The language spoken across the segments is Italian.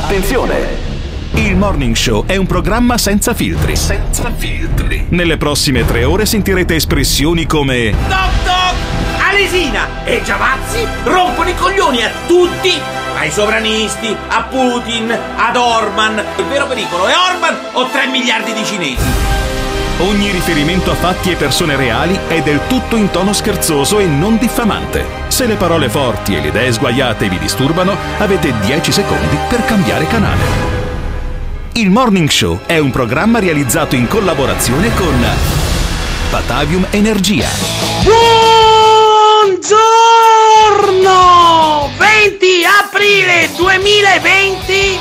Attenzione! Il Morning Show è un programma senza filtri. Senza filtri. Nelle prossime tre ore sentirete espressioni come Toc toc! Alesina e Giavazzi rompono i coglioni a tutti! Ai sovranisti, a Putin, ad Orban. Il vero pericolo è Orban o 3 miliardi di cinesi? Ogni riferimento a fatti e persone reali è del tutto in tono scherzoso e non diffamante. Se le parole forti e le idee sguaiate vi disturbano, avete 10 secondi per cambiare canale. Il Morning Show è un programma realizzato in collaborazione con Batavium Energia. Buongiorno! 20 aprile 2020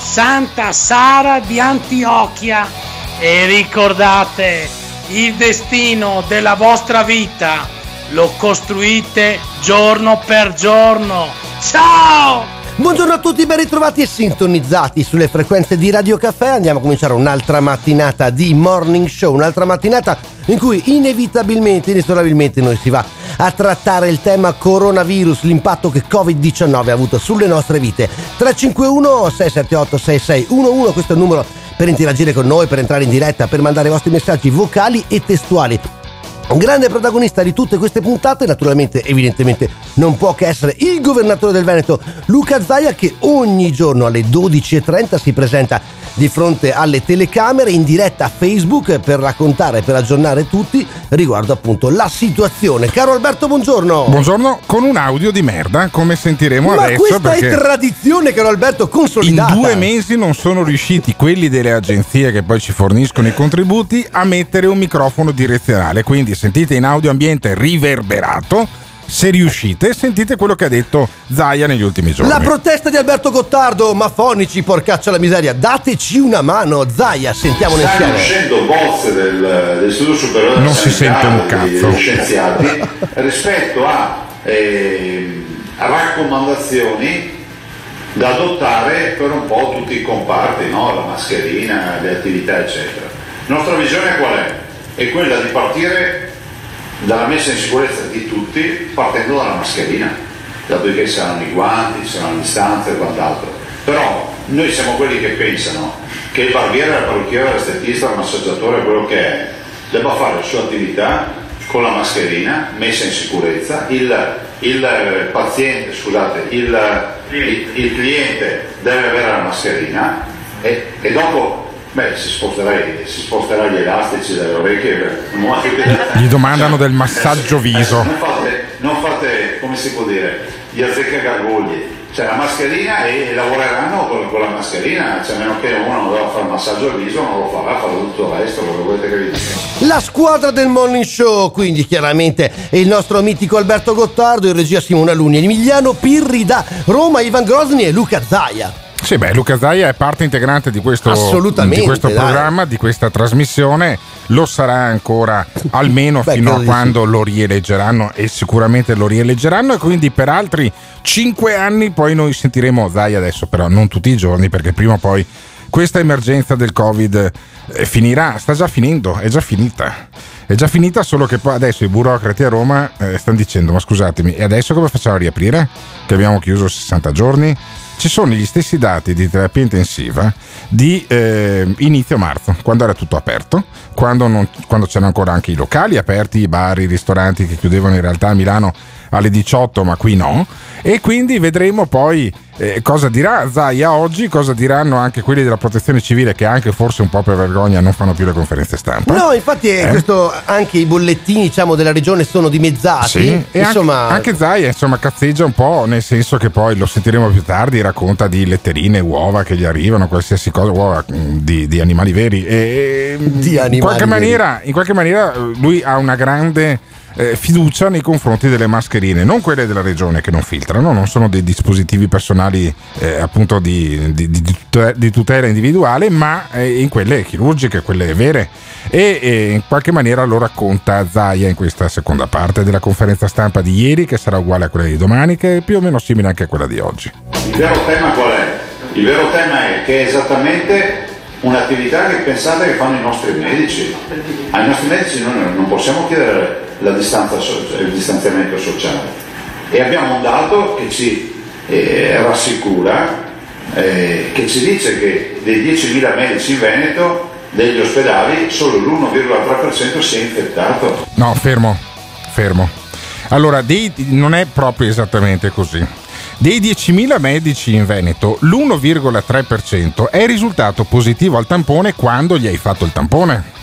Santa Sara di Antiochia e ricordate il destino della vostra vita lo costruite giorno per giorno. Ciao! Buongiorno a tutti, ben ritrovati e sintonizzati sulle frequenze di Radio Caffè. Andiamo a cominciare un'altra mattinata di Morning Show, un'altra mattinata in cui inevitabilmente, inesorabilmente noi si va a trattare il tema coronavirus, l'impatto che Covid-19 ha avuto sulle nostre vite. 351 678 6611, questo è il numero per interagire con noi, per entrare in diretta, per mandare i vostri messaggi vocali e testuali. Un grande protagonista di tutte queste puntate, naturalmente, evidentemente, non può che essere il governatore del Veneto, Luca Zaia, che ogni giorno alle 12.30 si presenta di fronte alle telecamere in diretta a Facebook per raccontare, per aggiornare tutti riguardo appunto la situazione. Caro Alberto, buongiorno. Buongiorno, con un audio di merda, come sentiremo Ma adesso. questa perché è tradizione, caro Alberto, in consolidata. due mesi non sono riusciti quelli delle agenzie che poi ci forniscono i contributi a mettere un microfono direzionale. Quindi sentite in audio ambiente riverberato. Se riuscite, sentite quello che ha detto Zaia negli ultimi giorni. La protesta di Alberto Gottardo, ma fonici, porcaccia la miseria, dateci una mano, Zaia, sentiamone Stanno insieme. uscendo bozze del, dell'Istituto Superiore Non si sente un cazzo. degli scienziati rispetto a, eh, raccomandazioni da adottare per un po' tutti i comparti, no? la mascherina, le attività eccetera. La nostra visione qual è? È quella di partire dalla messa in sicurezza di tutti partendo dalla mascherina, dopodiché saranno i guanti, saranno le distanze e quant'altro. Però noi siamo quelli che pensano che il barbiere, il parrucchiere, l'estetista, il massaggiatore, quello che è, debba fare la sua attività con la mascherina, messa in sicurezza, il, il, eh, paziente, scusate, il, il- il cliente deve avere la mascherina e, e dopo beh, si, sposterà, si sposterà gli elastici dalle orecchie. Gli domandano del massaggio viso. Eh, non, fate, non fate, come si può dire, gli azzeccagargugli. C'è la mascherina e lavoreranno con, con la mascherina, cioè a meno che uno non deve fare il massaggio al viso, non lo farà, farà tutto il resto, quello che volete che vi dica. La squadra del Morning Show, quindi chiaramente il nostro mitico Alberto Gottardo, in regia Simona Luni, Emiliano Pirri da Roma, Ivan Grosni e Luca Zaia. Sì, beh, Luca Zaia è parte integrante di questo, di questo programma, di questa trasmissione. Lo sarà ancora almeno Beh, fino a quando lo rieleggeranno e sicuramente lo rieleggeranno e quindi per altri cinque anni poi noi sentiremo Zaia adesso però non tutti i giorni perché prima o poi questa emergenza del Covid eh, finirà, sta già finendo, è già finita. È già finita, solo che poi adesso i burocrati a Roma eh, stanno dicendo: Ma scusatemi, e adesso come facciamo a riaprire? Che abbiamo chiuso 60 giorni? Ci sono gli stessi dati di terapia intensiva di eh, inizio marzo, quando era tutto aperto, quando, non- quando c'erano ancora anche i locali aperti, i bar, i ristoranti che chiudevano in realtà a Milano alle 18, ma qui no. E quindi vedremo poi eh, cosa dirà Zaia oggi, cosa diranno anche quelli della protezione civile che anche forse un po' per vergogna non fanno più le conferenze stampa. No, infatti eh, Eh? questo, anche i bollettini diciamo, della regione sono dimezzati. Sì, e Insomma, anche, anche Zaia insomma cazzeggia un po', nel senso che poi lo sentiremo più tardi, racconta di letterine, uova che gli arrivano, qualsiasi cosa, uova mh, di, di animali veri. E, mh, Di animali in, qualche maniera, in qualche maniera lui ha una grande eh, fiducia nei confronti delle mascherine, non quelle della regione che non filtrano, non sono dei dispositivi personali eh, appunto di, di- di tute- di tutela individuale, ma eh, in quelle chirurgiche, quelle vere. E, e in qualche maniera lo racconta Zaia in questa seconda parte della conferenza stampa di ieri, che sarà uguale a quella di domani, che è più o meno simile anche a quella di oggi. Il vero tema qual è? Il vero tema è che è esattamente un'attività che pensate che fanno i nostri medici. Ai nostri medici noi non possiamo chiedere distanza il distanziamento sociale e abbiamo un dato che ci eh, rassicura eh, che ci dice che dei 10.000 medici in Veneto, degli ospedali, solo l'1,3% si è infettato. No, fermo, fermo. Allora, dei, non è proprio esattamente così. Dei 10.000 medici in Veneto, l'1,3% è risultato positivo al tampone quando gli hai fatto il tampone.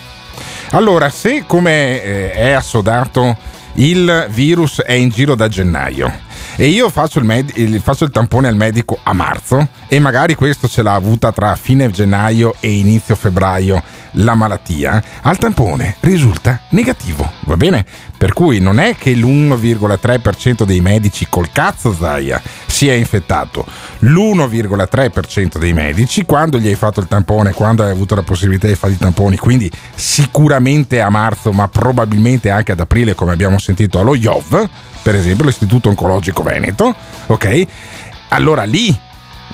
Allora, se come eh, è assodato il virus è in giro da gennaio e io faccio il, med- faccio il, tampone al medico a marzo e magari questo ce l'ha avuta tra fine gennaio e inizio febbraio la malattia, al tampone risulta negativo, va bene? Per cui non è che l'1,3% dei medici col cazzo Zaia si è infettato, l'1,3% dei medici quando gli hai fatto il tampone, quando hai avuto la possibilità di fare i tamponi, quindi sicuramente a marzo, ma probabilmente anche ad aprile come abbiamo sentito allo IOV, per esempio l'Istituto Oncologico Veneto, ok? Allora lì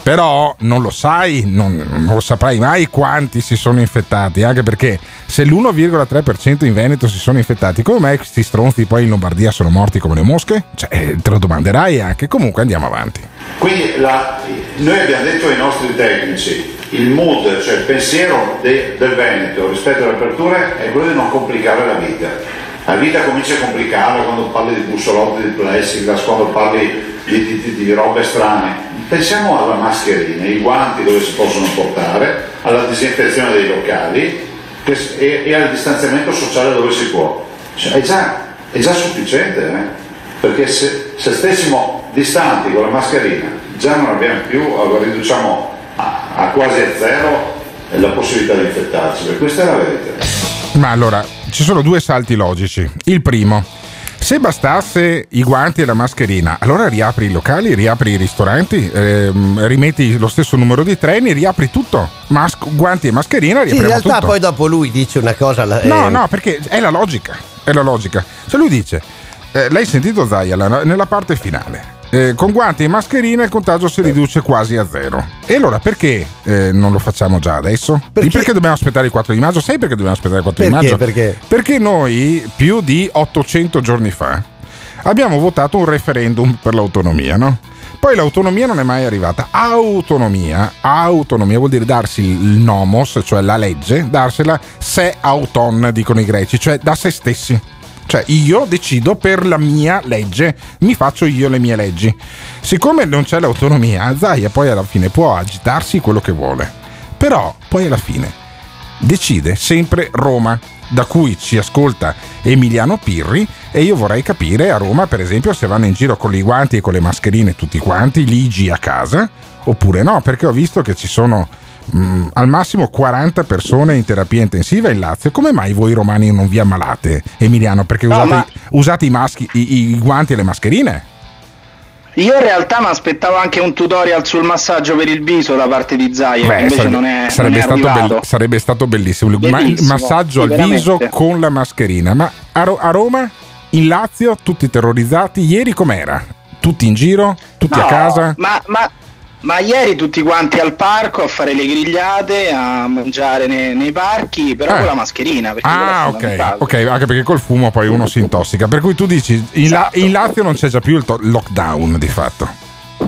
però non lo sai, non, non, lo saprai mai quanti si sono infettati, anche perché se l'1,3% in Veneto si sono infettati, come mai questi stronzi poi in Lombardia sono morti come le mosche? Cioè, eh, te lo domanderai anche, comunque andiamo avanti. Quindi la, noi abbiamo detto ai nostri tecnici, il mood, cioè il pensiero de, del Veneto rispetto alle aperture è quello di non complicare la vita la vita comincia a complicarla quando parli di bussolotti di plexiglass, quando parli di, di, di, robe strane. Pensiamo alla mascherina, ai guanti dove si possono portare, alla disinfezione dei locali e, e, al distanziamento sociale dove si può. Cioè, è, già, è, già, sufficiente, eh? perché se, se, stessimo distanti con la mascherina già non abbiamo più, allora riduciamo a, a quasi a zero la possibilità di infettarci, perché questa è la verità. Ma allora, ci sono due salti logici. Il primo, se bastasse i guanti e la mascherina, allora riapri i locali, riapri i ristoranti, ehm, rimetti lo stesso numero di treni, riapri tutto. Mas- guanti e mascherina, riapri sì, in realtà tutto. poi dopo lui dice una cosa. Eh... No, no, perché è la logica. È la logica. Se lui dice, eh, l'hai sentito Zaia nella parte finale eh, con guanti e mascherina il contagio si riduce quasi a zero. E allora perché eh, non lo facciamo già adesso? Perché? perché? dobbiamo aspettare il 4 di maggio? Sai perché dobbiamo aspettare il 4 perché? di maggio? Perché? Perché noi più di 800 giorni fa abbiamo votato un referendum per l'autonomia, no? Poi l'autonomia non è mai arrivata. Autonomia, autonomia vuol dire darsi il nomos, cioè la legge, darsela se auton, dicono i greci, cioè da se stessi. Cioè io decido per la mia legge, mi faccio io le mie leggi. Siccome non c'è l'autonomia, Zaia poi alla fine può agitarsi quello che vuole. Però poi alla fine decide sempre Roma, da cui ci ascolta Emiliano Pirri e io vorrei capire a Roma per esempio se vanno in giro con i guanti e con le mascherine tutti quanti, ligi a casa, oppure no, perché ho visto che ci sono Mm, al massimo 40 persone in terapia intensiva in Lazio. Come mai voi romani non vi ammalate, Emiliano? Perché no, usate, ma... usate i, maschi, i, i guanti e le mascherine? Io in realtà mi aspettavo anche un tutorial sul massaggio per il viso da parte di Beh, invece sarebbe, non è, sarebbe, non è stato be- sarebbe stato bellissimo. bellissimo il massaggio al viso con la mascherina. Ma a, Ro- a, Roma, in Lazio, tutti terrorizzati. Ieri com'era? Tutti in giro? Tutti no, a casa? Ma, ma ma ieri tutti quanti al parco a fare le grigliate, a mangiare nei, nei parchi, però eh. con la mascherina. Ah, ok, ok, anche perché col fumo poi uno si intossica. Per cui tu dici, in, esatto. La, in Lazio non c'è già più il to- lockdown di fatto.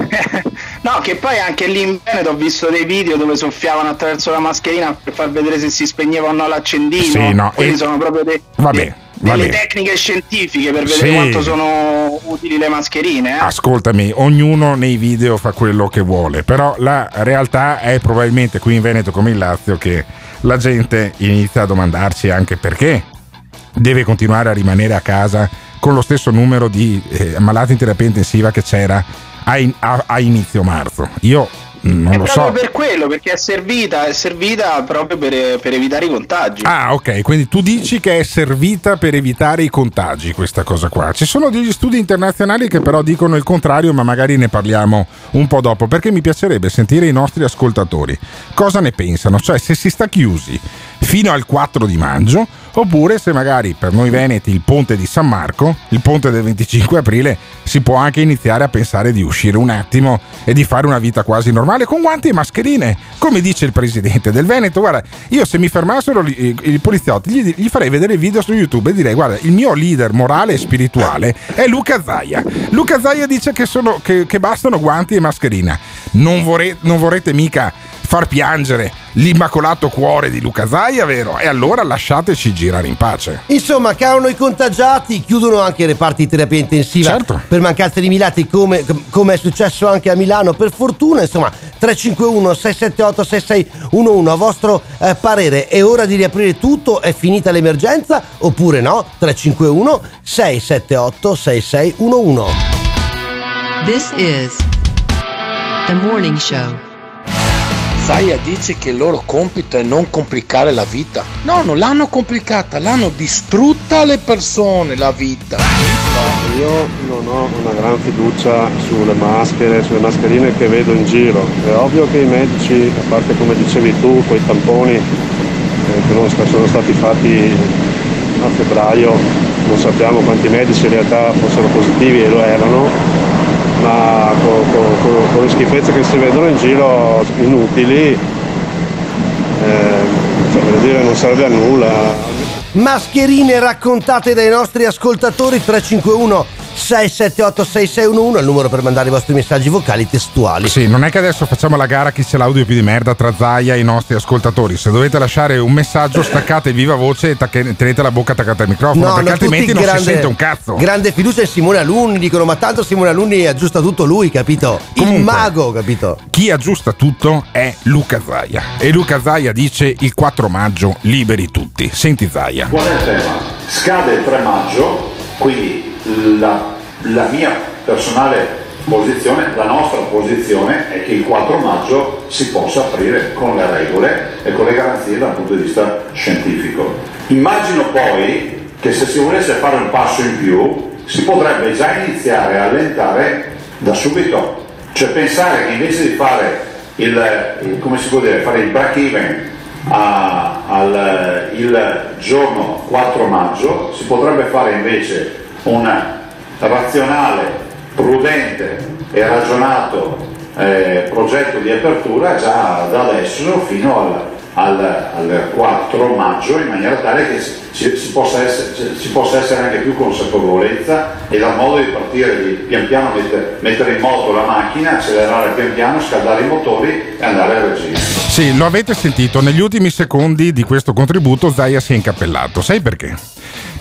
no, che poi anche lì in Veneto ho visto dei video dove soffiavano attraverso la mascherina per far vedere se si spegneva o no l'accendino. Sì, no, Quelli e... sono proprio dei... Vabbè. Delle tecniche scientifiche per vedere sì. quanto sono utili le mascherine. Eh? Ascoltami, ognuno nei video fa quello che vuole, però la realtà è probabilmente qui in Veneto come in Lazio che la gente inizia a domandarsi anche perché deve continuare a rimanere a casa con lo stesso numero di eh, malati in terapia intensiva che c'era a, in, a, a inizio marzo. Io non è lo proprio so. per quello, perché è servita, è servita proprio per, per, evitare i contagi. Ah, ok, quindi tu dici che è servita per evitare i contagi questa cosa qua. Ci sono degli studi internazionali che però dicono il contrario, ma magari ne parliamo un po' dopo, perché mi piacerebbe sentire i nostri ascoltatori cosa ne pensano, cioè se si sta chiusi fino al 4 di maggio oppure se magari per noi veneti il ponte di San Marco, il ponte del 25 aprile, si può anche iniziare a pensare di uscire un attimo e di fare una vita quasi normale con guanti e mascherine, come dice il presidente del Veneto. Guarda, io se mi fermassero i, i poliziotti gli, gli, farei vedere il video su YouTube e direi guarda, il mio leader morale e spirituale è Luca Zaia. Luca Zaia dice che, sono, che, che bastano guanti e mascherina non, vorrete, non vorrete mica far piangere l'immacolato cuore di Luca Zaia, vero? E allora lasciateci girare in pace. Insomma, calano i contagiati, chiudono anche i reparti di terapia intensiva certo. per mancanza di Milati, come, come, è successo anche a Milano, per fortuna. Insomma, 351 678 6611. A vostro eh, parere, è ora di riaprire tutto? È finita l'emergenza? Oppure no? 351 678 6611. This is the morning show. Zaia dice che il loro compito è non complicare la vita. No, non l'hanno complicata, l'hanno distrutta alle persone la vita. Io non ho una gran fiducia sulle maschere, sulle mascherine che vedo in giro. È ovvio che i medici, a parte come dicevi tu, quei tamponi eh, che non sono stati fatti a febbraio, non sappiamo quanti medici in realtà fossero positivi e lo erano, ma con, con, con, le schifezze che si vedono in giro inutili, eh, cioè, dire, non serve a nulla. Mascherine raccontate dai nostri ascoltatori 351 678 6611 è il numero per mandare i vostri messaggi vocali testuali. Sì, non è che adesso facciamo la gara chi c'è l'audio più di merda tra Zaia e i nostri ascoltatori. Se dovete lasciare un messaggio, staccate viva voce e tacche, tenete la bocca attaccata al microfono, no, perché altrimenti non grande, si sente un cazzo. Grande fiducia in Simone Alunni, dicono "Ma tanto Simone Alunni aggiusta tutto lui, capito? Comunque, il mago, capito? Chi aggiusta tutto è Luca Zaia. E Luca Zaia dice il 4 maggio liberi tutti. Senti Zaia. Qual è il tema? Scade il 3 maggio, quindi la, la mia personale posizione, la nostra posizione è che il 4 maggio si possa aprire con le regole e con le garanzie dal punto di vista scientifico. Immagino poi che se si volesse fare un passo in più si potrebbe già iniziare a allentare da subito, cioè pensare che invece di fare il, il come si può dire, fare il break even a, al, il giorno 4 maggio si potrebbe fare invece un razionale, prudente e ragionato eh, progetto di apertura già da adesso fino al, al, al 4 maggio in maniera tale che si, si, possa essere, si, possa essere, anche più consapevolezza e dal modo di partire, di pian piano mettere, mettere, in moto la macchina, accelerare pian piano, scaldare i motori e andare a regime. Sì, lo avete sentito, negli ultimi secondi di questo contributo Zaia si è incappellato, sai perché?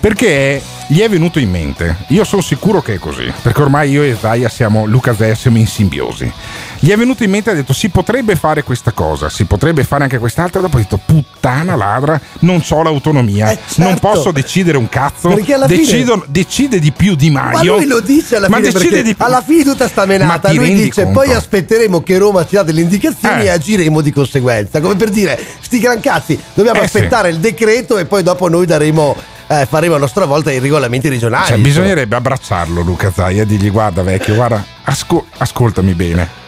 Perché gli è venuto in mente, io sono sicuro che è così, perché ormai io e Zaia siamo Luca Zè, siamo in simbiosi. Gli è venuto in mente e ha detto si potrebbe fare questa cosa, si potrebbe fare anche quest'altra, dopo ha detto puttana ladra, non ho l'autonomia, eh certo. non posso decidere un cazzo, Decido, fine... decide di più Di Maio. Ma lui lo dice alla fine, decide di più. alla fine tutta sta menata, lui dice conto? poi aspetteremo che Roma ci dà delle indicazioni eh. e agiremo di conseguenza, come per dire sti gran cazzi, dobbiamo eh aspettare sì. il decreto e poi dopo noi daremo eh, faremo a nostra volta i regolamenti regionali. Cioè, bisognerebbe abbracciarlo Luca Zai e dirgli guarda vecchio, guarda, asco- ascoltami bene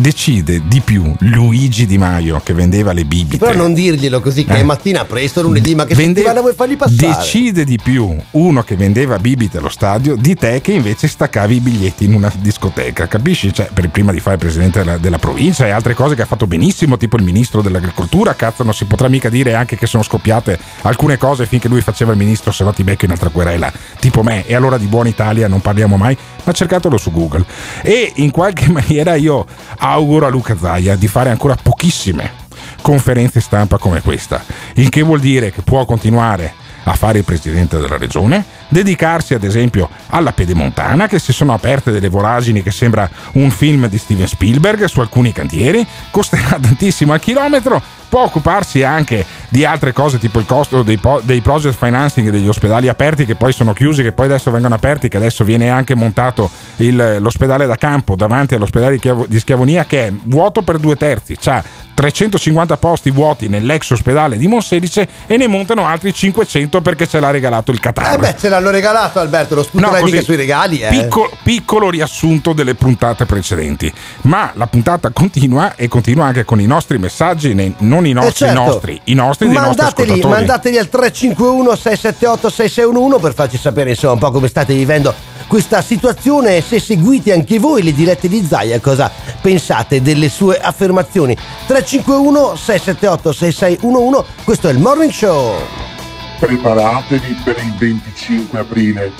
decide di più Luigi Di Maio che vendeva le bibite. Però non dirglielo così che eh. è mattina presto, lunedì, ma che Vende... settimana vuoi fargli passare? Decide di più uno che vendeva bibite allo stadio di te che invece staccavi i biglietti in una discoteca, capisci? Cioè, per prima di fare il presidente della, della, provincia e altre cose che ha fatto benissimo, tipo il ministro dell'agricoltura, cazzo non si potrà mica dire anche che sono scoppiate alcune cose finché lui faceva il ministro, se no ti becchi un'altra querela, tipo me, e allora di buona Italia non parliamo mai, ma cercatelo su Google. E in qualche maniera io auguro a Luca Zaia di fare ancora pochissime conferenze stampa come questa, il che vuol dire che può continuare a fare il presidente della regione, dedicarsi ad esempio alla pedemontana, che si sono aperte delle voragini che sembra un film di Steven Spielberg su alcuni cantieri, costerà tantissimo al chilometro, può occuparsi anche di altre cose tipo il costo dei, po- dei, project financing degli ospedali aperti che poi sono chiusi, che poi adesso vengono aperti, che adesso viene anche montato il, l'ospedale da campo davanti all'ospedale di, Chiavo- di Schiavonia che è vuoto per due terzi, ha 350 posti vuoti nell'ex ospedale di Monselice e ne montano altri 500 perché ce l'ha regalato il Qatar. Eh beh, ce l'hanno regalato Alberto, lo sputerai no, mica sui regali. Eh. Piccolo, piccolo riassunto delle puntate precedenti, ma la puntata continua e continua anche con i nostri messaggi, non i nostri, eh certo. nostri, i nostri mandateli, nostri mandateli al 351 678 6611 per farci sapere insomma un po' come state vivendo questa situazione e se seguite anche voi le dirette di Zaia cosa pensate delle sue affermazioni 351 678 6611 questo è il Morning Show preparatevi per il 25 aprile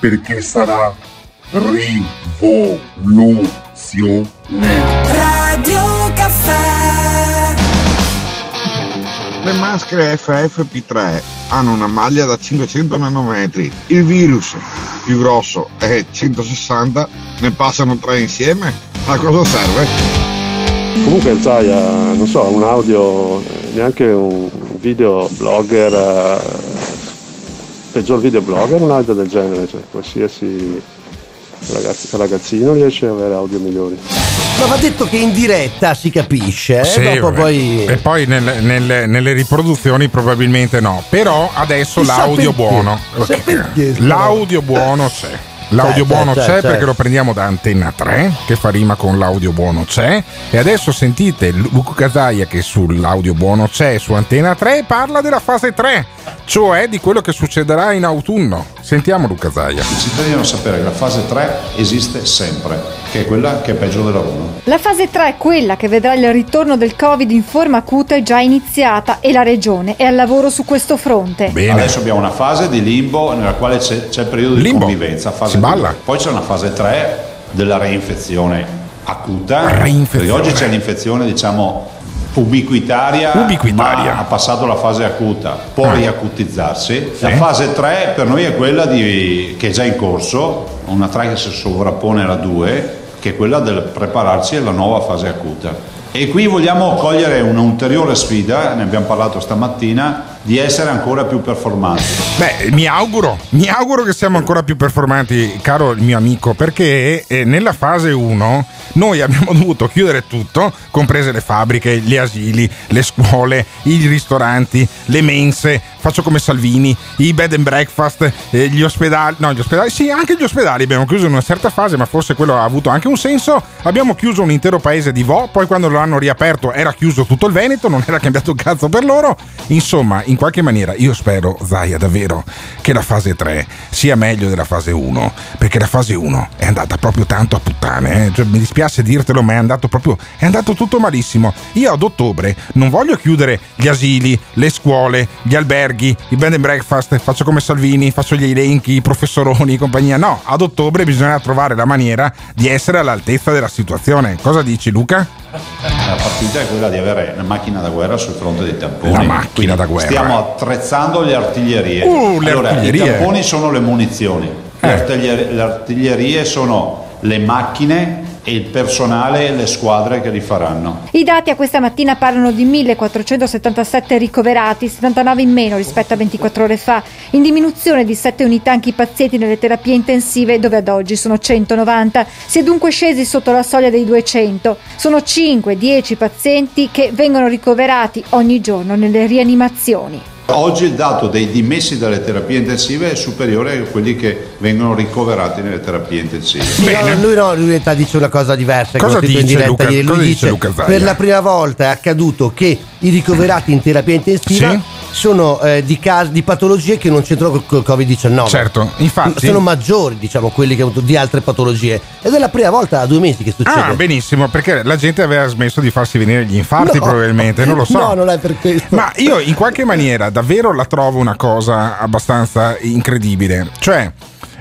perché sarà rivoluzione. Radio Caffè. Le maschere FFP3 hanno una maglia da 500 nanometri. Il virus più grosso è 160, ne passano tre insieme? A cosa serve? Comunque, sai, eh, non so, un audio, eh, neanche un, video blogger, eh, peggior video blogger, un audio del genere, cioè qualsiasi ragazzi, ragazzino riesce ad avere audio migliori. Ma va detto che in diretta si capisce, eh? Sì, dopo vabbè. poi... E poi nel- nel- nelle riproduzioni probabilmente no. Però adesso Chissà l'audio perché. buono. Sta L'audio buono c'è. L'audio C'è, buono c'è, c'è, c'è, perché lo prendiamo da Antenna 3, che fa rima con l'audio buono c'è. E adesso sentite Luca Casaia che sull'audio buono c'è su Antenna 3 parla della fase 3, cioè di quello che succederà in autunno. Sentiamo Luca Casaia. I cittadini devono sapere che la fase 3 esiste sempre, che è quella che è peggio della 1. La fase 3 è quella che vedrà il ritorno del Covid in forma acuta è già iniziata e la Regione è al lavoro su questo fronte. Adesso abbiamo una fase di limbo nella quale c'è, c'è il periodo di Limbo. convivenza, fase Si balla. Poi c'è una fase 3 della reinfezione acuta. Reinfezione. Perché oggi c'è l'infezione, diciamo, ubiquitaria, Ubiquitaria. ma ha passato la fase acuta, può Ah. riacutizzarsi. Sì. La fase 3 per noi è quella di- che è già in corso, una 3 che si sovrappone alla 2, che è quella del prepararsi alla nuova fase acuta. E qui vogliamo cogliere un'ulteriore sfida, ne abbiamo parlato stamattina, di essere ancora più performanti. Beh, mi auguro, mi auguro che siamo ancora più performanti, caro il mio amico, perché eh, nella fase 1 noi abbiamo dovuto chiudere tutto, comprese le fabbriche, gli asili, le scuole, i ristoranti, le mense, faccio come Salvini, i bed and breakfast, eh, gli ospedali, no, gli ospedali, sì, anche gli ospedali abbiamo chiuso in una certa fase, ma forse quello ha avuto anche un senso. Abbiamo chiuso un intero paese di Vo, poi quando lo hanno riaperto era chiuso tutto il Veneto, non era cambiato un cazzo per loro. Insomma, in qualche maniera io spero, Zaia, davvero, che la fase 3 sia meglio della fase 1, perché la fase 1 è andata proprio tanto a puttane, eh. Cioè, mi dispiace dirtelo, ma è andato proprio, è andato tutto malissimo. Io ad ottobre non voglio chiudere gli asili, le scuole, gli alberghi, i bed and breakfast, faccio come Salvini, faccio gli elenchi, i professoroni, compagnia. No, ad ottobre bisogna trovare la maniera di essere all'altezza della situazione. Cosa dici Luca? La partita è quella di avere una macchina da guerra sul fronte dei tamponi. La macchina Quindi da guerra. Stiamo attrezzando le artiglierie. Uh, le allora, artiglierie. I tamponi sono le munizioni, le, Eh. artiglierie, le artiglierie sono le macchine e il personale e le squadre che li faranno. I dati a questa mattina parlano di 1477 ricoverati, 79 in meno rispetto a 24 ore fa, in diminuzione di 7 unità anche i pazienti nelle terapie intensive dove ad oggi sono 190. Si è dunque scesi sotto la soglia dei 200. Sono 5-10 pazienti che vengono ricoverati ogni giorno nelle rianimazioni. Oggi il dato dei dimessi dalle terapie intensive è superiore a quelli che vengono ricoverati nelle terapie intensive. No, lui no, lui in realtà dice una cosa diversa. Cosa dice diretta Luca- cosa dice dice, Luca per la prima volta è accaduto che i ricoverati in terapia intensiva Sì. Sono eh, di, cas- di patologie che non c'entrano col Covid-19. Certo, infatti- Sono maggiori, diciamo, quelli che hanno avuto di altre patologie. Ed è la prima volta da due mesi che succede. Ah, benissimo, perché la gente aveva smesso di farsi venire gli infarti, No. probabilmente, non lo so. No, non è per questo. Ma io in qualche maniera davvero la trovo una cosa abbastanza incredibile. Cioè,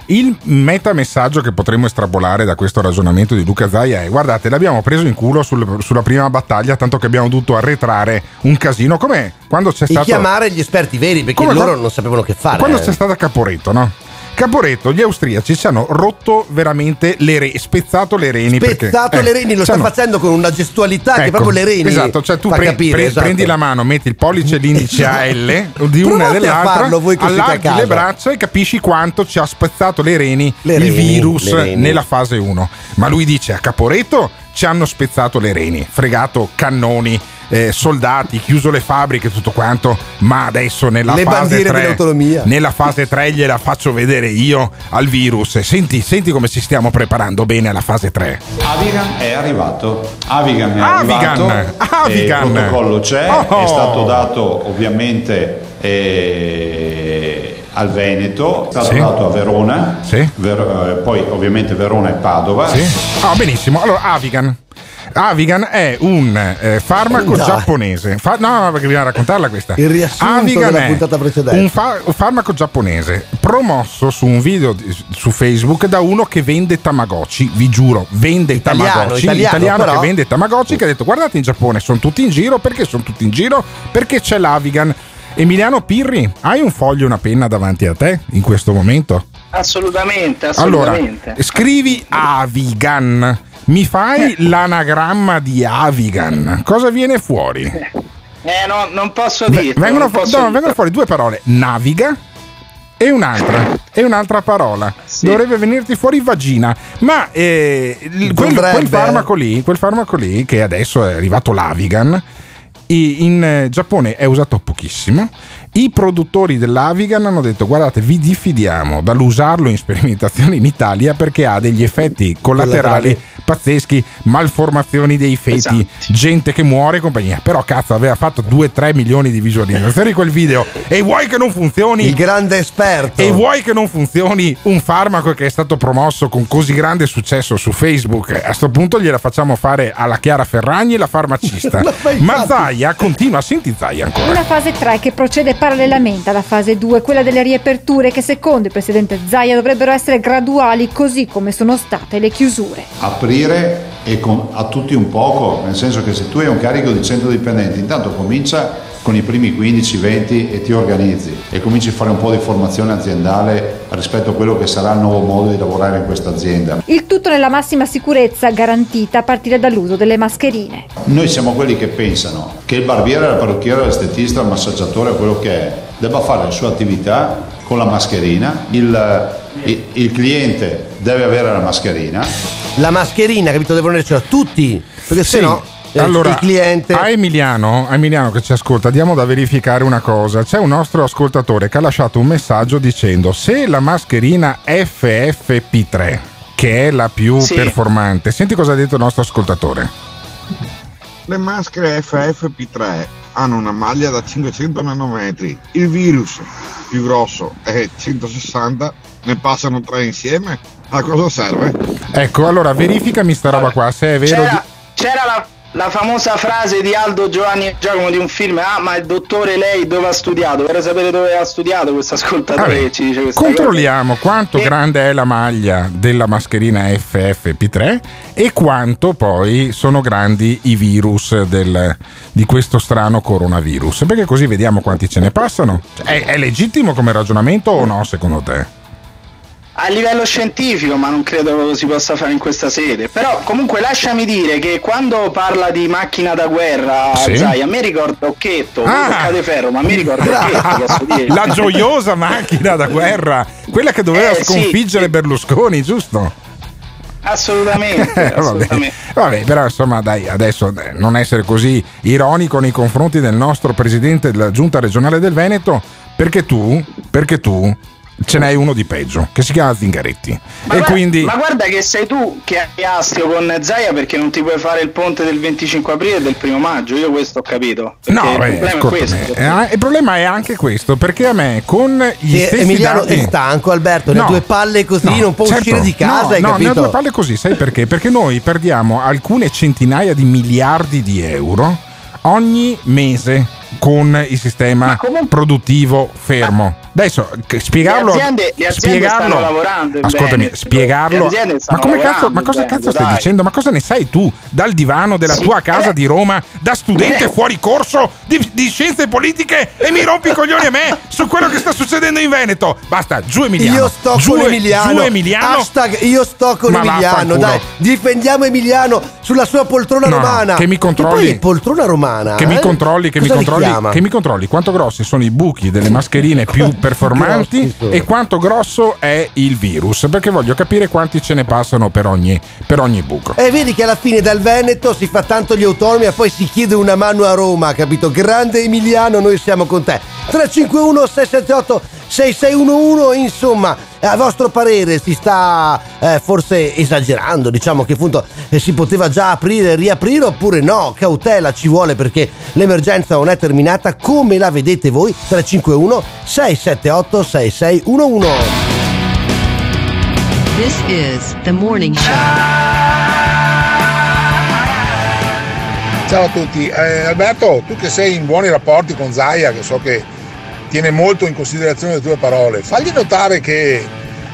il metamessaggio che potremmo estrapolare da questo ragionamento di Luca Zaia è: guardate, l'abbiamo preso in culo sul- sulla prima battaglia, tanto che abbiamo dovuto arretrare un casino. Come quando c'è E stato. chiamare gli esperti veri perché Come loro non sapevano che fare. Quando c'è stata Caporetto, no? Caporetto, gli austriaci ci hanno rotto veramente le reni, spezzato le reni. perché- Spezzato eh, le reni, lo sta facendo con una gestualità che Ecco, proprio le reni. Esatto, cioè tu pre- capire, pre- esatto. prendi la mano, metti il pollice e l'indice a L di una e dell'altra, farlo voi che allarghi le braccia e capisci quanto ci ha spezzato le reni Le il reni, virus reni. nella fase 1. Ma lui dice a Caporetto ci hanno spezzato le reni, fregato cannoni. Eh, soldati, chiuso le fabbriche, tutto quanto, ma adesso nella Le fase bandiere 3 dell'autonomia. nella fase 3 gliela faccio vedere io al virus. Senti, senti come ci stiamo preparando bene alla fase 3. Avigan è arrivato. Avigan è Avigan, arrivato. Avigan. Il protocollo c'è, Oh. è stato dato ovviamente eh, al Veneto, è stato Sì. dato a Verona, Sì. Ver- eh, poi ovviamente Verona e Padova. Sì. Ah, benissimo. Allora, Avigan. Avigan è un eh, farmaco Dai. giapponese. Fa- no, no, perché bisogna raccontarla questa. Il riassunto Avigan della è puntata precedente. Un, fa- un farmaco giapponese promosso su un video di- su Facebook da uno che vende Tamagotchi. Vi giuro, vende Italiano, Tamagotchi. italiano, però. che vende Tamagotchi. Che ha detto: Guardate, in Giappone sono tutti in giro. Perché sono tutti in giro? Perché c'è l'Avigan. Emiliano Pirri, hai un foglio e una penna davanti a te in questo momento? Assolutamente, Allora, assolutamente. scrivi Avigan. Mi fai l'anagramma di Avigan? Cosa viene fuori? Eh, no, non posso dirlo. Vengono, fu- no, vengono fuori due parole: naviga e un'altra. E un'altra parola. Dovrebbe venirti fuori vagina. Ma eh, quel, quel farmaco lì, quel farmaco lì, che adesso è arrivato l'Avigan. In eh, Giappone è usato pochissimo. I produttori dell'Avigan hanno detto: Guardate, vi diffidiamo dall'usarlo in sperimentazione in Italia perché ha degli effetti collaterali pazzeschi, malformazioni dei feti, gente che muore e compagnia. Però cazzo, aveva fatto 2-3 milioni di visualizzazioni quel video. E vuoi che non funzioni? Il grande esperto. E vuoi che non funzioni un farmaco che è stato promosso con così grande successo su Facebook? A questo punto gliela facciamo fare alla Chiara Ferragni, la farmacista. Ma Zaia continua, senti Zaia ancora. Una fase 3 che procede parallelamente alla fase 2, quella delle riaperture che secondo il presidente Zaia dovrebbero essere graduali così come sono state le chiusure. aprire e a tutti un poco, nel senso che se tu hai un carico di 100 dipendenti, intanto comincia con i primi 15-20 e ti organizzi e cominci a fare un po' di formazione aziendale rispetto a quello che sarà il nuovo modo di lavorare in questa azienda. Il tutto nella massima sicurezza garantita a partire dall'uso delle mascherine. Noi siamo quelli che pensano che il barbiere, il parrucchiere, l'estetista, il massaggiatore, quello che è, debba fare la sua attività con la mascherina, il, il- il cliente deve avere la mascherina. La mascherina, capito? Devono avercela tutti. Perché Sì. se no. Eh, Allora, il cliente. a Emiliano, a Emiliano che ci ascolta, diamo da verificare una cosa. C'è un nostro ascoltatore che ha lasciato un messaggio dicendo se la mascherina FFP3, che è la più Sì. performante, senti cosa ha detto il nostro ascoltatore. Le maschere FFP3 hanno una maglia da 500 nanometri. Il virus più grosso è 160, ne passano tre insieme. A cosa serve? Ecco, allora verificami sta roba qua, se è vero. C'era, di- c'era la, la famosa frase di Aldo Giovanni e Giacomo di un film, ah ma il dottore lei dove ha studiato? Vorrei sapere dove ha studiato questo ascoltatore Vabbè, che ci dice questa Controlliamo quanto Eh. grande è la maglia della mascherina FFP3 e quanto poi sono grandi i virus del- di questo strano coronavirus. Perché così vediamo quanti ce ne passano. Cioè, È, è legittimo come ragionamento o no, secondo te? A livello scientifico, ma non credo si possa fare in questa sede. Però comunque lasciami dire che quando parla di macchina da guerra, Sì. sai, a me ricorda Occhetto, Ah. ah. Cade Ferro, ma mi ricorda Occhetto. La gioiosa macchina da guerra, quella che doveva Eh, sì, sconfiggere Berlusconi, giusto? Assolutamente, Eh, vabbè. assolutamente. Vabbè, però insomma, dai, adesso eh, non essere così ironico nei confronti del nostro presidente della giunta regionale del Veneto, perché tu, perché tu ce n'hai uno di peggio, che si chiama Zingaretti. Ma, e guarda, quindi. ma guarda che sei tu che hai astio con Zaia perché non ti puoi fare il ponte del 25 aprile e del primo maggio, io questo ho capito. No, il beh, problema questo. eh, il problema è anche questo, perché a me con gli Sì, stessi Emiliano dati- è stanco, Alberto. No. due palle così, No, non può certo. uscire di casa. No, hai no, ne due palle così, sai perché? Perché noi perdiamo alcune centinaia di miliardi di euro ogni mese con il sistema produttivo fermo. Adesso che- spiegarlo, Le aziende- le aziende spiegarlo, stanno lavorando ascoltami, Veneto. spiegarlo. Ma come cazzo, ma cosa in cazzo stai dai. dicendo? Ma cosa ne sai tu dal divano della Sì, tua casa eh. di Roma, da studente Eh. fuori corso di, di scienze politiche e mi rompi i coglioni a me su quello che sta succedendo in Veneto? Basta, giù Emiliano. Io sto giù, con Emiliano. Giù Emiliano. Hashtag io sto con Ma Emiliano. Dai, difendiamo Emiliano sulla sua poltrona No, no, romana. che mi controlli. E poi poltrona romana. Che mi eh? controlli, che mi Cosa li controlli, che mi controlli quanto grossi sono i buchi delle mascherine più performanti e quanto grosso è il virus, perché voglio capire quanti ce ne passano per ogni, per ogni buco. E vedi che alla fine dal Veneto si fa tanto gli autonomi e poi si chiede una mano a Roma, capito? Grande Emiliano, noi siamo con te. 351 678 6611, insomma, a vostro parere si sta eh, forse esagerando, diciamo che appunto eh, si poteva già aprire e riaprire oppure no? Cautela ci vuole perché l'emergenza non è terminata, come la vedete voi? 351 678 6611. This is the morning show. Ciao a tutti. Eh, Alberto, tu che sei in buoni rapporti con Zaia, che so che tiene molto in considerazione le tue parole, fagli notare che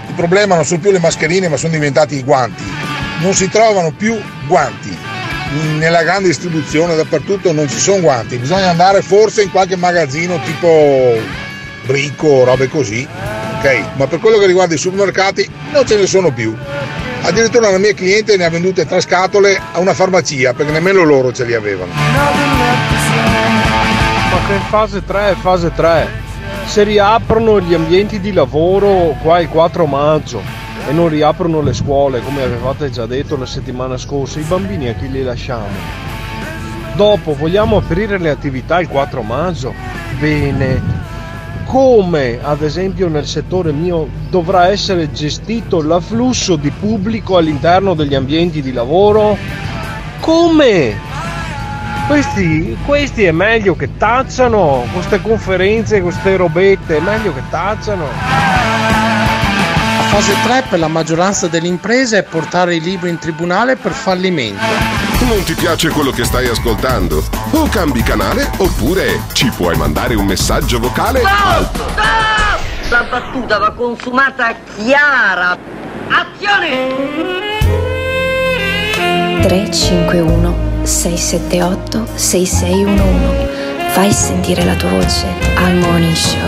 il problema non sono più le mascherine ma sono diventati i guanti. Non si trovano più guanti. Nella grande distribuzione dappertutto non ci sono guanti, bisogna andare forse in qualche magazzino tipo Bricco, robe così, ok? Ma per quello che riguarda i supermercati non ce ne sono più. Addirittura una mia cliente ne ha vendute tre scatole a una farmacia perché nemmeno loro ce li avevano. Ma che in fase 3 è fase 3. Se riaprono gli ambienti di lavoro qua il 4 maggio e non riaprono le scuole come avevate già detto la settimana scorsa, i bambini a chi li lasciamo? Dopo vogliamo aprire le attività il 4 maggio? Bene, come ad esempio nel settore mio dovrà essere gestito l'afflusso di pubblico all'interno degli ambienti di lavoro? Come? Questi, questi è meglio che tacciano, queste conferenze, queste robette, è meglio che tacciano. La fase 3 per la maggioranza delle imprese è portare i libri in tribunale per fallimento. Non ti piace quello che stai ascoltando? O cambi canale oppure ci puoi mandare un messaggio vocale? Stop! Stop! La battuta va consumata chiara. Azione! 351 678 6611 Fai sentire la tua voce al Morning Show.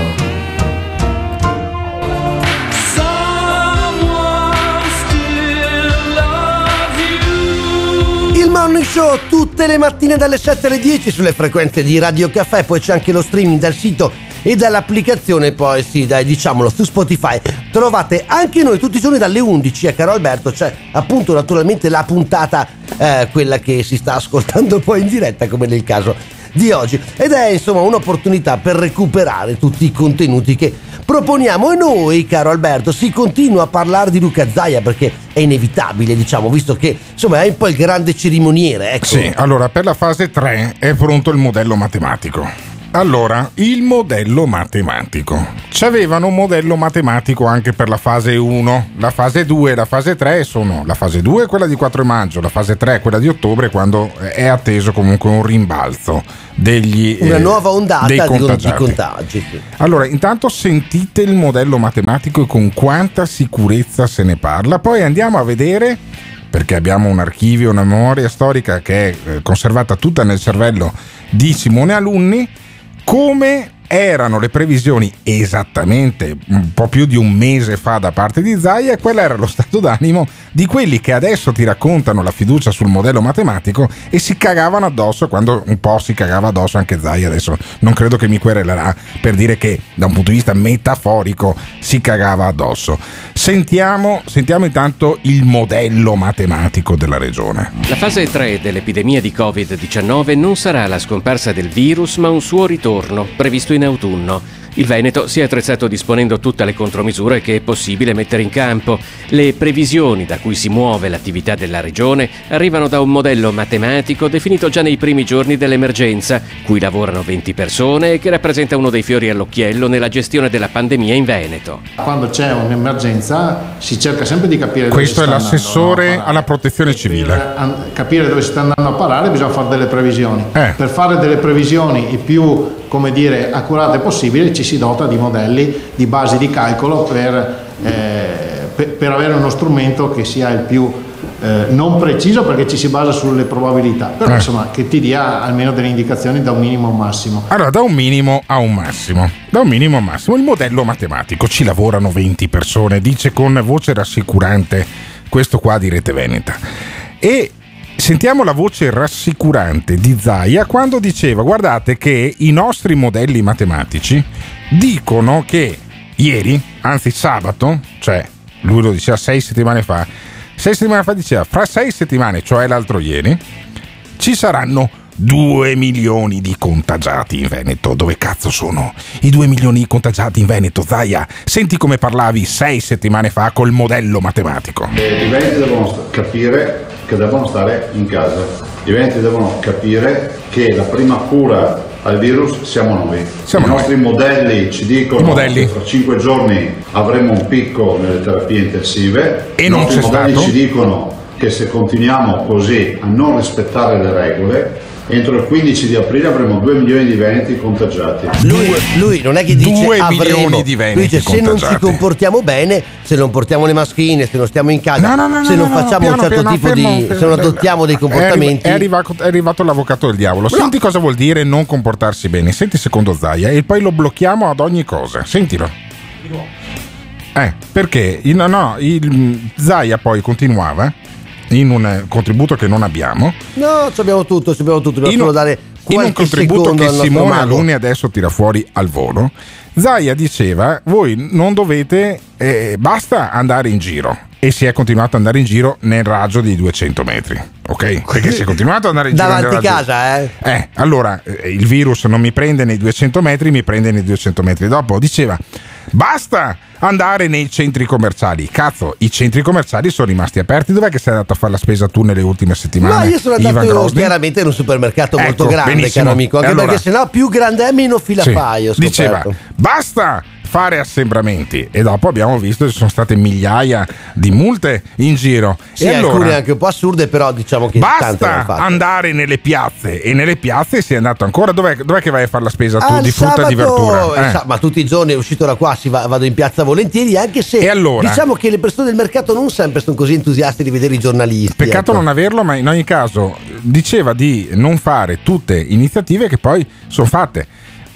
Il Morning Show tutte le mattine dalle 7 alle 10 sulle frequenze di Radio Caffè, poi c'è anche lo streaming dal sito e dall'applicazione, poi sì, dai, diciamolo, su Spotify. Trovate anche noi tutti i giorni dalle 11, eh, caro Alberto, c'è appunto naturalmente la puntata, eh, quella che si sta ascoltando poi in diretta, come nel caso di oggi. Ed è insomma un'opportunità per recuperare tutti i contenuti che proponiamo e noi, caro Alberto, si continua a parlare di Luca Zaia perché è inevitabile, diciamo, visto che insomma è un po' il grande cerimoniere. Ecco. Sì, allora per la fase 3 è pronto il modello matematico. Allora, il modello matematico. C'avevano un modello matematico anche per la fase 1. La fase 2 e la fase 3 sono la fase 2 è quella di 4 maggio, la fase 3 è quella di ottobre quando è atteso comunque un rimbalzo degli Una eh, nuova ondata dei di, contagiati. di contagi. Allora, intanto sentite il modello matematico e con quanta sicurezza se ne parla, poi andiamo a vedere perché abbiamo un archivio, una memoria storica che è eh, conservata tutta nel cervello di Simone Alunni, come erano le previsioni esattamente un po' più di un mese fa da parte di Zaia e quello era lo stato d'animo di quelli che adesso ti raccontano la fiducia sul modello matematico e si cagavano addosso quando un po' si cagava addosso anche Zaia. Adesso non credo che mi querelerà per dire che da un punto di vista metaforico si cagava addosso. Sentiamo, sentiamo intanto il modello matematico della regione. La fase 3 dell'epidemia di Covid-19 non sarà la scomparsa del virus, ma un suo ritorno, previsto in autunno. Il Veneto si è attrezzato disponendo tutte le contromisure che è possibile mettere in campo. Le previsioni da cui si muove l'attività della regione arrivano da un modello matematico definito già nei primi giorni dell'emergenza, cui lavorano 20 persone e che rappresenta uno dei fiori all'occhiello nella gestione della pandemia in Veneto. Quando c'è un'emergenza si cerca sempre di capire dove questo si è sta l'assessore andando, no? alla protezione civile Per capire dove si sta andando a parare bisogna fare delle previsioni. Eh. Per fare delle previsioni il più come dire, accurate possibile ci si dota di modelli, di basi di calcolo per, eh, per, per avere uno strumento che sia il più eh, non preciso perché ci si basa sulle probabilità, però Eh. insomma che ti dia almeno delle indicazioni da un minimo a un massimo. Allora, da un minimo a un massimo. Da un minimo a un massimo. Il modello matematico. Ci lavorano 20 persone, dice con voce rassicurante questo qua di Rete Veneta. E sentiamo la voce rassicurante di Zaia quando diceva guardate che i nostri modelli matematici dicono che ieri, anzi sabato, cioè lui lo diceva sei settimane fa, sei settimane fa diceva fra sei settimane, cioè l'altro ieri, ci saranno 2 milioni di contagiati in Veneto. Dove cazzo sono i 2 milioni di contagiati in Veneto? Zaia, senti come parlavi sei settimane fa col modello matematico. Eh, I veneti devono capire che devono stare in casa. I veneti devono capire che la prima cura al virus siamo noi. Siamo I noi. nostri modelli ci dicono modelli. che fra 5 giorni avremo un picco nelle terapie intensive. E I non nostri modelli stato. ci dicono che se continuiamo così a non rispettare le regole entro il 15 di aprile avremo 2 milioni di veneti contagiati. Lui, lui non è che dice 2 avremo, milioni di veneti lui dice se non ci comportiamo bene, se non portiamo le mascherine, se non stiamo in casa, No, no, no, se no, non no, facciamo un certo piano, tipo fermo, di fermo. se non adottiamo dei comportamenti è arrivato, è arrivato l'avvocato del diavolo. Senti cosa vuol dire non comportarsi bene. Senti secondo Zaia e poi lo blocchiamo ad ogni cosa. Sentilo. Eh, perché no, no, il, Zaia poi continuava in un eh, contributo che non abbiamo. No, ci abbiamo tutto, abbiamo tutto, dobbiamo In solo un, dare in un contributo che Simone. Aluni adesso tira fuori al volo. Zaia diceva: Voi non dovete, eh, basta andare in giro. E si è continuato ad andare in giro nel raggio di 200 metri, ok? Perché si è continuato ad andare in giro Davanti casa, eh? eh, allora eh, il virus non mi prende nei 200 metri, mi prende nei 200 metri dopo. Diceva, basta andare nei centri commerciali. Cazzo, i centri commerciali sono rimasti aperti. Dov'è che sei andato a fare la spesa tu nelle ultime settimane? No, io sono andato chiaramente in un supermercato molto Ecco, grande, benissimo. caro amico, anche allora- perché sennò più grande è meno fila Sì, diceva, basta fare assembramenti e dopo abbiamo visto che ci sono state migliaia di multe in giro Sì, e alcune allora anche un po' assurde, però diciamo che basta andare nelle piazze e nelle piazze si è andato ancora dov'è, dov'è che vai a fare la spesa tu Ah, di frutta e di sabato, verdura eh, Eh. sa- ma tutti i giorni uscito da qua si va- vado in piazza volentieri anche se allora? diciamo che le persone del mercato non sempre sono così entusiaste di vedere i giornalisti Peccato ecco. non averlo, ma in ogni caso diceva di non fare tutte iniziative che poi sono fatte.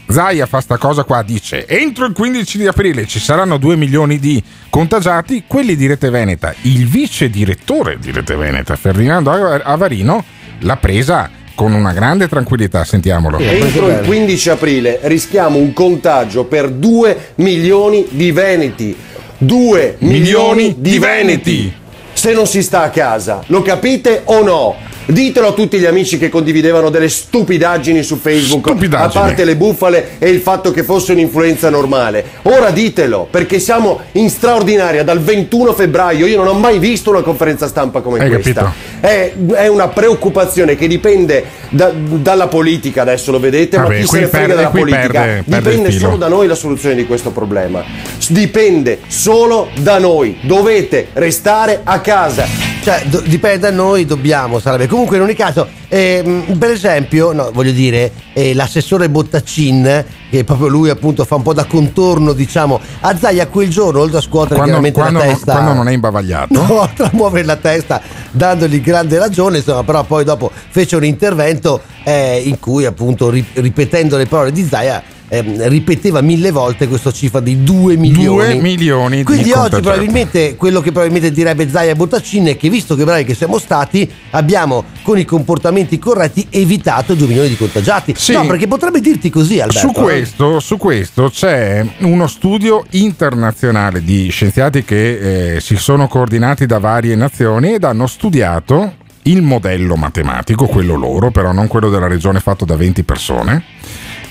Zaia fa sta cosa qua, dice entro il 15 di aprile ci saranno 2 milioni di contagiati, quelli di Rete Veneta, il vice direttore di Rete Veneta, Ferdinando Avarino, l'ha presa con una grande tranquillità, sentiamolo. Entro il 15 aprile rischiamo un contagio per 2 milioni di veneti. 2 milioni di veneti. Se non si sta a casa, lo capite o no? Ditelo a tutti gli amici che condividevano delle stupidaggini su Facebook, Stupidaggini. a parte le bufale e il fatto che fosse un'influenza normale. Ora ditelo, perché siamo in straordinaria dal 21 febbraio. Io non ho mai visto una conferenza stampa come Hai questa. È, è una preoccupazione che dipende da- dalla politica, adesso lo vedete, Vabbè, ma chi se ne frega qui politica? perde- perde dipende solo da noi la soluzione di questo problema. Dipende solo da noi. Dovete restare a casa. Cioè, do- dipende da noi, dobbiamo, sarebbe. Comunque, in ogni caso, ehm, per esempio, no, voglio dire, eh, l'assessore Bottaccin, che proprio lui appunto fa un po' da contorno, diciamo, a Zaia quel giorno, oltre a scuotere Quando, chiaramente quando la testa. quando non è imbavagliato. No, oltre a muovere la testa dandogli grande ragione, insomma, però poi dopo fece un intervento eh, in cui appunto ri- ripetendo le parole di Zaia ehm, ripeteva mille volte questa cifra di 2 milioni. 2 milioni di Quindi oggi probabilmente quello che probabilmente direbbe Zaia Bottaccini è che visto che bravi che siamo stati, abbiamo con i comportamenti corretti evitato 2 milioni di contagiati. Sì. No, perché potrebbe dirti così Alberto. Su questo, su questo c'è uno studio internazionale di scienziati che eh, si sono coordinati da varie nazioni ed hanno studiato il modello matematico, quello loro, però non quello della regione fatto da 20 persone.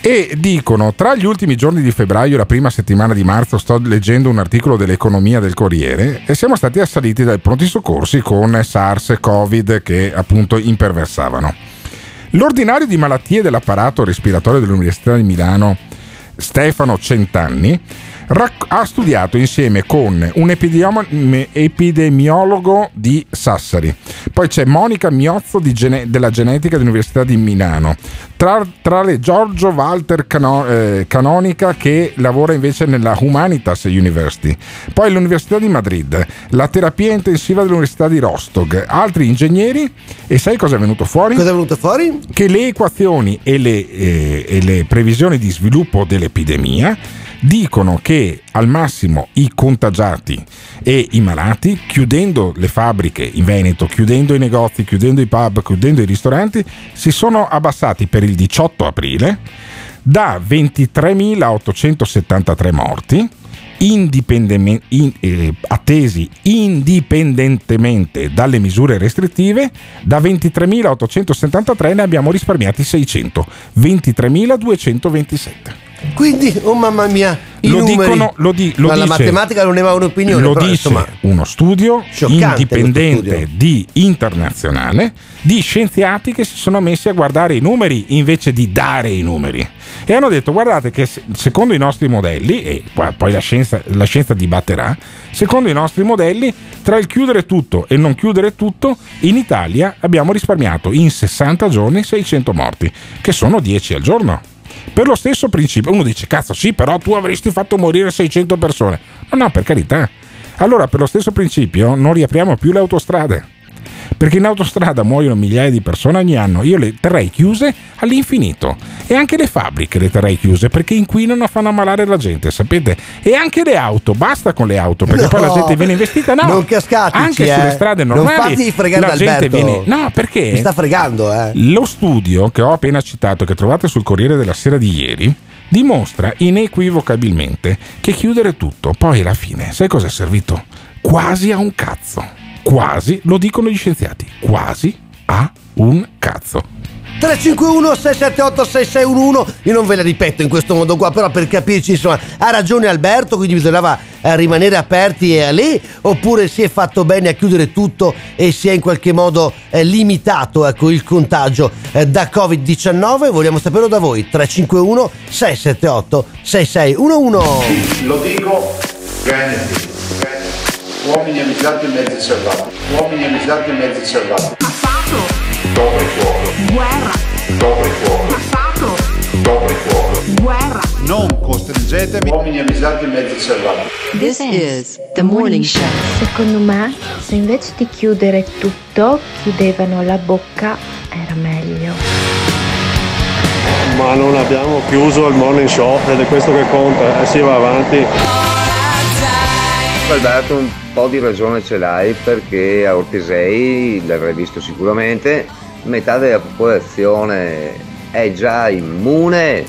E dicono, tra gli ultimi giorni di febbraio e la prima settimana di marzo, sto leggendo un articolo dell'economia del Corriere, e siamo stati assaliti dai pronti soccorsi con SARS e Covid che appunto imperversavano. L'ordinario di malattie dell'apparato respiratorio dell'Università di Milano, Stefano Centanni, rac- ha studiato insieme con un epidemiolo- epidemiologo di Sassari, poi c'è Monica Miozzo gene- della genetica dell'Università di Milano, tra, tra le Giorgio Walter Cano- eh, Canonica che lavora invece nella Humanitas University, poi l'Università di Madrid, la terapia intensiva dell'Università di Rostock, altri ingegneri? E sai cosa è venuto fuori? Cosa è venuto fuori? Che le equazioni e le, eh, e le previsioni di sviluppo dell'epidemia dicono che al massimo i contagiati e i malati, chiudendo le fabbriche in Veneto, chiudendo i negozi, chiudendo i pub, chiudendo i ristoranti, si sono abbassati per il 18 aprile da 23.873 morti indipendentemen- in- eh, attesi indipendentemente dalle misure restrittive, da 23.873 ne abbiamo risparmiati 600, 23.227. Quindi, oh mamma mia, i lo numeri. dicono, lo, di, lo Ma dice, la matematica non ne va un'opinione. lo però, dice insomma, uno studio indipendente questo di internazionale di scienziati che si sono messi a guardare i numeri invece di dare i numeri e hanno detto guardate che se- secondo i nostri modelli e poi la scienza, la scienza dibatterà secondo i nostri modelli tra il chiudere tutto e non chiudere tutto in Italia abbiamo risparmiato in 60 giorni 600 morti che sono 10 al giorno per lo stesso principio. Uno dice cazzo sì però tu avresti fatto morire 600 persone. No no per carità. Allora per lo stesso principio non riapriamo più le autostrade perché in autostrada muoiono migliaia di persone ogni anno. Io le terrei chiuse all'infinito. E anche le fabbriche le terrei chiuse perché inquinano fanno ammalare la gente, sapete? E anche le auto, basta con le auto perché No, poi la gente viene investita. No, non cascatici, anche eh. sulle strade Non normali. fatti fregare la gente viene. No, perché? Mi sta fregando, eh. Lo studio che ho appena citato, che trovate sul Corriere della Sera di ieri, dimostra inequivocabilmente che chiudere tutto, poi alla fine, sai cosa è servito? Quasi a un cazzo. Quasi, lo dicono gli scienziati, quasi a un cazzo. 351 678 6611 io non ve la ripeto in questo modo qua però per capirci insomma ha ragione Alberto quindi bisognava eh, rimanere aperti e a lì oppure si è fatto bene a chiudere tutto e si è in qualche modo eh, limitato ecco, il contagio eh, da Covid-19 vogliamo saperlo da voi 351 678 6611 Lo dico, Veneti, uomini avvisati e mezzi salvati, uomini avvisati e mezzi salvati. Passato, Dopo il fuoco, guerra, dopo il fuoco, passato, dopo il fuoco. guerra. Non costringetemi. Uomini avvisati e mezzi salvati. This is the morning show. Secondo me, se invece di chiudere tutto, chiudevano la bocca, era meglio. Ma non abbiamo chiuso il morning show ed è questo che conta, e si va avanti. Alberto un po' di ragione ce l'hai perché a Ortesei, l'avrai visto sicuramente, metà della popolazione è già immune.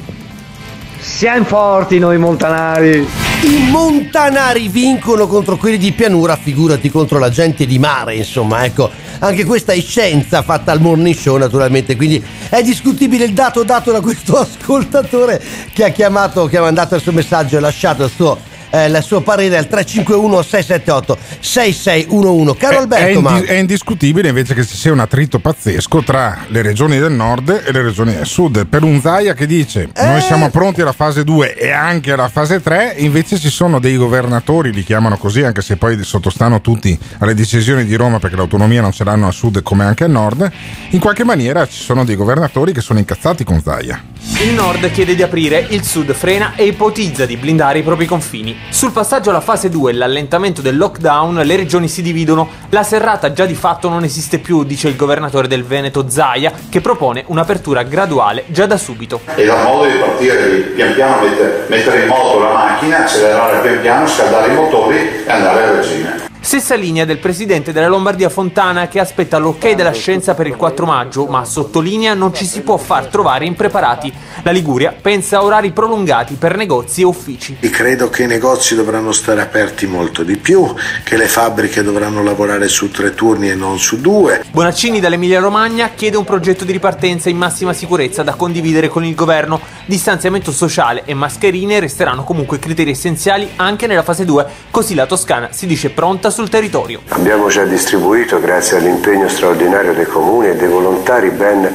Siamo forti noi montanari! I montanari vincono contro quelli di pianura, figurati contro la gente di mare, insomma, ecco. Anche questa è scienza fatta al morning show, naturalmente, quindi è discutibile il dato dato da questo ascoltatore che ha chiamato, che ha mandato il suo messaggio e lasciato il suo, eh, il suo parere al 351 678 6611. Caro È- Alberto, è, indi- ma è indiscutibile invece che ci sia un attrito pazzesco tra le regioni del nord e le regioni del sud. Per un Zaia che dice Eh. noi siamo pronti alla fase 2 e anche alla fase 3, invece ci sono dei governatori, li chiamano così anche se poi sottostanno tutti alle decisioni di Roma perché l'autonomia non ce l'hanno al sud come anche al nord, in qualche maniera ci sono dei governatori che sono incazzati con Zaia. Il nord chiede di aprire, il sud frena e ipotizza di blindare i propri confini. Sul passaggio alla fase 2 e l'allentamento del lockdown, le regioni si dividono. La serrata già di fatto non esiste più, dice il governatore del Veneto Zaia, che propone un'apertura graduale già da subito. E dal modo di partire, di pian piano mettere, mettere in moto la macchina, accelerare pian piano, scaldare i motori e andare a regime. Stessa linea del presidente della Lombardia Fontana che aspetta l'ok della scienza per il 4 maggio, ma sottolinea non ci si può far trovare impreparati. La Liguria pensa a orari prolungati per negozi e uffici. E credo che i negozi dovranno stare aperti molto di più, che le fabbriche dovranno lavorare su tre turni e non su due. Bonaccini dall'Emilia Romagna chiede un progetto di ripartenza in massima sicurezza da condividere con il governo. Distanziamento sociale e mascherine resteranno comunque criteri essenziali anche nella fase 2, così la Toscana si dice pronta sul territorio. Abbiamo già distribuito, grazie all'impegno straordinario dei comuni e dei volontari, ben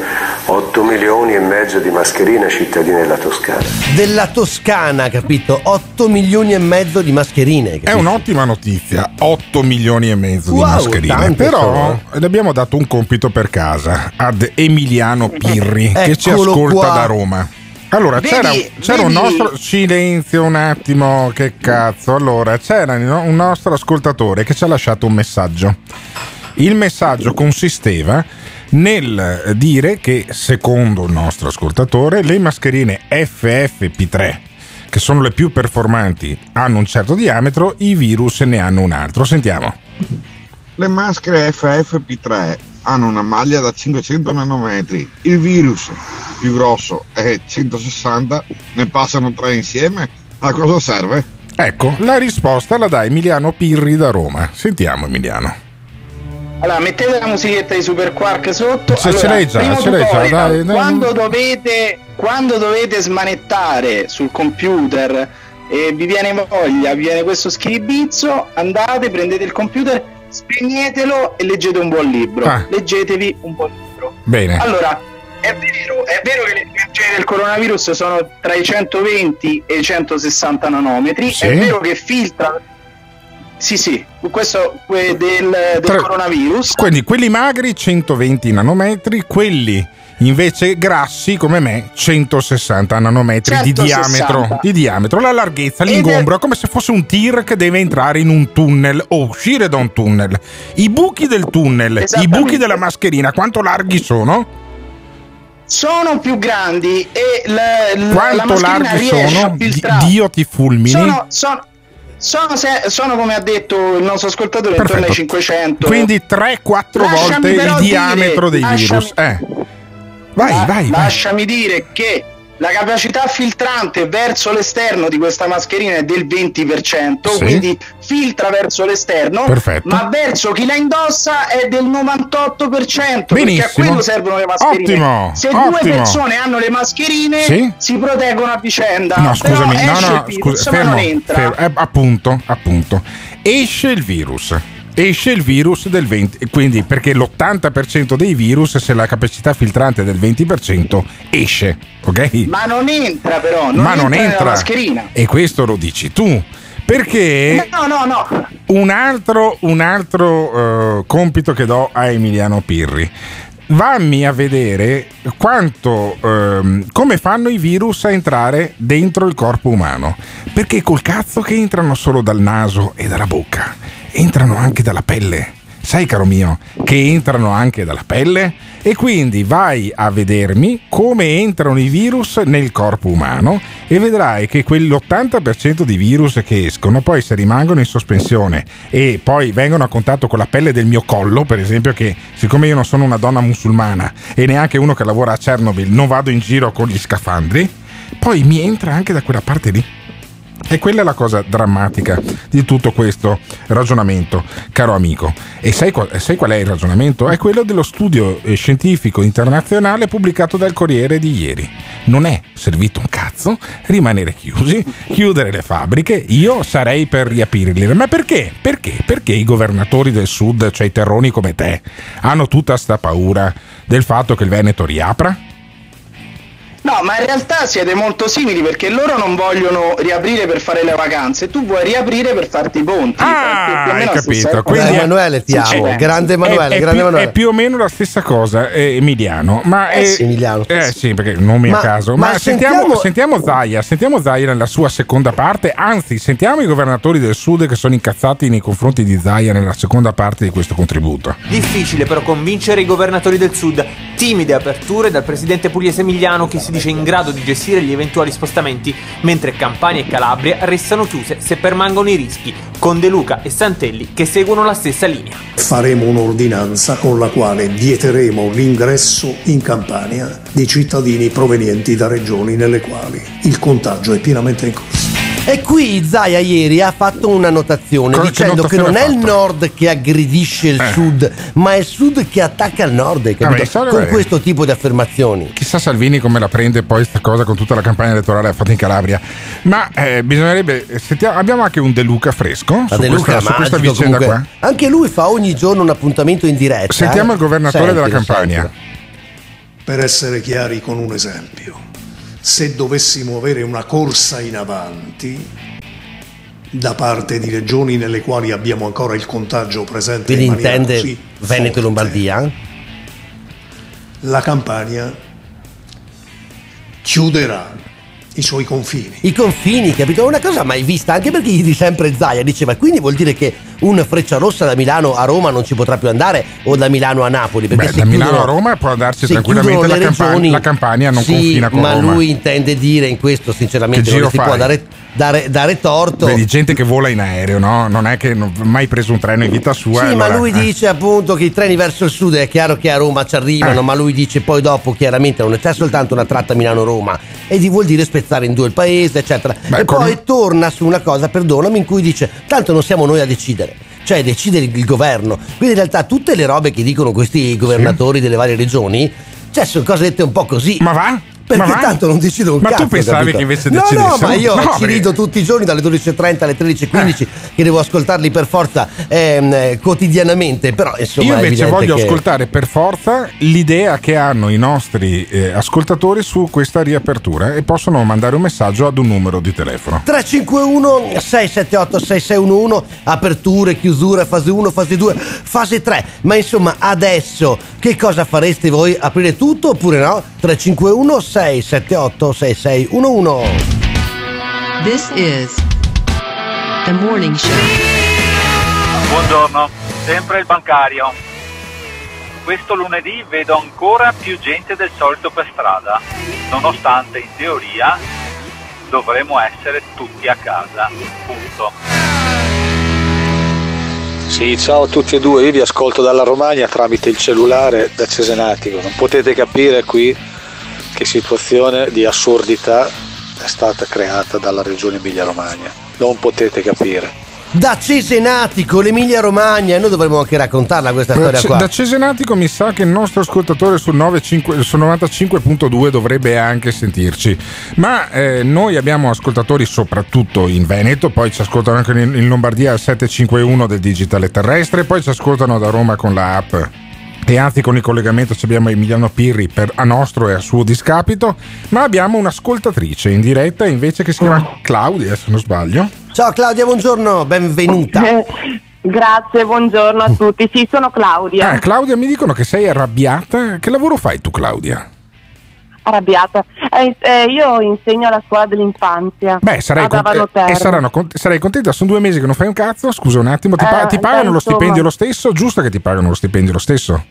8 milioni e mezzo di mascherine ai cittadini della Toscana. della Toscana, capito? 8 milioni e mezzo di mascherine. È un'ottima notizia, 8 milioni e mezzo di Wow, mascherine. tante Però sono. le abbiamo dato un compito per casa ad Emiliano Pirri che ci ascolta qua. da Roma. Allora, Vedi, c'era, c'era un nostro silenzio un attimo, che cazzo. Allora, c'era un nostro ascoltatore che ci ha lasciato un messaggio. Il messaggio consisteva nel dire che, secondo il nostro ascoltatore, le mascherine FFP3, che sono le più performanti, hanno un certo diametro, i virus ne hanno un altro. Sentiamo. Le maschere FFP3 hanno una maglia da 500 nanometri. Il virus più grosso è 160, ne passano tre insieme. A cosa serve? Ecco, la risposta la dà Emiliano Pirri da Roma. Sentiamo Emiliano. Allora, mettete la musichetta di Super Quark sotto. Se allora, ce l'hai già, ce l'hai già, tutorial, dai, dai. Quando dovete, quando dovete smanettare sul computer e vi viene voglia, vi viene questo schiribizzo, andate, prendete il computer, spegnetelo e leggete un buon libro. Ah. Leggetevi un buon libro. Bene. Allora, è vero, è vero che le dimensioni del coronavirus sono tra i 120 e i 160 nanometri, Sì. è vero che filtra. Sì, sì, questo que- del, del Tre- coronavirus. Quindi quelli magri 120 nanometri, quelli invece grassi come me 160 nanometri di 160. diametro, di diametro, la larghezza, l'ingombro, è come se fosse un tir che deve entrare in un tunnel o uscire da un tunnel. I buchi del tunnel, i buchi della mascherina, quanto larghi sono? sono più grandi e la, la- la Quanto mascherina larghi sono? Di-. Dio ti fulmini. Sono, sono, sono, se- sono, come ha detto il nostro ascoltatore intorno ai Perfetto. 500 Quindi 3-4 Lasciami volte il diametro dire- dei lasciami- virus. Eh. Vai, La- vai, vai. lasciami dire che la capacità filtrante verso l'esterno di questa mascherina è del 20%, Sì. quindi filtra verso l'esterno, Perfetto. ma verso chi la indossa è del 98%, perché a Benissimo. quello servono le mascherine. Ottimo, Se ottimo. due persone hanno le mascherine Sì. si proteggono a vicenda. No, scusami, no, esce no, il virus, scusa, ma fermo, non entra. fermo. Eh, appunto, appunto. Esce il virus. Esce il virus del 20, quindi perché l'80% dei virus, se la capacità filtrante è del 20%, esce, ok? Ma non entra però, non Ma non entra nella entra. mascherina. E questo lo dici tu. Perché No, no, no. un altro, un altro eh, compito che do a Emiliano Pirri. Vammi a vedere quanto, ehm, come fanno i virus a entrare dentro il corpo umano. Perché col cazzo che entrano solo dal naso e dalla bocca, entrano anche dalla pelle. Sai caro mio, che entrano anche dalla pelle? E quindi vai a vedermi come entrano i virus nel corpo umano e vedrai che quell'80% di virus che escono poi se rimangono in sospensione e poi vengono a contatto con la pelle del mio collo, per esempio che siccome io non sono una donna musulmana e neanche uno che lavora a Chernobyl, non vado in giro con gli scafandri, poi mi entra anche da quella parte lì. E quella è la cosa drammatica di tutto questo ragionamento, caro amico. E sai qual, sai qual è il ragionamento? È quello dello studio eh, scientifico internazionale pubblicato dal Corriere di ieri. Non è servito un cazzo rimanere chiusi, chiudere le fabbriche, io sarei per riaprirle. Ma perché? Perché? Perché i governatori del sud, cioè i terroni come te, hanno tutta sta paura del fatto che il Veneto riapra? No, ma in realtà siete molto simili perché loro non vogliono riaprire per fare le vacanze, tu vuoi riaprire per farti i ponti. Ah, Più hai capito. Quindi Emanuele, ti amo. c'è. Grande Emanuele, è, è grande più, Emanuele. è più o meno la stessa cosa, eh, Emiliano. Ma Eh è- sì, Emiliano. Eh sì, perché non mi a Ma- caso. ma Ma, sentiamo, sentiamo- sentiamo Zaia, sentiamo Zaia nella sua seconda parte. Anzi, sentiamo i governatori del sud che sono incazzati nei confronti di Zaia nella seconda parte di questo contributo. Difficile però convincere i governatori del sud. Timide aperture dal presidente pugliese Emiliano che si dice in grado di gestire gli eventuali spostamenti, mentre Campania e Calabria restano chiuse se permangono i rischi, con De Luca e Santelli che seguono la stessa linea. Faremo un'ordinanza con la quale vieteremo l'ingresso in Campania di cittadini provenienti da regioni nelle quali il contagio è pienamente in corso. E qui Zaia ieri ha fatto una notazione Cosa- che dicendo che, non è il nord che aggredisce il Eh. sud, ma è il sud che attacca il nord, hai capito? Vabbè, Con vabbè. questo tipo di affermazioni. Chissà Salvini come la prende poi sta cosa con tutta la campagna elettorale fatta in Calabria. Ma eh, bisognerebbe. sentiamo- abbiamo anche un De Luca fresco Ma su, De Luca questa, su questa vicenda comunque. qua. Anche lui fa ogni giorno un appuntamento in diretta. Sentiamo eh. il governatore Sentilo, della Campania. sentilo. Per essere chiari con un esempio, se dovessimo avere una corsa in avanti da parte di regioni nelle quali abbiamo ancora il contagio presente Quindi in intende Veneto e Lombardia? la Campania chiuderà i suoi confini. I confini, capito? Una cosa mai vista, anche perché gli di sempre Zaia diceva, quindi vuol dire che un freccia rossa da Milano a Roma non ci potrà più andare o da Milano a Napoli? Perché Beh, da Milano chiudono- a Roma può andarsi se tranquillamente la, regioni- la Campania non sì, confina con ma Roma. lui intende dire in questo sinceramente Che non si può dare, dare- dare torto. Vedi, gente che vola in aereo, no? Non è che non ha mai preso un treno in vita sua. Sì, e ma allora- lui eh. dice appunto che i treni verso il sud è chiaro che a Roma ci arrivano, Eh. ma lui dice poi dopo chiaramente non c'è soltanto una tratta Milano-Roma e di vuol dire spezzare in due il paese, eccetera. Beh, e con- poi torna su una cosa, perdonami, in cui dice tanto non siamo noi a decidere. Cioè decide il, il governo. Quindi in realtà tutte le robe che dicono questi governatori delle varie regioni, cioè sono cose dette un po' così. Ma va? Perché Ma tanto non decidono un Ma tu cazzo, pensavi capito? che invece No, no, decidessero? ma io No, ci rido tutti i giorni dalle 12.30 alle 13.15 che devo ascoltarli per forza ehm, eh, quotidianamente, però insomma Io invece voglio che- ascoltare per forza l'idea che hanno i nostri eh, ascoltatori su questa riapertura e possono mandare un messaggio ad un numero di telefono. 351 678 6611 aperture, chiusure, fase 1, fase 2, fase 3. Ma insomma, adesso che cosa fareste voi? Aprire tutto oppure no? 351 678 6611. This is the morning show. Buongiorno, sempre il bancario. Questo lunedì vedo ancora più gente del solito per strada, nonostante in teoria dovremmo essere tutti a casa. Punto. Sì, ciao a tutti e due, io vi ascolto dalla Romagna tramite il cellulare da Cesenatico. Non potete capire qui che situazione di assurdità è stata creata dalla regione Emilia-Romagna. Non potete capire. Da Cesenatico, l'Emilia Romagna, e noi dovremmo anche raccontarla questa storia qua. Da Cesenatico mi sa che il nostro ascoltatore sul, 95 sul 95.2 dovrebbe anche sentirci, ma eh, noi abbiamo ascoltatori soprattutto in Veneto, poi ci ascoltano anche in, in Lombardia al 751 del digitale terrestre, poi ci ascoltano da Roma con la app. E anzi con il collegamento ci abbiamo Emiliano Pirri per, a nostro e a suo discapito, ma abbiamo un'ascoltatrice in diretta invece che si chiama Claudia, se non sbaglio. Ciao Claudia, buongiorno, benvenuta. Grazie, buongiorno a tutti. Sì, sono Claudia. Eh, Claudia, mi dicono che sei arrabbiata. Che lavoro fai tu, Claudia? Arrabbiata. Eh, eh, io insegno alla scuola dell'infanzia. Beh, sarai, ad cont- e saranno sarai contenta, sono due mesi che non fai un cazzo. Scusa un attimo, ti, pa- Eh, ti pagano lo stipendio lo stesso? Giusto che ti pagano lo stipendio lo stesso?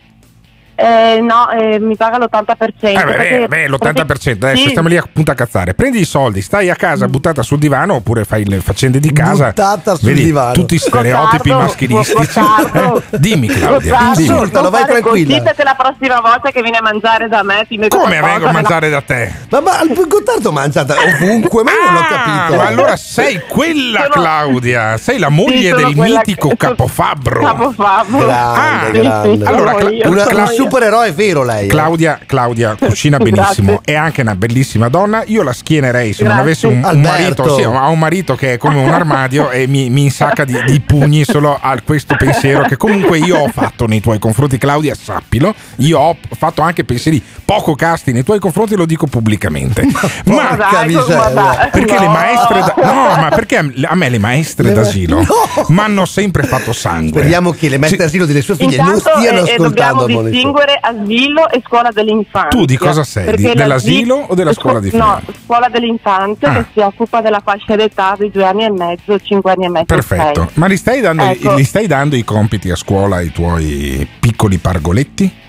Eh, no, eh, mi paga l'80%. Eh, beh, beh, l'80%, adesso Sì. stiamo lì a punta a cazzare. Prendi i soldi, stai a casa buttata sul divano oppure fai le faccende di casa. Buttata sul Vedi, divano. Tutti i stereotipi Gottardo, maschilistici. Gottardo. dimmi, Claudia. Gottardo, dimmi. non fare così perché la prossima volta che vieni a mangiare da me ti metto Come vengo a mangiare da te? Ma, ma il Gottardo mangia da- ovunque, ma io non ho capito. Ah, ma allora sei quella Sono- Claudia, sei la moglie sono del mitico che- Capofabbro. Capofabbro. Grande, Ah, grande. allora, Una- sono un io. Supereroe vero lei. eh. Claudia, Claudia cucina benissimo, è anche una bellissima donna. Io la schienerei se non Grazie. avessi un, un marito, sì, ha un marito che è come un armadio e mi, mi insacca di, di pugni solo a questo pensiero che comunque io ho fatto nei tuoi confronti, Claudia, sappilo. Io ho fatto anche pensieri poco casti nei tuoi confronti, lo dico pubblicamente. Ma miseria. guarda, perché le no. maestre da- no ma perché a me le maestre d'asilo mi hanno sempre fatto sangue Speriamo che le maestre asilo delle sue figlie non Intanto stiano eh, eh, dobbiamo ascoltando il monitor. Distinguere asilo e scuola dell'infanzia. Tu di cosa sei? Di- dell'asilo l'asi- o della scuola di No, Firenze? scuola dell'infanzia Ah. che si occupa della fascia d'età di due anni e mezzo, cinque anni e mezzo. Perfetto, ma li stai, dando, Ecco. li stai dando i compiti a scuola ai tuoi piccoli pargoletti?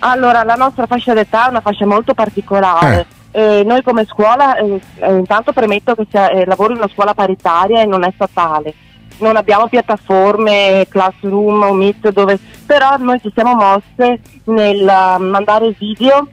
Allora, la nostra fascia d'età è una fascia molto particolare. Eh, noi come scuola, eh, eh, intanto premetto che sia- eh, lavoro in una scuola paritaria e non è statale. Non abbiamo piattaforme, classroom o meet dove... Però noi ci siamo mosse nel uh, mandare video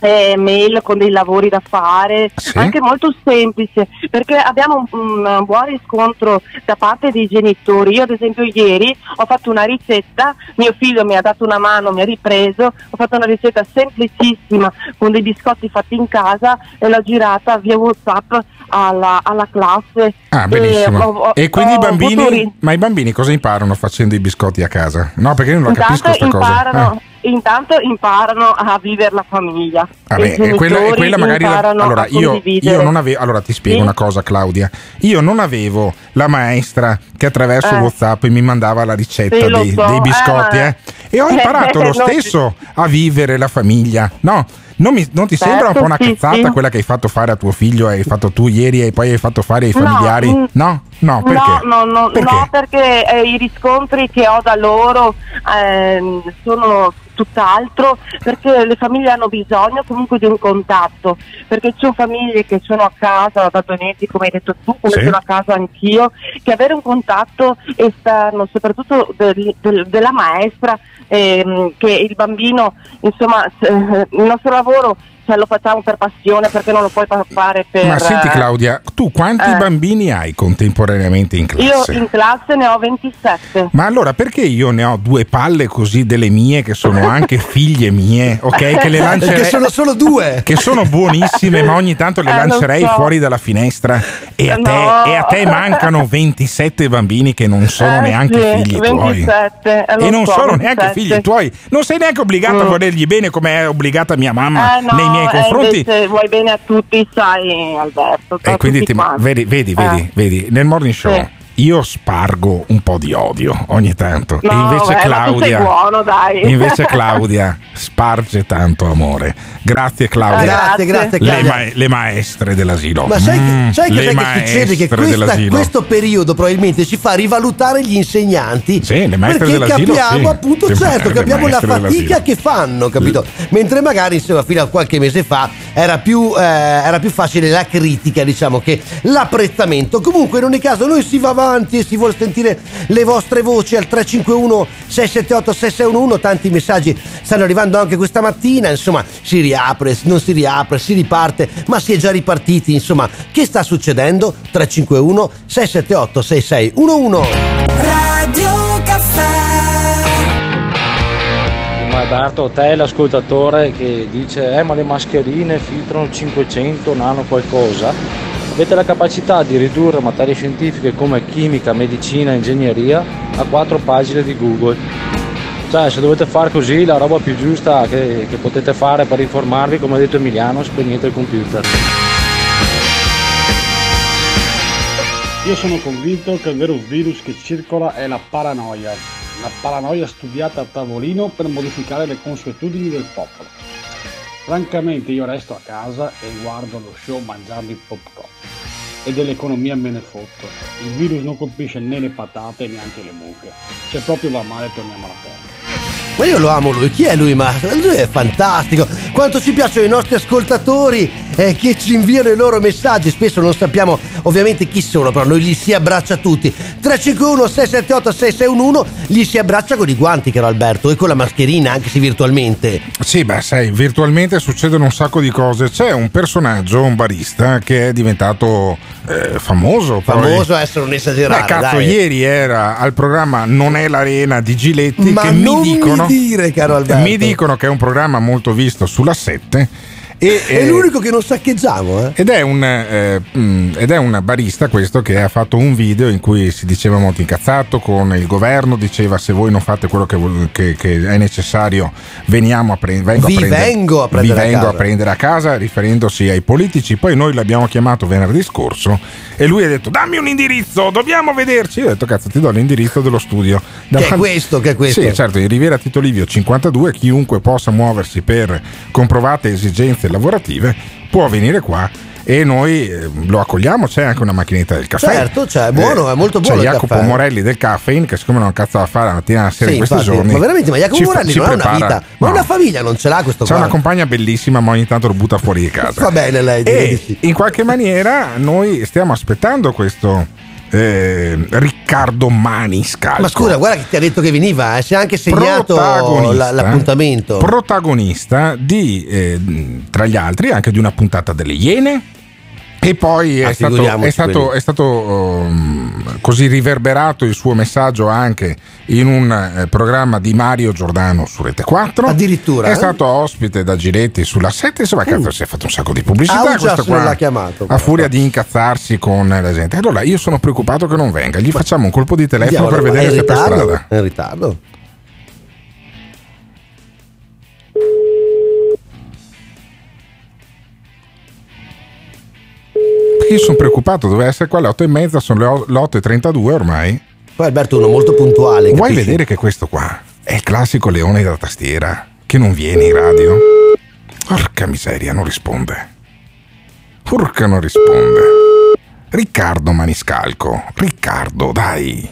eh, mail con dei lavori da fare, anche molto semplice, perché abbiamo un, un buon riscontro da parte dei genitori. Io ad esempio ieri ho fatto una ricetta, mio figlio mi ha dato una mano, mi ha ripreso, ho fatto una ricetta semplicissima con dei biscotti fatti in casa e l'ho girata via Whatsapp alla, alla classe. Ah, E benissimo. ho- ho- E quindi i avuto bambini, ri- ma i bambini cosa imparano facendo i biscotti a casa? No, perché io non la capisco Intanto questa cosa. imparano, intanto imparano a vivere la famiglia. Vabbè, I e quella, e quella magari la- allora io, io non avevo allora ti spiego Sì? una cosa Claudia io non avevo la maestra che attraverso Eh. Whatsapp mi mandava la ricetta lo dei, so, dei biscotti eh, eh, e ho imparato lo stesso a vivere la famiglia no non, mi- non ti sembra un po' una Certo, sì, cazzata sì. quella che hai fatto fare a tuo figlio hai fatto tu ieri e poi hai fatto fare ai No, familiari? mm, No, no, perché? No, no, no, Perché? no, perché eh, i riscontri che ho da loro ehm, sono tutt'altro, perché le famiglie hanno bisogno comunque di un contatto, perché ci sono famiglie che sono a casa da due mesi, come hai detto tu, come Sì. sono a casa anch'io, che avere un contatto esterno, soprattutto del- del- della maestra, ehm, che il bambino, insomma, eh, il nostro lavoro cioè, lo facciamo per passione perché non lo puoi fare per... Ma senti eh, Claudia, tu quanti eh. bambini hai contemporaneamente in Io classe? in classe ne ho 27. Ma allora perché io ne ho due palle così delle mie che sono anche figlie mie, ok? Che le lancerei Perché sono solo due. che sono buonissime, ma ogni tanto le Eh, lancerei so. fuori dalla finestra e a, te, No. e a te mancano 27 bambini che non sono Eh, neanche sì, figli tuoi. 27, eh, lo E non so, sono neanche 27. figli tuoi, non sei neanche obbligata a Mm. volergli bene come è obbligata mia mamma Eh, no, nei miei eh, confronti. invece vuoi bene a tutti, sai Alberto. E quindi ti, quanti. vedi, vedi, Eh. vedi, vedi, nel morning show Sì. Io spargo un po' di odio ogni tanto. e No, invece beh, Claudia. buono, dai. Invece Claudia sparge tanto amore. Grazie Claudia. Grazie, grazie, Le, Claudia. ma- le maestre dell'asilo. Ma sai, Mm, che, sai le cos'è che succede? Che questa- questo periodo probabilmente ci fa rivalutare gli insegnanti. Sì, le maestre perché dell'asilo, capiamo sì. appunto, Le- certo, le capiamo la fatica dell'asilo. che fanno, capito? Mentre magari insomma fino a qualche mese fa era più, eh, era più facile la critica, diciamo, che l'apprezzamento. Comunque in ogni caso noi si va avanti e si vuole sentire le vostre voci al 351 678 6611, tanti messaggi stanno arrivando anche questa mattina, insomma si riapre, non si riapre, si riparte, ma si è già ripartiti, insomma che sta succedendo? 351 678 6611 Radio Caffè Ma Alberto, te l'ascoltatore che dice eh ma le mascherine filtrano 500, non hanno qualcosa. Avete la capacità di ridurre materie scientifiche come chimica, medicina, ingegneria a quattro pagine di Google. Cioè, se dovete fare così, la roba più giusta che, che potete fare per informarvi, come ha detto Emiliano, spegnete il computer. Io sono convinto che il vero virus che circola è la paranoia, la paranoia studiata a tavolino per modificare le consuetudini del popolo. Francamente io resto a casa e guardo lo show mangiando popcorn. E dell'economia me ne fotto. Il virus non colpisce né le patate neanche le mucche. C'è proprio da male torniamo alla terra. Ma io lo amo lui, chi è lui? Ma lui è fantastico. Quanto ci piacciono i nostri ascoltatori eh, che ci inviano i loro messaggi. Spesso non sappiamo ovviamente chi sono, però noi li si abbraccia tutti. 351 678 6611 li si abbraccia con i guanti, caro Alberto, e con la mascherina, anche se virtualmente. Sì, beh, sai, virtualmente succedono un sacco di cose. C'è un personaggio, un barista, che è diventato eh, famoso. poi. Famoso essere un esagerato. Beh, cazzo, dai. ieri era al programma Non è l'arena di Giletti Ma che mi mi dicono, dire, caro Alberto. mi dicono che è un programma molto visto sulla 7 e, È eh, l'unico che non saccheggiamo, eh. ed è, un, eh, mm, ed è un barista questo che ha fatto un video in cui si diceva molto incazzato con il governo, diceva se voi non fate quello che, che- che è necessario veniamo a pre- vengo Vi a prendere, vengo a prendere vi vengo casa." a prendere a casa riferendosi ai politici. Poi noi l'abbiamo chiamato venerdì scorso e lui ha detto dammi un indirizzo, dobbiamo vederci. Io ho detto cazzo ti do l'indirizzo dello studio. Che è questo, che è questo. Sì, certo, in Riviera Tito Livio 52, chiunque possa muoversi per comprovate esigenze lavorative può venire qua e noi eh, lo accogliamo. C'è anche una macchinetta del caffè. Certo, cioè, è buono, è molto buono C'è Jacopo caffè. Morelli del Caffeine che siccome non cazzo da fare la mattina e la sera Sì, in questi infatti, giorni. ma veramente, ma Jacopo ci- Morelli ci non ha una prepara- vita, ma no. una famiglia non ce l'ha questo C'è qua. una compagna bellissima, ma ogni tanto lo butta fuori di casa. Va bene lei, E sì. in qualche maniera noi stiamo aspettando questo eh, Riccardo Maniscalco. Ma scusa, guarda che ti ha detto che veniva, eh, si è anche segnato la- l'appuntamento. protagonista di, eh, tra gli altri, anche di una puntata delle Iene. E poi è Ah, stato, è stato, è stato, um, così riverberato il suo messaggio anche in un eh, programma di Mario Giordano su Rete 4. Addirittura, È eh? stato ospite da Giretti sulla 7. Insomma, cazzo, si è fatto un sacco di pubblicità. Ah, questo qua, l'ha chiamato, a furia di incazzarsi con la gente. Allora io sono preoccupato che non venga. Gli facciamo un colpo di telefono Diavolo, per vedere se è per strada. È in ritardo. Io sono preoccupato, doveva essere qua alle 8 e mezza, sono le o- le 8 e 32 ormai. Poi Alberto è uno molto puntuale. Vuoi capisci? vedere che questo qua è il classico leone da tastiera che non viene in radio? Porca miseria, non risponde. Porca non risponde. Riccardo Maniscalco. Riccardo, dai.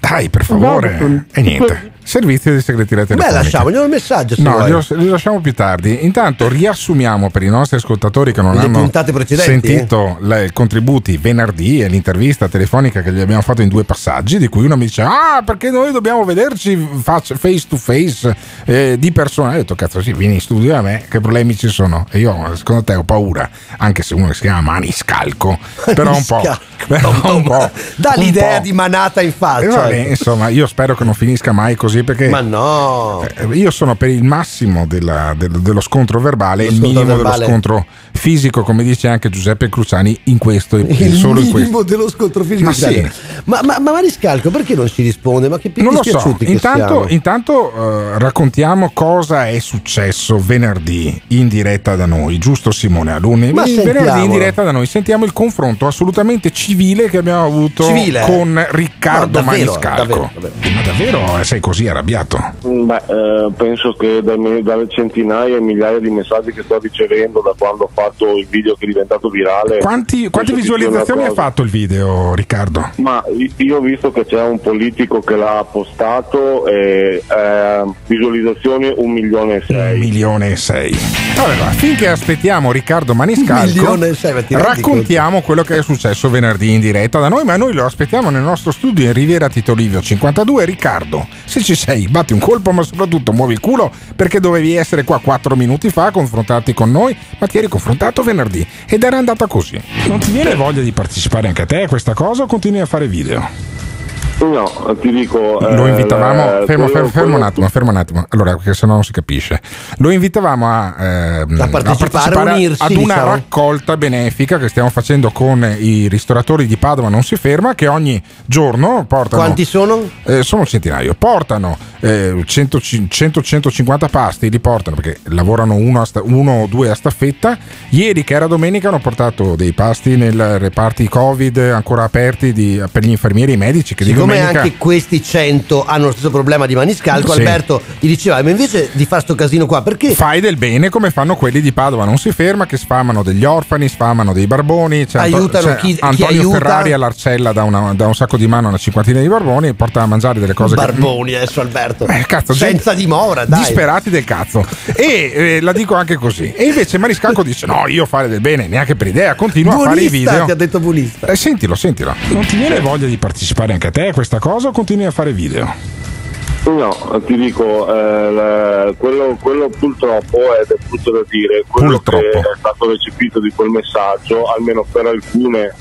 Dai, per favore. E niente. Servizio di segreteria Beh, telefonica. lasciamogli un messaggio No, li, li lasciamo più tardi. Intanto riassumiamo per i nostri ascoltatori che non Le hanno sentito i contributi venerdì e l'intervista telefonica che gli abbiamo fatto in due passaggi, di cui uno mi dice: Ah, perché noi dobbiamo vederci face to face eh, di persona. Io ho detto: Cazzo, sì, vieni in studio da me, che problemi ci sono? E io, secondo te, ho paura, anche se uno si chiama Maniscalco, però un po'. Però un po' Dà l'idea po'. di manata in E faccia. vabbè, insomma, io spero che non finisca mai così perché Ma no. eh, io sono per il massimo della- del- dello scontro verbale, il minimo verbale. dello scontro fisico, come dice anche Giuseppe Cruciani, in questo Il solo in minimo questo. dello scontro fisico. Ma in sì. ma, ma, ma Maniscalco perché non si risponde? Ma che Non lo so, intanto, intanto, eh, raccontiamo cosa è successo venerdì in diretta da noi, giusto Simone Alunni? Ma venerdì in diretta da noi sentiamo il confronto assolutamente civile che abbiamo avuto Civile? con Riccardo No, davvero, Maniscalco. Ma davvero eh, sei così arrabbiato? Beh, eh, penso che dai- dalle centinaia e migliaia di messaggi che sto ricevendo da quando ho fatto il video che è diventato virale. Quanti- quante visualizzazioni ha fatto il video, Riccardo? Ma io ho visto che c'è un politico che l'ha postato e eh, visualizzazioni un milione e sei. Un milione e sei. Allora, finché aspettiamo Riccardo Maniscalco, raccontiamo quello che è successo venerdì in diretta da noi, ma noi lo aspettiamo nel nostro studio in Riviera Tito Livio 52. Riccardo, se ci sei, batti un colpo, ma soprattutto muovi il culo perché dovevi essere qua quattro minuti fa a confrontarti con noi, ma ti eri confrontato venerdì ed era andata così. Non ti viene voglia di partecipare anche a te a questa cosa o continui a fare video? No, ti dico. Lo eh, invitavamo, eh, fermo, fermo, fermo un attimo, fermo un attimo, allora perché sennò non si capisce. Lo invitavamo a, ehm, A partecipare, a- unirsi, ad una diciamo. raccolta benefica che stiamo facendo con i ristoratori di Padova Non si ferma, che ogni giorno portano. Quanti sono? Eh, sono un centinaio, portano eh, 100 100-150 pasti, li portano perché lavorano uno, sta- uno o due a staffetta. Ieri, che era domenica, hanno portato dei pasti nel reparti Covid ancora aperti di- per gli infermieri e i medici. Che di Siccome domenica- anche questi 100 hanno lo stesso problema di maniscalco, Sì. Alberto gli diceva: Ma invece di fare sto casino qua, perché? Fai del bene come fanno quelli di Padova, non si ferma, che sfamano degli orfani, sfamano dei barboni. C'è Anto- Aiutano c'è chi- chi Antonio aiuta. Ferrari all'Arcella da, una- da un sacco di mano una cinquantina di barboni e porta a mangiare delle cose che- Barboni adesso, Alberto. Eh, cazzo, Senza gente- dimora, dai. Disperati del cazzo. E eh, la dico anche così. E invece Maniscalco dice: No, io fare del bene, neanche per idea, continua a fare i video. ti ha detto buonista. Eh, sentilo, sentilo. Non ti viene voglia di partecipare anche a te questa cosa o continui a fare video? No, ti dico, eh, la- quello, quello purtroppo ed è brutto da dire, quello che Purtroppo. è stato recepito di quel messaggio, almeno per alcune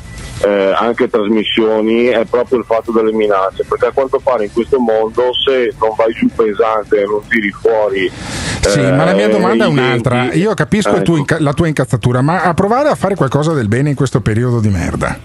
eh, anche trasmissioni, è proprio il fatto delle minacce, perché a quanto pare in questo mondo se non vai giù pesante e non tiri fuori... Sì, ma la mia eh, domanda è un'altra. denti- Io capisco Ecco. inca- la tua incazzatura, ma a provare a fare qualcosa del bene in questo periodo di merda.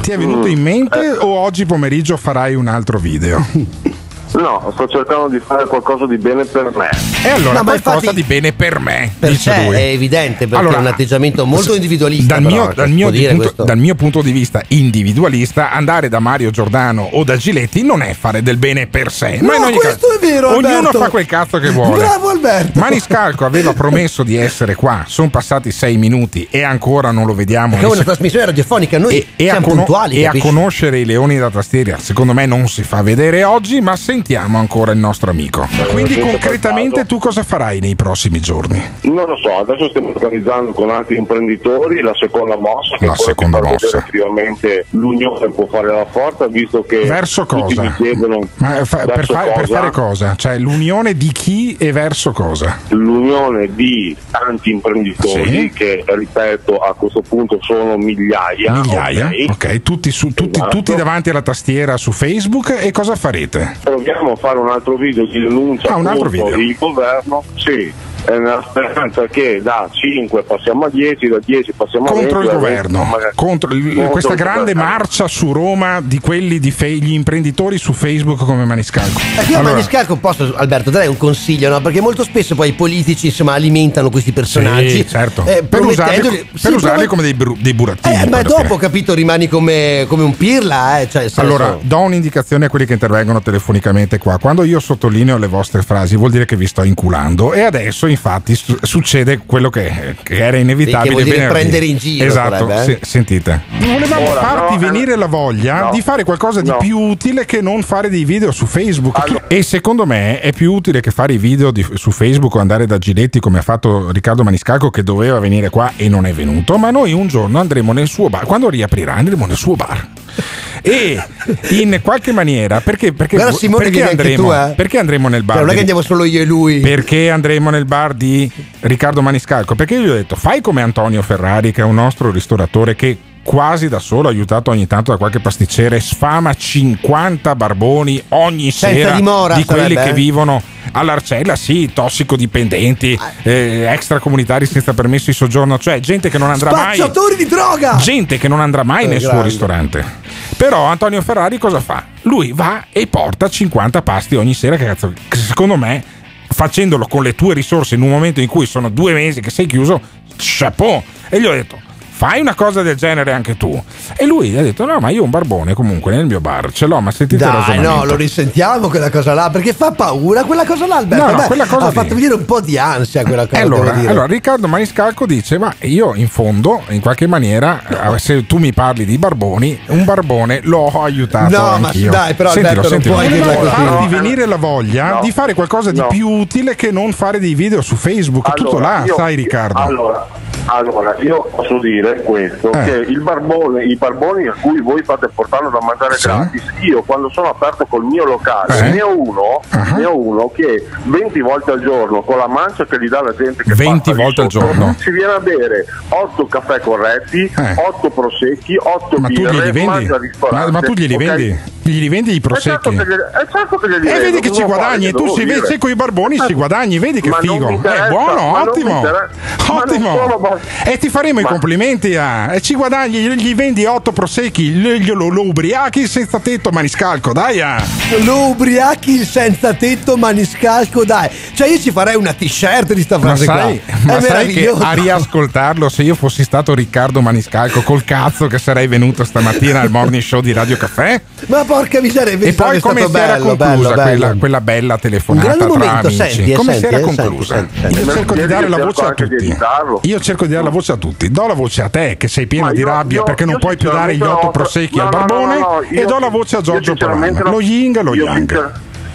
Ti è venuto Mm. in mente Eh. o oggi pomeriggio farai un altro video? No, sto cercando di fare qualcosa di bene per me. E allora No, qualcosa infatti- di bene per me, Per dice te lui. è evidente perché Allora, è un atteggiamento molto individualista. Dal però, mio, dal mio dire punto, dal mio punto di vista individualista, andare da Mario Giordano o da Giletti non è fare del bene per sé. No, Ma in ogni questo caso, è vero, Ognuno Alberto. fa quel cazzo che vuole. Bravo Alberto. Maniscalco aveva promesso di essere qua, sono passati sei minuti e ancora non lo vediamo. Perché è una trasmissione radiofonica, noi e, a, siamo cono- puntuali. e a capisci? conoscere i leoni da tastiera, secondo me non si fa vedere oggi, ma sentiamo ancora il nostro amico. Quindi concretamente tu cosa farai nei prossimi giorni? Non lo so, adesso stiamo organizzando con altri imprenditori la seconda mossa, che La seconda mossa. effettivamente l'unione può fare la forza, visto che Verso tutti cosa? mi chiedono Ma fa- per, verso fa- per cosa? fare cosa? Cioè l'unione di chi e verso cosa? l'unione di tanti imprenditori Sì. che ripeto a questo punto sono migliaia, Migliaia, ok? ok, tutti, su- tutti- Esatto. tutti davanti alla tastiera su Facebook e cosa farete? proviamo a fare un altro video di denuncia Ah, contro il governo? Sì è nella speranza che da 5 passiamo a 10 da 10 passiamo a 20 Contro il da 20 governo, magari- contro il- contro questa il grande governo. marcia su Roma di quelli di fe- gli imprenditori su Facebook come Maniscalco. Eh, io Allora, Maniscalco posso, Alberto, dai un consiglio, no? Perché molto spesso poi i politici insomma alimentano questi personaggi. Sì, certo. eh, per usarli, per sì, usarli come dei, bru- dei burattini. Eh, ma dopo, fine. capito, rimani come, come un pirla, eh? Cioè, senso- Allora, do un'indicazione a quelli che intervengono telefonicamente qua. Quando io sottolineo le vostre frasi, vuol dire che vi sto inculando. E adesso infatti, su- succede quello che, che era inevitabile. Che prendere in giro, Esatto, sarebbe, eh? se- sentite. Volevamo Ora, farti no, venire eh, la voglia no. di fare qualcosa di No. più utile che non fare dei video su Facebook. E secondo me è più utile che fare i video di- su Facebook o andare da Giletti come ha fatto Riccardo Maniscalco che doveva venire qua e non è venuto. Ma noi un giorno andremo nel suo bar. Quando riaprirà andremo nel suo bar. E in qualche maniera, perché, perché, Guarda, Simone, perché andremo, tu, eh. perché andremo nel bar? Cioè, non è che andiamo solo io e lui. perché andremo nel bar di Riccardo Maniscalco? Perché io gli ho detto fai come Antonio Ferrari, che è un nostro ristoratore che quasi da solo, aiutato ogni tanto da qualche pasticcere, sfama 50 barboni ogni Senza sera dimora, di quelli sarebbe, che eh? vivono all'Arcella, sì, tossicodipendenti, eh, extracomunitari senza permesso di soggiorno, cioè gente che non andrà mai di droga! gente che non andrà mai Eh, nel suo grande. ristorante. Però Antonio Ferrari cosa fa? Lui va e porta 50 pasti ogni sera, che cazzo, che secondo me, facendolo con le tue risorse in un momento in cui sono due mesi che sei chiuso, chapeau. E gli ho detto, fai una cosa del genere anche tu. E lui ha detto, no, ma io un barbone comunque nel mio bar ce l'ho, ma sentite il Dai, ragionamento. no, lo risentiamo quella cosa là, perché fa paura quella cosa là, Alberto. No, no, quella cosa ha lì. fatto venire un po' di ansia quella cosa, allora, allora, Riccardo Maniscalco dice: Ma io in fondo, in qualche maniera, eh, se tu mi parli di barboni, un barbone l'ho aiutato. No, ma anch'io. dai, però, Sentilo, Alberto, non sentilo. puoi dirla così. farti No. venire la voglia No. di fare qualcosa di No. più utile che non fare dei video su Facebook. Tutto Allora, là, io- sai, Riccardo. Allora, allora, io posso dire questo: Eh. che il barbone, i barboni a cui voi fate portando da mangiare Sì. gratis, io quando sono aperto col mio locale Eh. ne ho uno, Ah. ne ho uno che 20 volte al giorno con la mancia che gli dà la gente che 20 passa lì volte al giorno? si viene a bere 8 caffè corretti, Eh. 8 prosecchi, 8 Ma tu birre, glieli vendi? Ma, ma tu glieli ok? vendi? Glieli vendi i Eh, certo prosecchi? eh, certo che glieli E vendo, vedi che ci guadagni, fare, tu dire. sei con i barboni, ci guadagni, vedi che Ma figo. È interessa, buono, ma ottimo. Ma Ottimo. E ti faremo i Ma- complimenti a. E ci guadagni, gli gli vendi otto prosecchi, gli- glielo lo ubriachi senza tetto maniscalco, dai. ah. Lo ubriachi il senza tetto maniscalco, dai. Cioè io ci farei una t-shirt di sta Ma frase sai, qua. ma È sai che meraviglioso. a riascoltarlo, se io fossi stato Riccardo Maniscalco, col cazzo che sarei venuto stamattina al morning show di Radio Caffè? Ma porca miseria, E poi come stato si era bello, conclusa bello, bello. Quella, quella bella telefonata tra momento, amici? senti, eh, come senti, si era eh, conclusa? senti, senti, Io cerco di dare la voce a tutti. Io cerco di dare la voce a tutti. Do la voce a te che sei pieno di rabbia io- perché non io puoi più dare gli otto prosecchi no, al no, no, barbone no, no, e io- do la voce a io Giorgio sinceramente Paran. la- Lo ying e lo yang.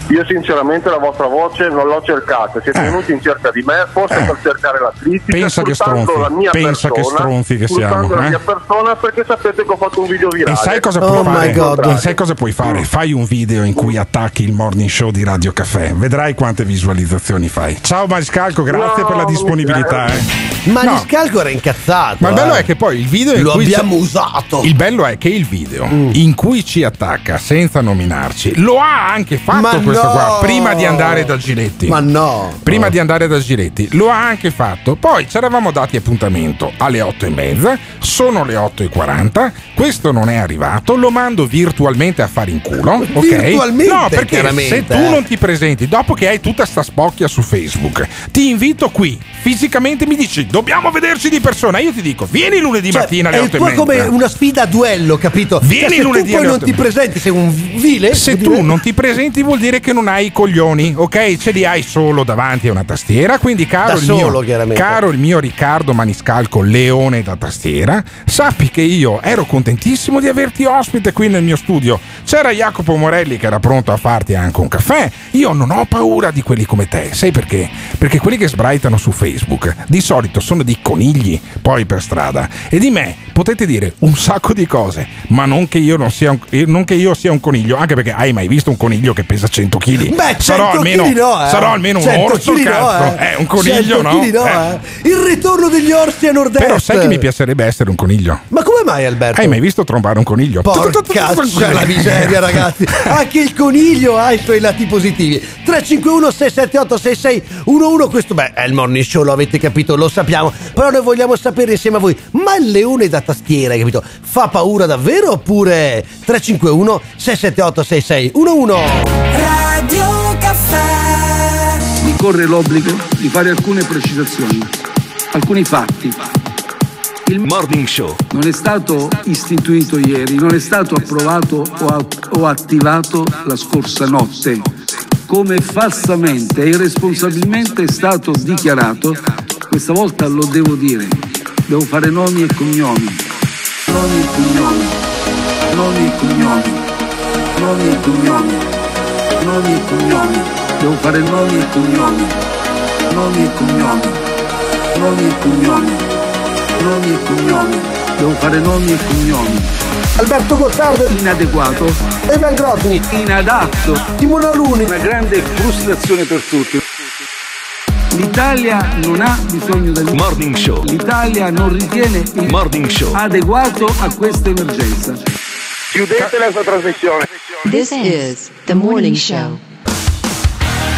Io sinceramente la vostra voce non l'ho cercata, siete Eh. venuti in cerca di me, forse Eh. per cercare la critica, Pensa che stronzi, la mia pensa che persona, stronzi che siamo, la eh. mia persona perché sapete che ho fatto un video virale. E sai cosa Oh puoi my fare? God. E sai cosa puoi fare? Fai un video in cui attacchi il morning show di Radio Caffè. Vedrai quante visualizzazioni fai. Ciao Maniscalco, grazie No, per la disponibilità. eh. Maniscalco era incazzato. Ma il bello eh. è che poi il video in Lo cui abbiamo c'è- usato. Il bello è che il video in cui ci attacca senza nominarci lo ha anche fatto Ma questo no! qua prima di andare da Giletti. Ma no. Prima di andare da Giletti lo ha anche fatto. Poi ci eravamo dati appuntamento alle 8 e mezza. Sono le 8 e 40. Questo non è arrivato. Lo mando virtualmente a fare in culo. Ok? Virtualmente, No, perché se tu eh. non ti presenti dopo che hai tutta sta spocchia su Facebook, ti invito qui. Fisicamente mi dici dobbiamo vederci di persona. Io ti dico vieni lunedì Cioè, mattina alle è 8 e mezza. come una sfida a duello, capito? Vieni Cioè, se lunedì tu poi non ti presenti, sei un vile. Se tu non ti presenti vuol dire che non hai i coglioni, ok? Ce li hai solo davanti a una tastiera. Quindi, caro, Da il, solo, mio, caro il mio Riccardo Maniscalco, leone da tastiera, sappi che io ero contentissimo di averti ospite qui nel mio studio. C'era Jacopo Morelli che era pronto a farti anche un caffè. Io non ho paura di quelli come te. Sai perché? Perché quelli che sbraitano su Facebook di solito sono dei conigli poi per strada. E di me potete dire un sacco di cose, ma non che io non sia un, eh, non che io sia un coniglio, anche perché hai mai visto un coniglio che pesa 100 kg? Beh, sarò 100 almeno, chili no, eh. sarò almeno un 100 orso, chili no, cazzo. eh. Eh, un coniglio 100 no? no, Eh. eh. Il ritorno degli orsi a nord-est. Però sai che mi piacerebbe essere un coniglio? Ma come mai, Alberto? Hai mai visto trombare un coniglio? Porca c'è la miseria, ragazzi. Anche il coniglio ha i suoi lati positivi. 351 678 6611 Questo, beh, è il morning show, lo avete capito, lo sappiamo. Però noi vogliamo sapere insieme a voi: ma il leone da tastiera, hai capito? Fa paura davvero oppure 351 678 6611 Radio Caffè. Mi corre l'obbligo di fare alcune precisazioni, alcuni fatti. Il Morning Show. Non è stato istituito ieri, non è stato approvato o, attivato la scorsa notte. come falsamente e irresponsabilmente è stato dichiarato, questa volta lo devo dire, devo fare nomi e cognomi, nomi e cognomi, nomi e cognomi, nomi e cognomi, nomi e cognomi, devo fare nomi e cognomi, nomi e cognomi, nomi e cognomi, nomi e cognomi, devo fare nomi e cognomi. Alberto Gottardo. Inadeguato. Evan Grotni inadatto. Timone Aluni una grande frustrazione per tutti. l'Italia non ha bisogno del Morning Show. l'Italia non ritiene il Morning Show. adeguato a questa emergenza Chiudete la sua trasmissione. This is the morning show.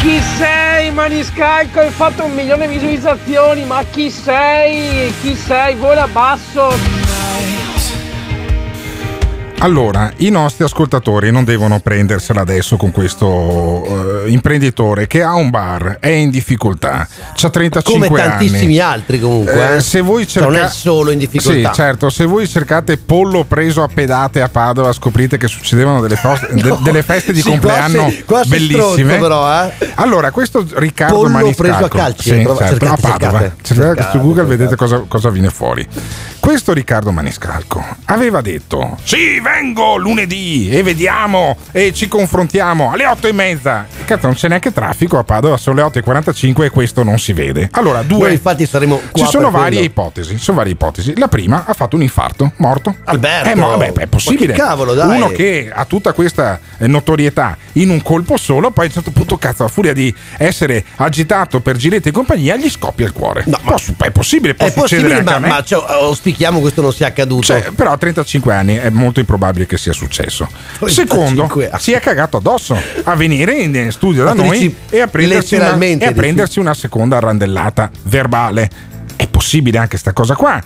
Chi sei Maniscalco? Hai fatto un milione di visualizzazioni, ma chi sei? Chi sei? Vola basso. Allora, i nostri ascoltatori non devono prendersela adesso con questo eh, imprenditore che ha un bar, è in difficoltà, ha 35 Come anni. tantissimi altri comunque. Eh, eh. se voi Cioè, cerca- non è solo in difficoltà. Sì, certo, se voi cercate pollo preso a pedate a Padova, scoprite che succedevano delle, fos- de- No. delle feste di Sì, compleanno qua sei- qua sei bellissime. però, eh. Allora, questo Riccardo Pollo Maniscalco, preso a calci, sì, prova- certo, cercate, a Padova. cercate, Cercate cercate, su Google vedete cosa, cosa viene fuori. Questo Riccardo Maniscalco aveva detto: Sì, vengo lunedì e vediamo e ci confrontiamo alle otto e mezza. Cazzo, non c'è neanche traffico a Padova, sono le 8.45 e questo non si vede. Allora, due. Noi infatti saremo qua Ci sono varie ipotesi. Sono varie ipotesi. La prima ha fatto un infarto, morto. Alberto! Eh, ma vabbè, è possibile. Cavolo, dai! Uno che ha tutta questa eh, notorietà in un colpo solo, poi a un certo punto, cazzo, a furia di essere agitato per girette e compagnia, gli scoppia il cuore. No, ma è possibile, può È succedere possibile, anche ma, ma cioè, auspichiamo questo non sia accaduto. Cioè, però a 35 anni è molto improbabile che sia successo. 35 Secondo, si è cagato addosso a venire in in studio da noi e a prendersi, una, e a prendersi una seconda randellata verbale. È possibile anche sta cosa qua.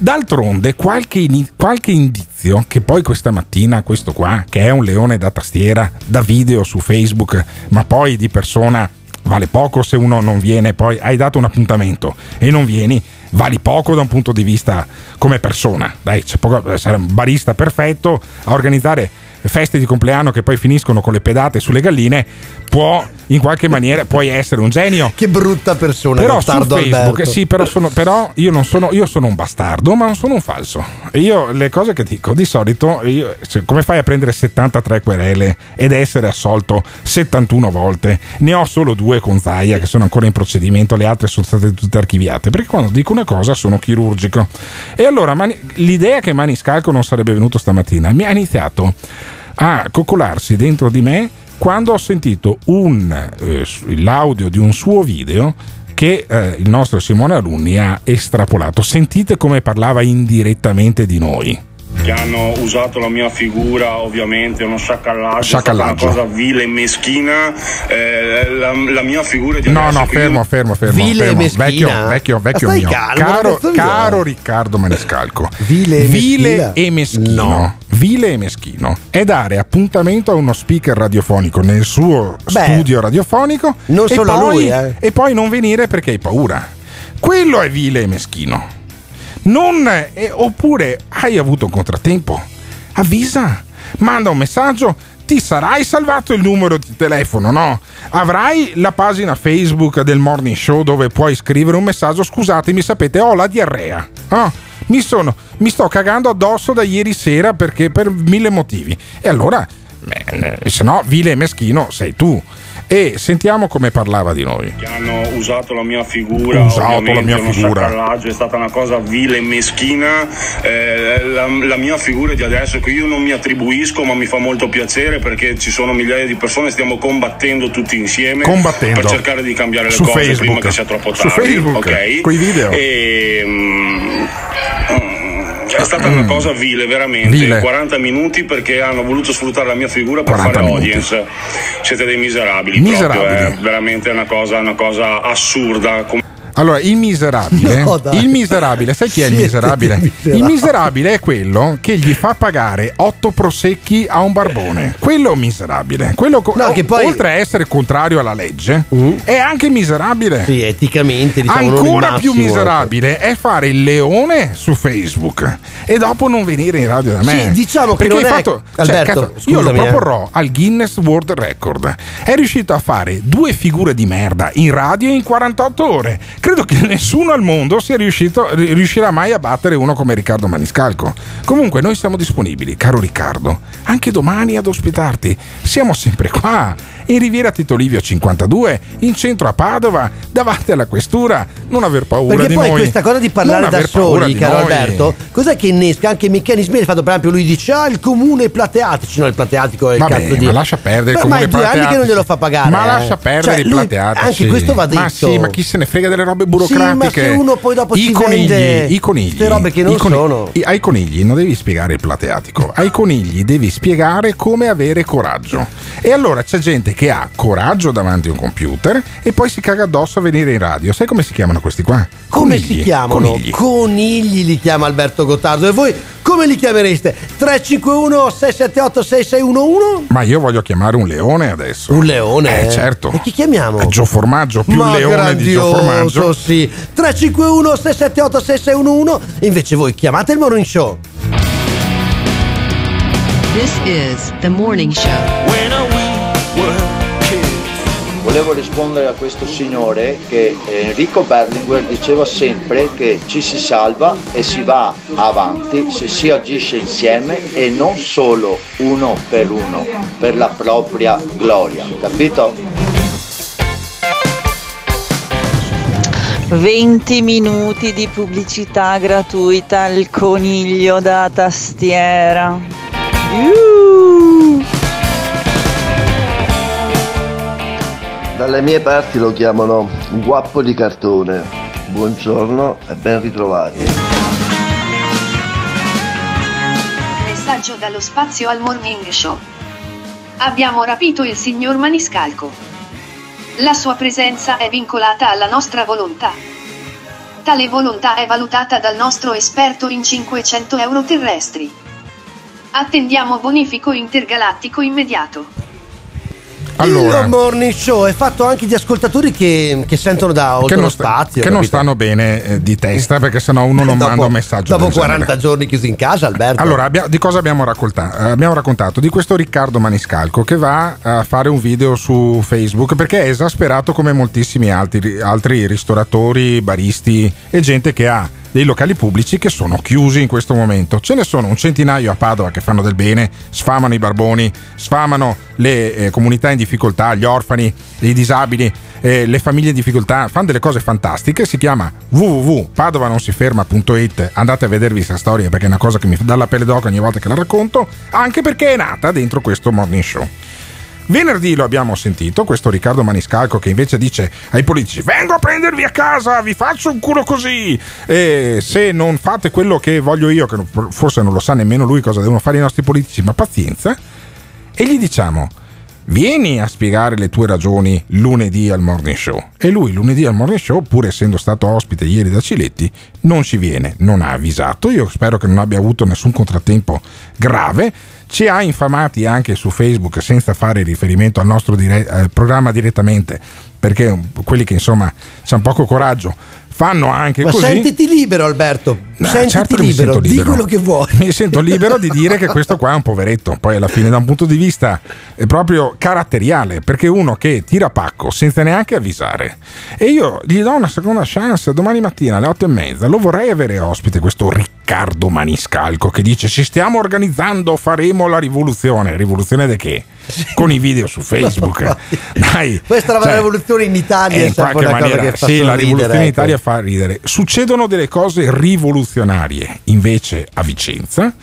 D'altronde, qualche, ini- qualche indizio che poi questa mattina questo qua, che è un leone da tastiera, da video su Facebook, ma poi di persona vale poco se uno non viene, poi hai dato un appuntamento e non vieni, vali poco da un punto di vista come persona. Dai, c'è poco, essere un barista perfetto a organizzare feste di compleanno che poi finiscono con le pedate sulle galline, può in qualche maniera puoi essere un genio. Che brutta persona, Però su Gottardo Facebook, Alberto. sì, però, sono- però io non sono, io sono un bastardo, ma non sono un falso. E Io le cose che dico di solito, io- se- come fai a prendere 73 querele ed essere assolto 71 volte? Ne ho solo due con Zaia che sono ancora in procedimento, le altre sono state tutte archiviate. Perché quando dico una cosa sono chirurgico. E allora Mani- l'idea che Maniscalco non sarebbe venuto stamattina mi ha iniziato a coccolarsi dentro di me quando ho sentito un, eh, l'audio di un suo video che eh, il nostro Simone Alunni ha estrapolato. Sentite come parlava indirettamente di noi. che hanno usato la mia figura ovviamente uno sciacallaggio, Sciacallaggio. una cosa vile e meschina eh, la, la mia figura di No, no, fermo, fermo, fermo. Vile e fermo. meschina? Vecchio, vecchio, vecchio mio. calmo, caro, caro Riccardo Maniscalco. Vile e Vile meschina? e meschino. No. Vile e meschino è dare appuntamento a uno speaker radiofonico nel suo Beh, studio radiofonico non e solo poi- lui, eh. e poi non venire perché hai paura. Quello è vile e meschino. Non, eh, oppure hai avuto un contrattempo. Avvisa, manda un messaggio. Ti sarai salvato il numero di telefono, no? Avrai la pagina Facebook del Morning Show dove puoi scrivere un messaggio. Scusatemi, sapete, ho la diarrea. Ah, mi, sono, mi sto cagando addosso da ieri sera perché per mille motivi. E allora, beh, se no, vile e meschino sei tu. E sentiamo come parlava di noi. che hanno usato la mia figura Usato la mia figura. è stata una cosa vile e meschina eh, la, la mia figura di adesso che io non mi attribuisco ma mi fa molto piacere perché ci sono migliaia di persone stiamo combattendo tutti insieme Combattendo. per cercare di cambiare le Su cose Facebook. prima che sia troppo Su tardi Facebook, ok? coi video. e, mm, è stata una cosa vile, veramente. Vile. 40 minuti perché hanno voluto sfruttare la mia figura per 40 fare minuti. audience. Siete dei miserabili, Miserabili. proprio, è veramente una cosa, una cosa assurda. Allora, il miserabile, No, il miserabile, sai chi è il miserabile? miserabili. Il miserabile è quello che gli fa pagare otto prosecchi a un barbone. Quello è un miserabile. Quello co- No, che poi- oltre a essere contrario alla legge, è anche miserabile. Sì, eticamente diciamo Ancora più massimo, miserabile è fare il leone su Facebook e dopo non venire in radio da me. Sì, diciamo che Perché non hai è- fatto, cioè, Alberto, cazzo, io lo eh. proporrò al Guinness World Record. È riuscito a fare due figure di merda in radio in 48 ore. Credo che nessuno al mondo sia riuscito, ri- riuscirà mai a battere uno come Riccardo Maniscalco. Comunque, noi siamo disponibili, caro Riccardo, anche domani ad ospitarti. Siamo sempre qua. In Riviera Tito Livio 52, in centro a Padova, davanti alla questura. Non aver paura Perché di poi noi. questa cosa di parlare da soli, caro noi. Alberto, cos'è che innesca? Anche Michele Smieri ha fatto per esempio, lui dice ah il comune plateatici, no il plateatico è il Vabbè, cazzo di... ma lascia perdere il comune Ma è due anni che non glielo fa pagare. Ma eh. lascia perdere Cioè, i plateatici. Anche questo va detto. Ma sì, ma chi se ne frega delle robe burocratiche? Sì, ma uno poi dopo I si conigli, vende i conigli, queste robe che non i coni- sono. i- ai conigli non devi spiegare il plateatico, ai conigli devi spiegare come avere coraggio. E allora c'è gente che ha coraggio davanti a un computer e poi si caga addosso a venire in radio. Sai come si chiamano questi qua? Come Conigli, si chiamano? Conigli. Conigli li chiama Alberto Gottardo. E voi come li chiamereste? 351 678 6611? Ma io voglio chiamare un leone adesso. Un leone? Eh, certo. E chi chiamiamo? Gio Formaggio, più Ma leone di Gio grandioso, Formaggio. Sì. 351 678 6611. Invece voi chiamate il Morning Show. This is the morning show. Volevo rispondere a questo signore che eh, Enrico Berlinguer diceva sempre che ci si salva e si va avanti se si agisce insieme e non solo uno per uno, per la propria gloria, capito? 20 minuti di pubblicità gratuita al coniglio da tastiera. Dalle mie parti lo chiamano guappo di cartone. Buongiorno e ben ritrovati. Messaggio dallo spazio al morning show. Abbiamo rapito il signor Maniscalco. La sua presenza è vincolata alla nostra volontà. Tale volontà è valutata dal nostro esperto in 500 euro terrestri. Attendiamo bonifico intergalattico immediato. Allora. Il Morning Show è fatto anche di ascoltatori che, che sentono da oltre lo non, spazio. che non capito? stanno bene eh, di testa perché sennò uno non Dopo- manda un messaggio Dopo del 40 genere. giorni chiusi in casa, Alberto. Allora, abbia- di cosa abbiamo raccontato? Eh, Abbiamo raccontato di questo Riccardo Maniscalco che va a fare un video su Facebook perché è esasperato come moltissimi altri, altri ristoratori, baristi e gente che ha dei locali pubblici che sono chiusi in questo momento. Ce ne sono un centinaio a Padova che fanno del bene, sfamano i barboni, sfamano le eh, comunità in difficoltà, gli orfani, i disabili, eh, le famiglie in difficoltà, fanno delle cose fantastiche. Si chiama www.padovanonsiferma.it. Andate a vedervi questa storia perché è una cosa che mi dà la pelle d'oca ogni volta che la racconto, anche perché è nata dentro questo morning show. Venerdì lo abbiamo sentito, questo Riccardo Maniscalco che invece dice ai politici vengo a prendervi a casa, vi faccio un culo così e se non fate quello che voglio io, che forse non lo sa nemmeno lui cosa devono fare i nostri politici, ma pazienza, e gli diciamo vieni a spiegare le tue ragioni lunedì al morning show. E lui lunedì al morning show, pur essendo stato ospite ieri da Ciletti, non ci viene, non ha avvisato. Io spero che non abbia avuto nessun contrattempo grave. Ci ha infamati anche su Facebook senza fare riferimento al nostro dire- eh, programma direttamente, perché quelli che insomma hanno poco coraggio fanno anche Ma così. sentiti libero, Alberto. No, sentiti certo libero, sento di libero. quello che vuoi. Mi sento libero di dire che questo qua è un poveretto. Poi alla fine, da un punto di vista proprio caratteriale, perché uno che tira pacco senza neanche avvisare. E io gli do una seconda chance domani mattina alle otto e mezza. Lo vorrei avere ospite questo Riccardo Maniscalco che dice: Ci stiamo organizzando, faremo la rivoluzione. Rivoluzione di che? Con i video su Facebook. Dai, Questa era cioè, la rivoluzione in Italia, eh, in sempre qualche maniera, sì, la rivoluzione in ecco. Italia fa ridere. Succedono delle cose rivoluzionarie invece a Vicenza.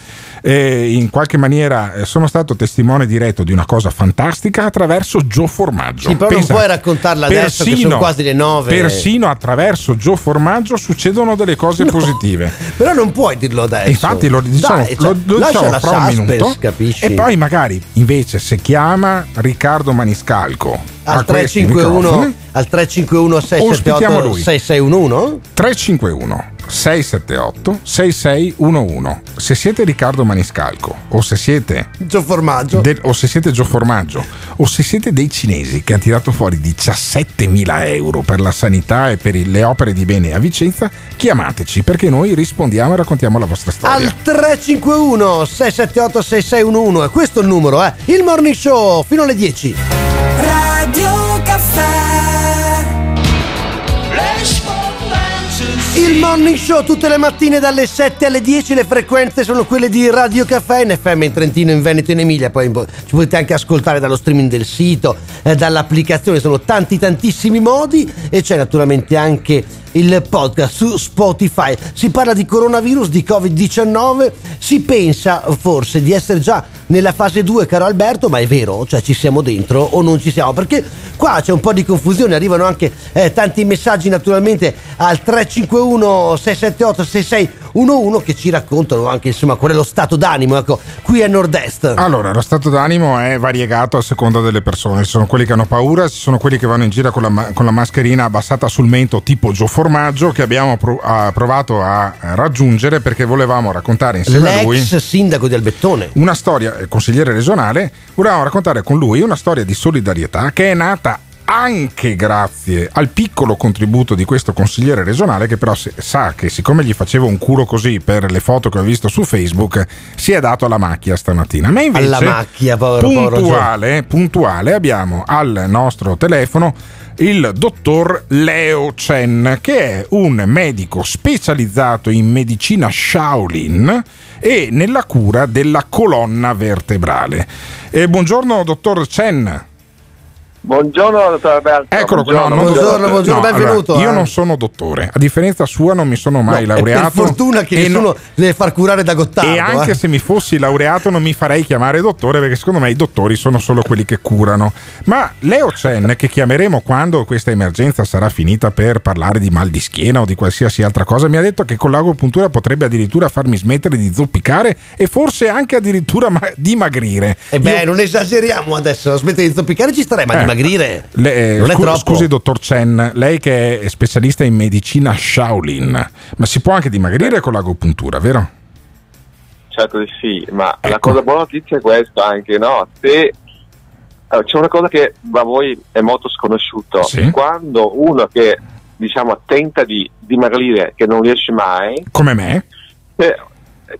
Eh, in qualche maniera eh, sono stato testimone diretto di una cosa fantastica attraverso Gio Formaggio. Sì, però non puoi raccontarla adesso che sono quasi le nove. Persino attraverso Gio Formaggio succedono delle cose positive. Però non puoi dirlo adesso. Infatti lo diciamo, Dai, lo, cioè, lo lascia diciamo fra un minuto capisci? e poi magari invece se chiama Riccardo Maniscalco al questi 351 microfoni, al 351 Ospitiamo 678 lui. 6611 351 678 6611 se siete Riccardo Maniscalco o se siete Gio Formaggio. del- o se siete Gio Formaggio o se siete dei cinesi che hanno tirato fuori 17.000 euro per la sanità e per le opere di bene a Vicenza chiamateci perché noi rispondiamo e raccontiamo la vostra storia. Al 351 678 6611 e questo è il numero eh. Il morning show fino alle 10 Il morning show tutte le mattine dalle 7 alle 10, le frequenze sono quelle di Radio Caffè in FM in Trentino, in Veneto in Emilia, poi po- ci potete anche ascoltare dallo streaming del sito, eh, dall'applicazione, sono tanti tantissimi modi e c'è naturalmente anche il podcast su Spotify. Si parla di coronavirus, di Covid-19, si pensa forse di essere già nella fase 2, caro Alberto, ma è vero, cioè ci siamo dentro o non ci siamo, perché qua c'è un po' di confusione, arrivano anche eh, tanti messaggi naturalmente al 351 678 6611 che ci raccontano anche insomma qual è lo stato d'animo, ecco, qui a nord-est. Allora, lo stato d'animo è variegato a seconda delle persone. Ci sono quelli che hanno paura, ci sono quelli che vanno in giro con la, con la mascherina abbassata sul mento, tipo Gio Formaggio, che abbiamo provato a raggiungere perché volevamo raccontare insieme a lui L'ex sindaco di Albettone. una storia, eh, consigliere regionale, volevamo raccontare con lui una storia di solidarietà che è nata anche grazie al piccolo contributo di questo consigliere regionale che però sa che siccome gli facevo un culo così per le foto che ho visto su Facebook si è dato alla macchia stamattina. Ma invece Alla macchia, povero, povero puntuale, puntuale abbiamo al nostro telefono il dottor Leo Chen, che è un medico specializzato in medicina Shaolin e nella cura della colonna vertebrale. Eh, buongiorno, dottor Chen. Buongiorno, dottor Alberto. Eccolo. Buongiorno, no, buongiorno, buongiorno, no, benvenuto, allora, io eh. non sono dottore, a differenza sua non mi sono mai No, laureato. per fortuna che nessuno no- deve far curare da Gottardo. e anche eh. se mi fossi laureato non mi farei chiamare dottore perché secondo me i dottori sono solo quelli che curano. Ma Leo Chen, che chiameremo quando questa emergenza sarà finita per parlare di mal di schiena o di qualsiasi altra cosa, mi ha detto che con l'agopuntura potrebbe addirittura farmi smettere di zoppicare e forse anche addirittura ma- dimagrire. E beh, non esageriamo adesso, smette di zoppicare ci starei, ma Eh. dimagrire Le- eh, non è scu- troppo. Scusi, dottor Chen, lei che è specialista in medicina Shaolin, ma si può anche dimagrire con l'agopuntura, vero? Certo di sì, ma Ecco. la cosa buona notizia è questa anche, no? Se allora, c'è una cosa che a voi è molto sconosciuto, Sì. quando uno che diciamo tenta di dimagrire che non riesce mai, Come me? eh,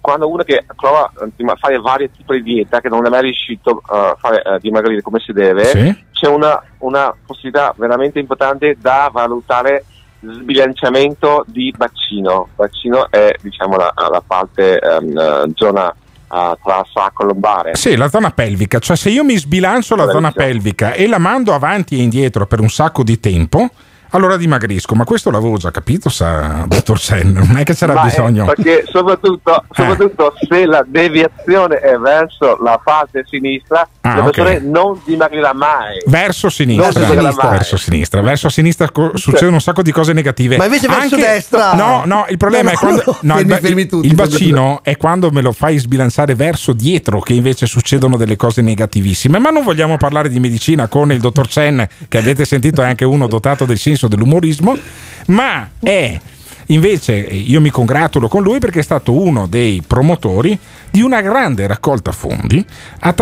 quando uno che prova eh, a fare vari tipi di dieta che non è mai riuscito eh, a fare eh, dimagrire come si deve, Sì. c'è una, una possibilità veramente importante da valutare sbilanciamento di bacino. Bacino è diciamo la, la parte eh, zona eh, tra sacco lombare. Sì, la zona pelvica, cioè se io mi sbilancio la zona pelvica e la mando avanti e indietro per un sacco di tempo, allora dimagrisco, ma questo l'avevo già capito, sa, dottor Sen, non è che c'era Ma, eh, bisogno. perché soprattutto, soprattutto se la deviazione è verso la parte sinistra, Ah, la persona non dimagrirà mai. Verso sinistra, Non si dimagrerà mai. verso sinistra, verso sinistra co- succedono un sacco di cose negative. Ma invece verso Anche- destra? No, no, il problema No, è quando no, no, il, fermi, ba- fermi tutti, il bacino è quando me lo fai sbilanciare verso dietro che invece succedono delle cose negativissime. Ma non vogliamo parlare di medicina con il dottor Chen, che avete sentito è anche uno dotato del senso dell'umorismo, ma è Invece io mi congratulo con lui perché è stato uno dei promotori di una grande raccolta fondi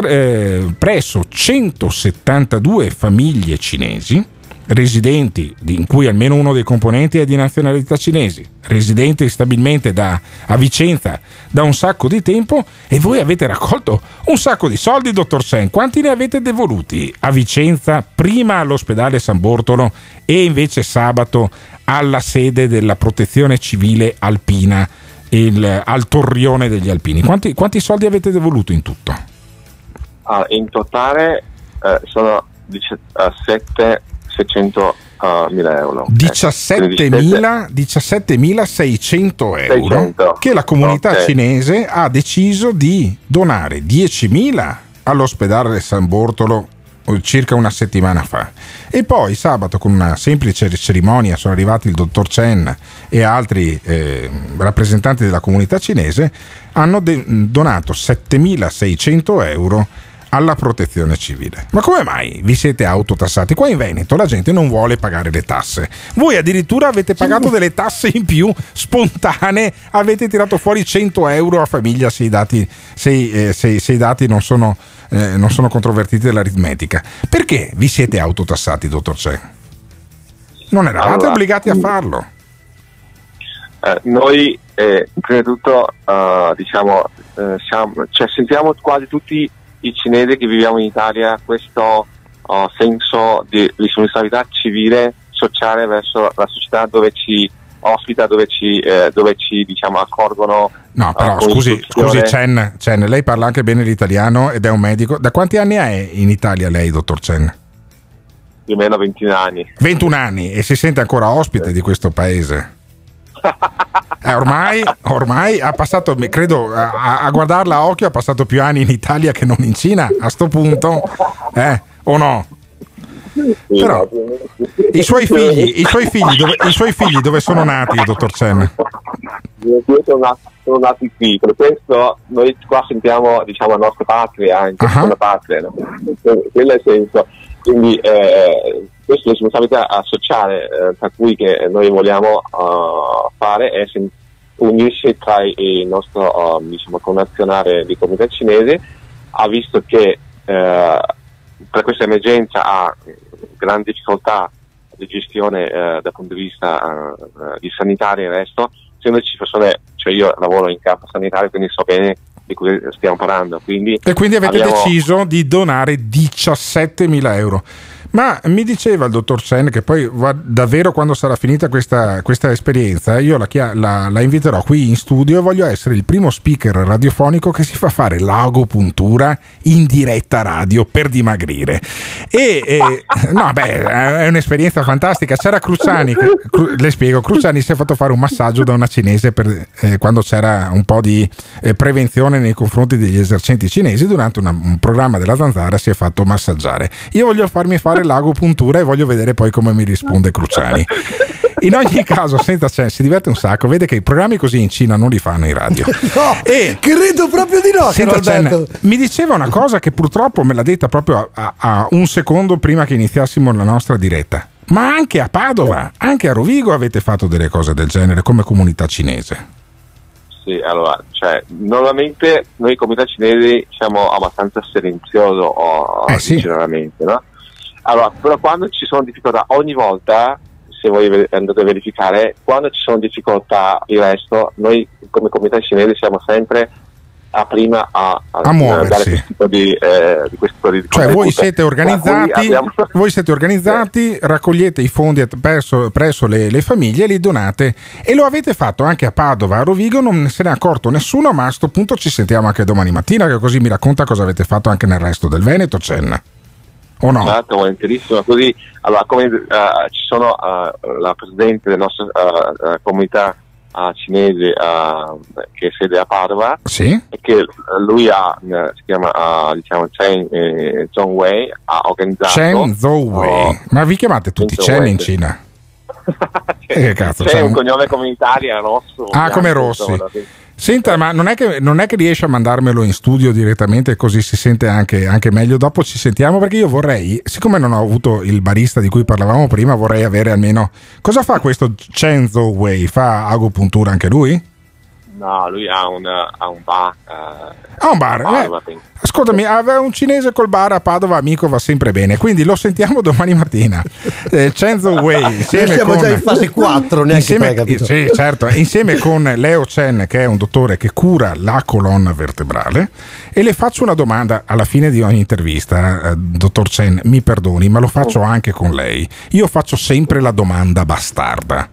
eh, presso 172 famiglie cinesi residenti, in cui almeno uno dei componenti è di nazionalità cinesi, residenti stabilmente da, a Vicenza da un sacco di tempo e voi avete raccolto un sacco di soldi, dottor Sen. Quanti ne avete devoluti a Vicenza, prima all'ospedale San Bortolo e invece sabato alla sede della protezione civile alpina, il- al Torrione degli Alpini? Quanti, quanti soldi avete devoluto in tutto? Ah, in totale eh, sono 7 600 1000 euro. Quindi 17.000 17.600 euro 600. che la comunità Ok. cinese ha deciso di donare 10.000 all'ospedale San Bortolo eh, circa una settimana fa e poi sabato con una semplice cerimonia sono arrivati il dottor Chen e altri eh, rappresentanti della comunità cinese hanno de- donato 7.600 euro alla protezione civile. Ma come mai vi siete autotassati? Qua in Veneto la gente non vuole pagare le tasse. Voi addirittura avete pagato delle tasse in più spontanee, avete tirato fuori 100 euro a famiglia se i dati, se, eh, se i- se i dati non, sono, eh, non sono controvertiti dall'aritmetica. Perché vi siete autotassati, dottor Chen? Non eravate Allora, obbligati a farlo. Eh, noi, eh, prima di tutto, eh, diciamo, eh, siamo- cioè, sentiamo quasi tutti i cinesi che viviamo in Italia questo oh, senso di responsabilità civile, sociale verso la società dove ci ospita, dove ci, eh, dove ci diciamo, accorgono. No, eh, però con scusi, scusi Chen, Chen, lei parla anche bene l'italiano ed è un medico. Da quanti anni è in Italia lei, dottor Chen? Più o meno 20 anni. 21 anni e si sente ancora ospite di questo paese. Eh, ormai, ormai ha passato, credo, a, a guardarla a occhio, ha passato più anni in Italia che non in Cina. A sto punto, eh, o no? Però i suoi figli, i suoi figli, dove, i suoi figli dove sono nati, dottor Chen? Sono nati qui, per questo noi qua sentiamo diciamo, la nostra patria, anche Ah. la patria, no? quello è il senso. Quindi eh, questa responsabilità sociale eh, per cui che noi vogliamo eh, fare è unirsi tra il nostro eh, diciamo, connazionale di comunità cinese, ha visto che eh, per questa emergenza ha grandi difficoltà di gestione eh, dal punto di vista eh, di sanitario e il resto, essendoci persone, cioè io lavoro in campo sanitario quindi so bene di cui stiamo parlando. Quindi E quindi avete abbiamo- deciso di donare 17.000 euro. Ma mi diceva il dottor Chen che poi davvero quando sarà finita questa, questa esperienza io la, la- la inviterò qui in studio e voglio essere il primo speaker radiofonico che si fa fare l'agopuntura in diretta radio per dimagrire. E, e- no, beh, è un'esperienza fantastica. C'era Cruciani, Cru- le spiego, Cruciani si è fatto fare un massaggio da una cinese per, eh, quando c'era un po' di eh, prevenzione nei confronti degli esercenti cinesi durante una- un programma della Zanzara si è fatto massaggiare. Io voglio farmi fare l'agopuntura e voglio vedere poi come mi risponde Cruciani. In ogni caso, senta, cioè, si diverte un sacco. Vede che i programmi così in Cina non li fanno in radio. No, credo proprio di no, Senta. Chen, mi diceva una cosa che purtroppo me l'ha detta proprio a, a- a un secondo prima che iniziassimo la nostra diretta. Ma anche a Padova, anche a Rovigo avete fatto delle cose del genere come comunità cinese. Sì, allora, cioè, normalmente noi comunità cinesi siamo abbastanza silenziosi, o, Eh, sì. generalmente, no? Allora, però quando ci sono difficoltà, ogni volta, se voi andate a verificare, quando ci sono difficoltà, il resto, noi come comunità cinese siamo sempre a prima a, A muoversi. dare questo tipo di, eh, di questo tipo di Cioè voi siete organizzati, abbiamo- voi siete organizzati, raccogliete i fondi presso, presso le, le famiglie e li donate e lo avete fatto anche a Padova, a Rovigo non se ne è accorto nessuno, ma a questo punto ci sentiamo anche domani mattina che così mi racconta cosa avete fatto anche nel resto del Veneto, Chen. O no? Esatto, volentierissimo. Così, allora, come eh, ci sono eh, la presidente della nostra eh, eh, comunità eh, cinese eh, che è sede a Padova, Sì? e che eh, lui ha, eh, si chiama eh, diciamo Chen eh, Zhongwei, ha organizzato Chen Zhouwei. oh, Ma vi chiamate tutti Chen in. Cina? Eh, che cazzo, c'è c'è un un- cognome comunitario rosso. Ah, come Rossi. insomma, Senta, ma non è, che, non è che riesce a mandarmelo in studio direttamente così si sente anche, anche meglio? Dopo ci sentiamo perché io vorrei, siccome non ho avuto il barista di cui parlavamo prima, vorrei avere almeno... Cosa fa questo Cenzo Way? Fa agopuntura anche lui? No, lui ha un, ha un bar. eh, Ha un bar, Padova, eh. Ascoltami, avere un cinese col bar a Padova, amico, va sempre bene. Quindi lo sentiamo domani mattina. Eh, Cenzo Way. Noi siamo con- già in fase 4, neanche insieme, te, capito? Sì, certo. Insieme con Leo Chen, che è un dottore che cura la colonna vertebrale. E le faccio una domanda alla fine di ogni intervista, eh, dottor Chen, mi perdoni, ma lo faccio anche con lei. Io faccio sempre la domanda bastarda.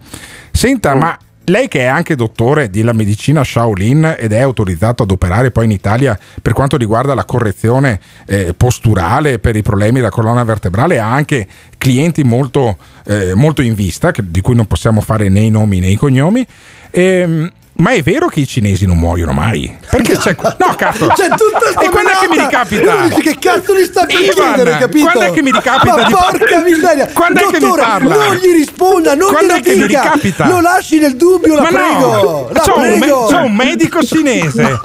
Senta, ma lei che è anche dottore della medicina Shaolin ed è autorizzato ad operare poi in Italia per quanto riguarda la correzione eh, posturale per i problemi della colonna vertebrale, ha anche clienti molto, eh, molto in vista, che- di cui non possiamo fare né i nomi né i cognomi. Ehm, ma è vero che i cinesi non muoiono mai? Perché c'è. No, cazzo! C'è tutta sta E quando è che mi ricapita? Dice, Che cazzo li sta per Ivan, chiedere, capito? quando è che mi ricapita Ma di porca miseria! Quando è che mi Dottore, parla? Non gli risponda, non Quando glielo è che mi dica! ricapita? Lo lasci nel dubbio, la Ma prego! no, La c'ho un, me- prego! c'ho un medico cinese.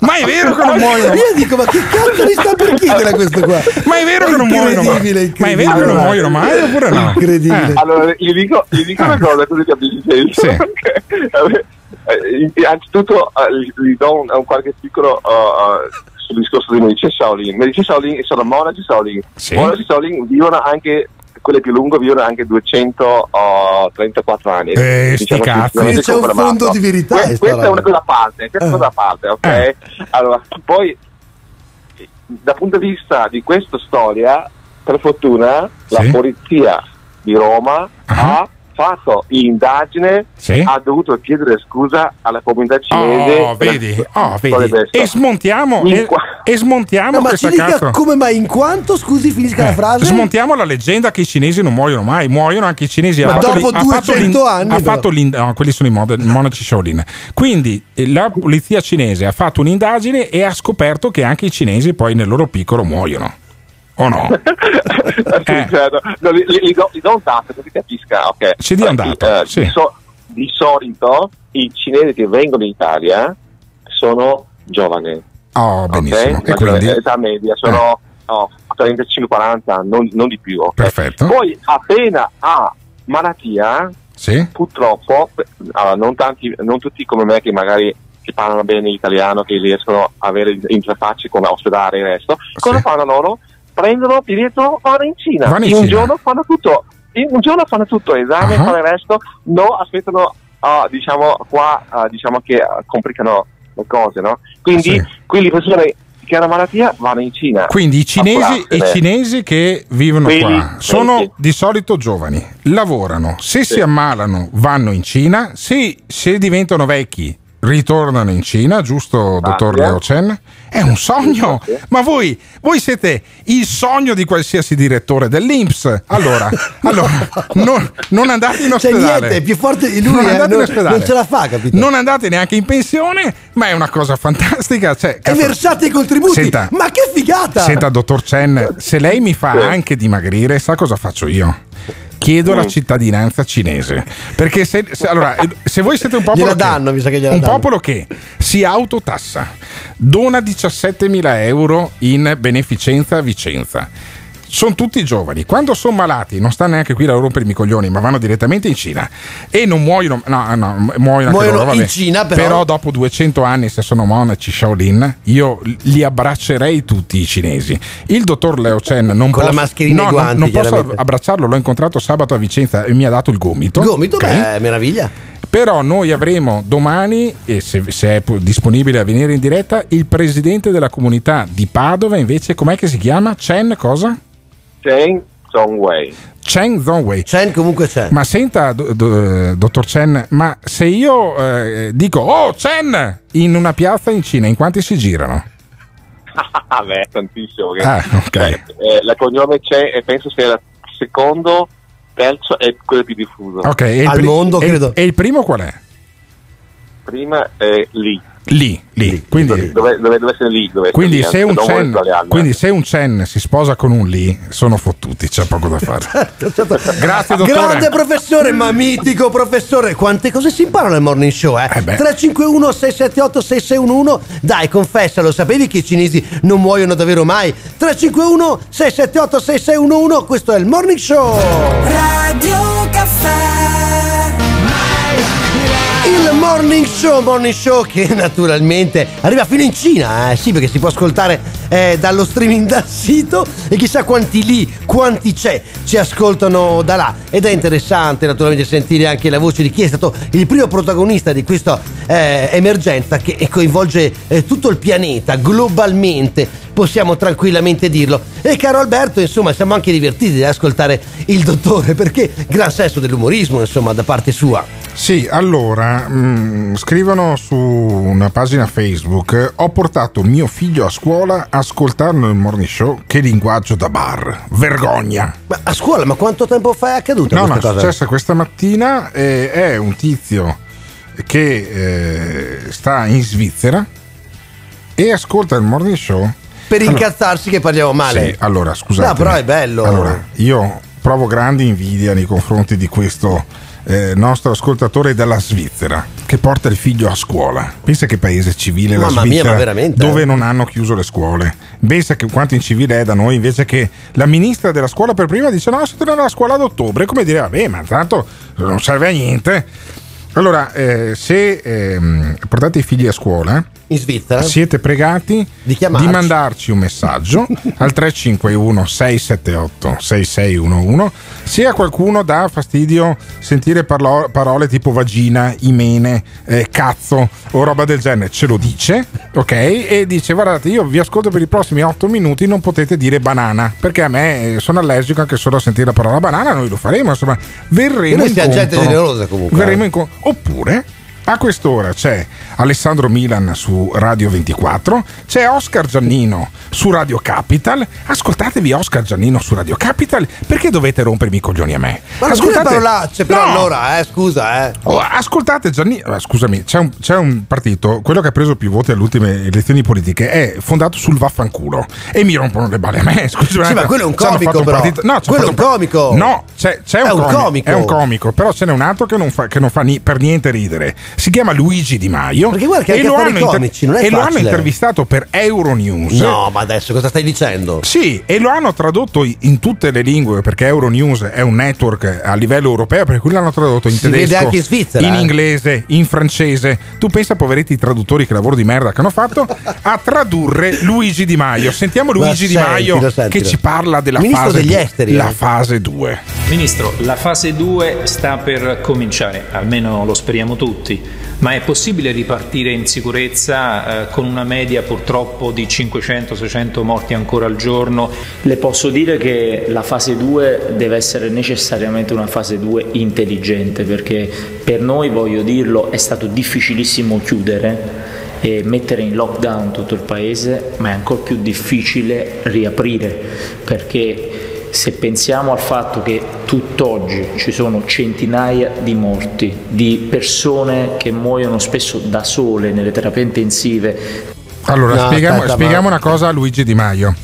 Ma è vero che non muoiono? Io dico, ma che cazzo li sta per chiedere questo qua? Ma è vero che non muoiono mai? Incredibile, Ma è vero che non muoiono mai oppure no? Incredibile. Allora, gli dico, gli dico una cosa così capisci Sì. Eh, Anzitutto eh, gli, do un, un qualche piccolo uh, uh, sul discorso di medicina Shaolin. Medicina Shaolin sono monaci Shaolin. Sì. Monaci Shaolin vivono anche, quelle più lunghe vivono anche 234 anni. Eh, Diciamo cazzi. C'è un fondo di verità Que- questa è una cosa a parte, questa è una cosa a parte, ok? Eh. Allora, poi dal punto di vista di questa storia, per fortuna la Sì. polizia di Roma Ah. ha fatto indagine, Sì. ha dovuto chiedere scusa alla comunità cinese. Oh, vedi, la oh, vedi. E smontiamo, e, qua- e smontiamo No, ma ci dica cazzo. come mai, in quanto, scusi, finisca la Eh, frase? Smontiamo la leggenda che i cinesi non muoiono mai, muoiono anche i cinesi. Ma Ha dopo ha fatto 200 l'in- anni, Ha fatto no, quelli sono i mod- monaci Shaolin. Quindi eh, la polizia cinese ha fatto un'indagine e ha scoperto che anche i cinesi poi nel loro piccolo muoiono. O no? Sì, Eh. certo. No, gli- gli do, gli do un dato così capisca. ok. Ci dia un dato, Eh, sì. di, so- di solito i cinesi che vengono in Italia sono giovani. Oh, benissimo. ok? E quindi? Età media sono oh, 35-40, non, non di più. ok? Perfetto. Poi appena ha malattia, Sì? purtroppo, eh, allora, non, tanti, non tutti come me che magari che parlano bene l'italiano, che riescono a avere interfacce con l'ospedale e il resto, cosa fanno loro? Prendono biglietto, vanno in Cina. Vanno in un Cina. giorno fanno tutto, un giorno fanno tutto, esame, Ah. fanno il resto, no, aspettano, ah, diciamo, qua, ah, diciamo che ah, complicano le cose, no? Quindi, Sì. quindi le persone che hanno malattia vanno in Cina. Quindi i cinesi, i cinesi che vivono Quelli, qua sono quelli. di solito giovani, lavorano, se si Sì. ammalano vanno in Cina, se, se diventano vecchi ritornano in Cina, giusto dottor Grazie. Leo Chen? È un sogno, Grazie. ma voi, voi siete il sogno di qualsiasi direttore dell'Inps. Allora, allora non, non andate in C'è ospedale. niente, è più forte di lui, non eh, andate in non- ospedale. non ce la fa, capito? Non andate neanche in pensione, ma è una cosa fantastica. Cioè, E versate i contributi. Senta. Ma che figata! Senta, dottor Chen, se lei mi fa anche dimagrire, sa cosa faccio io? Chiedo Mm. la cittadinanza cinese. Perché se, se- allora, eh, se voi siete un popolo, danno, mi sa che un danno. popolo che si autotassa, dona 17.000 euro in beneficenza a Vicenza. Sono tutti giovani, quando sono malati non stanno neanche qui a rompermi i coglioni, ma vanno direttamente in Cina e non muoiono, no, no, muoiono, Muoiono loro, in. Cina, però. dopo 200 anni, se sono monaci Shaolin, io li abbraccerei tutti i cinesi. Il dottor Leo Chen non Con la posso, mascherina e no, i non- guanti, non posso abbracciarlo, l'ho incontrato sabato a Vicenza e mi ha dato il gomito. Gomito, Ok? beh, meraviglia. Però noi avremo domani, e se, se è po- disponibile a venire in diretta, il presidente della comunità di Padova, invece, com'è che si chiama? Chen cosa? Chen Zhongwei. Chen Zhongwei. Chen comunque c'è. Ma senta, do- do- dottor Chen, ma se io eh, dico, oh Chen, in una piazza in Cina, in quanti si girano? Ah, beh, tantissimo. Ah, ok. Eh, la cognome c'è e penso sia il secondo, terzo e quello più diffuso. Ok, e il, Al mondo, e il- credo. E il primo qual è? Prima è lì. Lì, lì. Quindi, Dove, dove essere lì? Dove quindi essere se, sbagliarla. quindi se un Chen si sposa con un Lì, sono fottuti, c'è poco da fare. Grazie, dottore. Grande professore, ma mitico professore. Quante cose si imparano nel morning show, eh? Eh beh. 351 678 6611. Dai, confessa, lo sapevi che i cinesi non muoiono davvero mai? 351 678 6611. Questo è il morning show. Radio Caffè Il morning show, morning show che naturalmente arriva fino in Cina, eh? sì, perché si può ascoltare eh, dallo streaming dal sito e chissà quanti lì, quanti c'è, ci ascoltano da là. Ed è interessante naturalmente sentire anche la voce di chi è stato il primo protagonista di questa eh, emergenza che coinvolge eh, tutto il pianeta globalmente. Possiamo tranquillamente dirlo. E caro Alberto, insomma, siamo anche divertiti ad ascoltare il dottore perché gran senso dell'umorismo, insomma, da parte sua. Sì, allora, mh, scrivono su una pagina Facebook, ho portato mio figlio a scuola a ascoltarlo il morning show, che linguaggio da bar, vergogna. Ma a scuola, ma quanto tempo fa è accaduta No, no, è cosa? successa questa mattina, eh, è un tizio che eh, sta in Svizzera e ascolta il morning show. Per Allora- incazzarsi che parliamo male. Sì, allora scusate. No, però è bello. Allora, io provo grande invidia nei confronti di questo eh, nostro ascoltatore dalla Svizzera che porta il figlio a scuola. Pensa che paese civile la Mamma mia, Svizzera, ma veramente, dove eh. non hanno chiuso le scuole. Pensa che quanto incivile è da noi invece che la ministra della scuola per prima dice no, si tornerà a scuola ad ottobre, come dire, vabbè, ma tanto non serve a niente. Allora, eh, se ehm, portate i figli a scuola, in Svizzera siete pregati di, chiamarci. mandarci un messaggio al 351 678 6611 se a qualcuno dà fastidio sentire parlo- parole tipo vagina, imene, eh, cazzo o roba del genere, ce lo dice, ok? E dice guardate io vi ascolto per i prossimi 8 minuti, non potete dire banana, perché a me eh, sono allergico anche solo a sentire la parola banana, noi lo faremo, insomma, verremo noi siamo gente generosa comunque, Verremo eh. incontro. Oppure a quest'ora c'è Alessandro Milan su Radio 24, c'è Oscar Giannino su Radio Capital. Ascoltatevi Oscar Giannino su Radio Capital perché dovete rompermi i coglioni a me? Ma dire parolacce, però No! allora, eh, scusa, eh. Oh, ascoltate Giannino, eh, scusami, c'è un, c'è un partito, quello che ha preso più voti alle ultime elezioni politiche, è fondato sul vaffanculo e mi rompono le balle a me. Scusami, Sì, ma quello è un comico, partito- No, Quello è un comico. No, c'è, c'è È un, un comico, comico. È un comico, però ce n'è un altro che non fa, che non fa ni- per niente ridere. Si chiama Luigi Di Maio. Perché guarda che e anche lo hanno comici è e lo hanno intervistato per Euronews. No, ma adesso cosa stai dicendo? Sì, e lo hanno tradotto in tutte le lingue perché Euronews è un network a livello europeo, per cui l'hanno tradotto in Si tedesco, vede anche in Svizzera, in eh. inglese, in francese. Tu pensa, poveretti traduttori, che lavoro di merda che hanno fatto a tradurre Luigi Di Maio. Sentiamo Ma Luigi Di Maio sentilo. che ci parla della Ministro fase degli due. esteri, La eh. fase 2. Ministro, la fase 2 sta per cominciare, almeno lo speriamo tutti, ma è possibile ripartire in sicurezza eh, con una media purtroppo di 500-600 morti ancora al giorno? Le posso dire che la fase 2 deve essere necessariamente una fase 2 intelligente perché per noi, voglio dirlo, è stato difficilissimo chiudere e mettere in lockdown tutto il paese, ma è ancora più difficile riaprire perché se pensiamo al fatto che tutt'oggi ci sono centinaia di morti, di persone che muoiono spesso da sole nelle terapie intensive, Allora, No, spieghiamo, aspetta, spieghiamo ma- una cosa a Luigi Di Maio.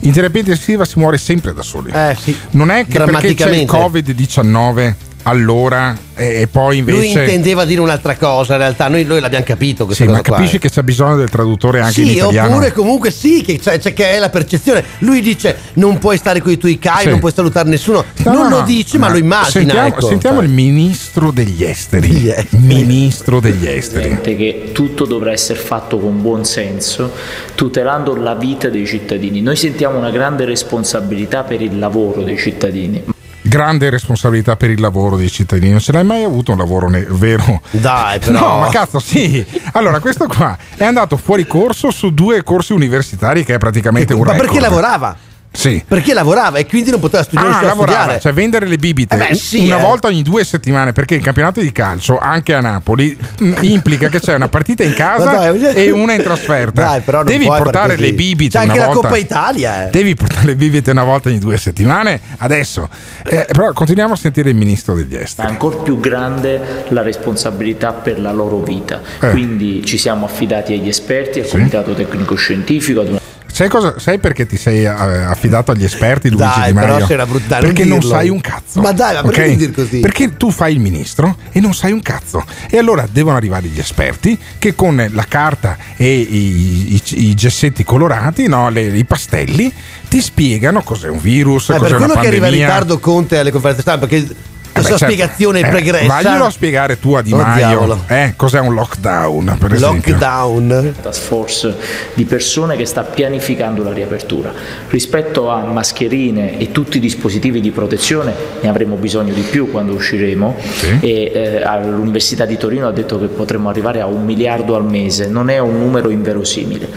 In terapia intensiva si muore sempre da soli. Eh sì. Non è che perché c'è il Drammaticamente. Covid-19 allora e, poi invece... Lui intendeva dire un'altra cosa, in realtà noi, noi l'abbiamo capito questa Sì, ma cosa qua, capisci eh. che c'è bisogno del traduttore anche in Sì, italiano? oppure comunque sì, che, cioè, c'è che è la percezione. Lui dice non puoi stare con i tuoi cari, Sì. non puoi salutare nessuno. No, non no, lo no. dice, ma No. lo immagina. Sentiamo, ecco. sentiamo Cioè. il ministro degli esteri. Ministro degli esteri. evidente che tutto dovrà essere fatto con buon senso, tutelando la vita dei cittadini. Noi sentiamo una grande responsabilità per il lavoro dei cittadini. Grande responsabilità per il lavoro dei cittadini. Non ce l'hai mai avuto un lavoro ne- vero? Dai, però. No, ma cazzo, sì. Allora, questo qua è andato fuori corso su due corsi universitari che è praticamente un Ma record. perché lavorava? Sì. Perché lavorava e quindi non poteva studiare Ah, lavorava, studiare. cioè vendere le bibite Eh beh, sì, una eh. volta ogni due settimane perché il campionato di calcio anche a Napoli implica che c'è una partita in casa dai, e una in trasferta. Dai, però non Devi puoi portare le bibite C'è una anche la volta. Coppa Italia, eh. Devi portare le bibite una volta ogni due settimane. Adesso, eh, però, continuiamo a sentire il ministro degli Ma è esteri. ancora più grande la responsabilità per la loro vita. Eh. Quindi ci siamo affidati agli esperti, al comitato tecnico scientifico, ad una Sai, cosa, sai perché ti sei eh, affidato agli esperti, Luigi Dai, Di Maio? però brutta- dai, perché non non sai un cazzo. Ma dai, ma perché ok? devi dire così? Perché tu fai il ministro e non sai un cazzo. E allora devono arrivare gli esperti che con la carta e i, i- i gessetti colorati, no, le- i pastelli, ti spiegano cos'è un virus, Eh, cos'è per una quello che arriva in pandemia. ritardo Conte alle conferenze stampa, perché Eh la beh, sua certo. spiegazione Eh, pregressa. Vaglielo a spiegare tu a Di Oh, Maio diavolo. eh, cos'è un lockdown, per esempio. Lockdown. task force di persone che sta pianificando la riapertura. Rispetto a mascherine e tutti i dispositivi di protezione ne avremo bisogno di più quando usciremo e eh, all'Università di Torino ha detto che potremmo arrivare a un miliardo al mese, non è un numero inverosimile.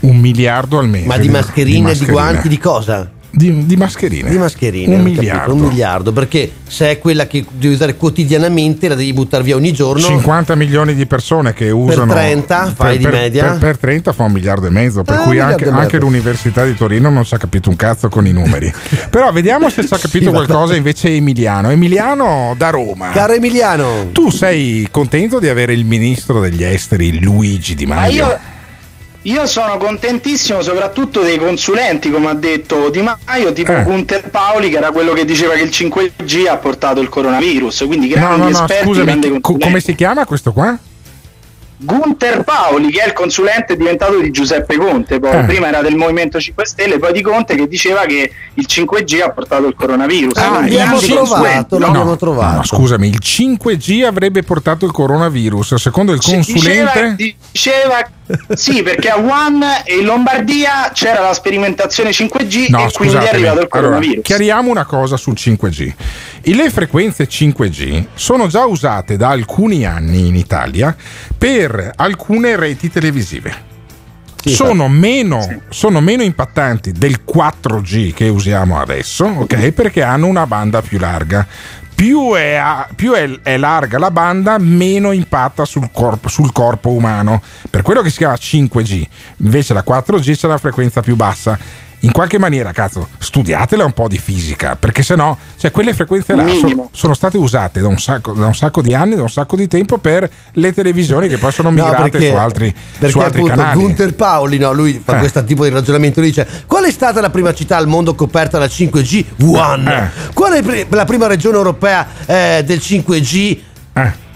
Un miliardo al mese. Ma di mascherine, di guanti, di cosa? Di, di mascherine. Di mascherine, Un ho capito, miliardo. un miliardo, perché se è quella che devi usare quotidianamente la devi buttare via ogni giorno. 50 milioni di persone che usano 30 fai di per- media? per, per 30 fa un miliardo e mezzo per Ah, cui anche, miliardo mezzo. anche l'università di Torino non ci ha capito un cazzo con i numeri però vediamo se ci ha capito Sì, ma- qualcosa invece Emiliano Emiliano da Roma Caro Emiliano, tu sei contento di avere il ministro degli esteri Luigi Di Ma Maio? io, io sono contentissimo soprattutto dei consulenti, come ha detto Di Maio, tipo Eh. Gunther Paoli, che era quello che diceva che il 5G ha portato il coronavirus. Quindi no grandi no no esperti, scusami co- come si chiama questo qua? Gunther Paoli, che è il consulente diventato di Giuseppe Conte, poi Eh. prima era del Movimento 5 Stelle, poi di Conte, che diceva che il 5G ha portato il coronavirus. Ah, cinque- consulenti, no? no, no, no, scusami, il 5G avrebbe portato il coronavirus, secondo il consulente. Diceva, diceva sì, perché a Wuhan e in Lombardia c'era la sperimentazione 5G No, e quindi è scusatemi. arrivato il Allora, coronavirus. chiariamo una cosa sul 5G. Le frequenze 5G sono già usate da alcuni anni in Italia per alcune reti televisive. sono, meno, sono meno impattanti del 4G che usiamo adesso, ok? Perché hanno una banda più larga. Più, è, più è- è larga la banda, meno impatta sul corpo, sul corpo umano. Per quello che si chiama 5G. Invece la 4G c'è la frequenza più bassa. In qualche maniera, cazzo, studiatela un po' di fisica, perché sennò, cioè, quelle frequenze là sono, sono state usate da un, sacco, da un sacco di anni, da un sacco di tempo per le televisioni che poi sono No, migrate perché, su altri, perché su altri appunto canali. Gunther Paoli, no, lui fa Eh. questo tipo di ragionamento, lui dice qual è stata la prima città al mondo coperta dal 5G? Wuhan. Eh. Qual è la prima regione europea eh, del 5G?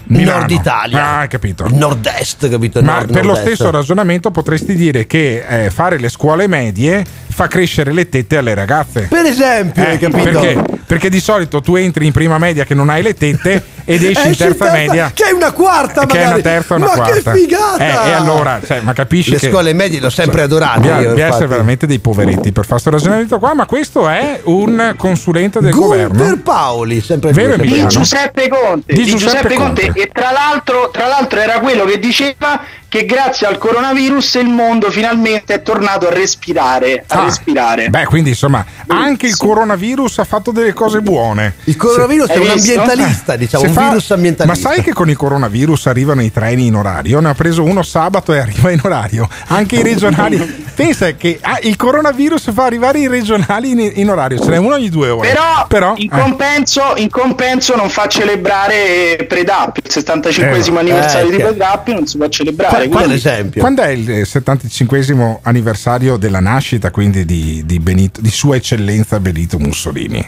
Milano. Nord Italia. Ah, capito. Nord-est, capito? Ma Nord- per lo stesso ragionamento potresti dire che eh, fare le scuole medie fa crescere le tette alle ragazze. Per esempio, hai capito? Perché? Perché di solito tu entri in prima media che non hai le tette ed esci in terza media C'è una quarta, che è una terza una Ma quarta. che figata! Eh, e allora, cioè, ma capisci Le che scuole medie le ho sempre adorate. Bisogna, io, bisogna essere veramente dei poveretti per fare questo ragionamento qua, ma questo è un consulente del Gunther governo. Paoli, sempre Vero, di? Giuseppe Conte, Di Giuseppe Conte. Conte. e tra l'altro, tra l'altro era quello che diceva che grazie al coronavirus il mondo finalmente è tornato a respirare, a Ah, respirare. Beh, quindi insomma, anche il coronavirus ha fatto delle cose buone. Il coronavirus è un ambientalista, diciamo, Se un fa- virus ambientalista. Ma sai che con il coronavirus arrivano i treni in orario? Ne ha preso uno sabato e arriva in orario. Anche i regionali. Pensa che ah, il coronavirus fa arrivare i regionali in, in orario, ce n'è uno ogni due ore. Però, in, eh. compenso, in compenso non fa celebrare Predap, il 75 Eh, anniversario eh, di Predap non si può celebrare. Quando- quindi- Quando è il eh, 75 anniversario della nascita, quindi di, di Benito- di Sua Eccellenza Benito Mussolini?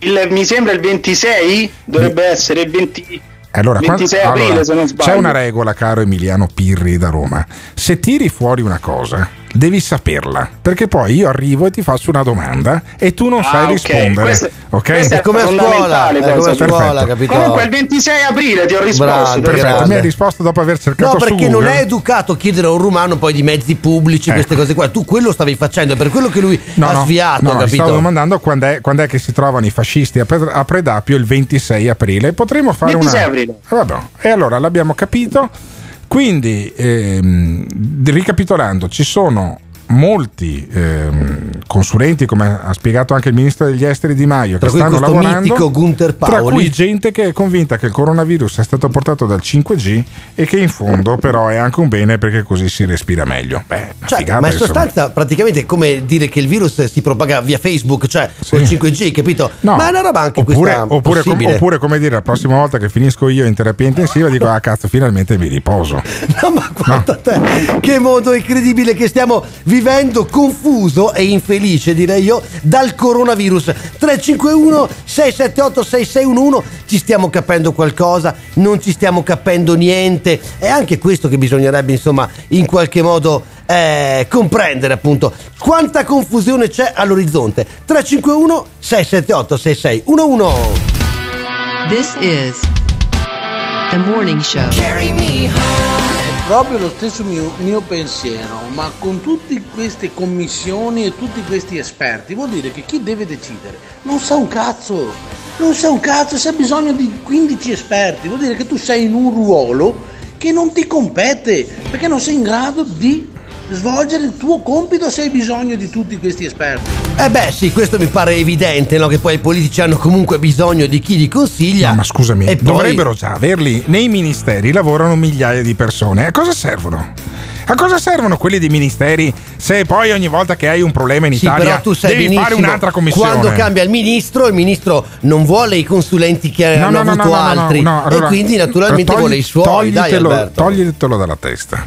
il- mi sembra il 26, dovrebbe essere il 20 Allora, 26 quando- aprile allora, se non sbaglio. C'è una regola, caro Emiliano Pirri da Roma. Se tiri fuori una cosa, devi saperla. Perché poi io arrivo e ti faccio una domanda e tu non Ah, sai ok. rispondere. Questo- ok? questo è come a scuola, è come scuola, capito? Comunque il 26 aprile ti ho risposto. Bravo, per Perfetto, mi hai risposto dopo aver cercato No, su perché non è educato chiedere a un rumano poi di mezzi pubblici, queste cose qua. Tu quello stavi facendo, è per quello che lui No, ha no, sviato, no, mi capito? stavo domandando quando è, quando è che si trovano i fascisti a Predapio il 26 aprile. Potremmo fare 26 una. aprile. Eh, vabbè. E allora l'abbiamo capito. Quindi, ehm, ricapitolando, ci sono molti ehm, consulenti, come ha spiegato anche il ministro degli esteri Di Maio, Tra che stanno lavorando. Tra cui gente che è convinta che il coronavirus è stato portato dal 5G e che in fondo però è anche un bene perché così si respira meglio. Beh, Cioè, figata, ma in insomma. sostanza praticamente è come dire che il virus si propaga via Facebook, cioè col 5G, capito? No. Ma è una roba anche oppure, questa oppure, com- oppure come dire la prossima volta che finisco io in terapia intensiva dico ah cazzo finalmente mi riposo No, ma guarda te, che modo incredibile che stiamo vivendo, confuso e infelice direi io, dal coronavirus. 351 678 6611, ci stiamo capendo qualcosa, non ci stiamo capendo niente. È anche questo che bisognerebbe insomma in qualche modo eh, comprendere appunto. Quanta confusione c'è all'orizzonte. 351 678 6611. This is the morning show. È proprio lo stesso mio, mio pensiero, ma con tutte queste commissioni e tutti questi esperti vuol dire che chi deve decidere non sa un cazzo, non sa un cazzo, se ha bisogno di 15 esperti, vuol dire che tu sei in un ruolo che non ti compete, perché non sei in grado di svolgere il tuo compito se hai bisogno di tutti questi esperti. Eh beh sì, questo mi pare evidente, no? che poi i politici hanno comunque bisogno di chi li consiglia. No, ma scusami, E poi- dovrebbero già averli. Nei ministeri lavorano migliaia di persone. A cosa servono? A cosa servono quelli dei ministeri se poi ogni volta che hai un problema in Sì, Italia tu sai devi benissimo fare un'altra commissione? Quando cambia il ministro, il ministro non vuole i consulenti che No, hanno no, no, avuto no, no, no, altri no, allora, e quindi naturalmente togli- vuole i suoi. Dai, Toglitelo, Alberto. toglitelo dalla testa.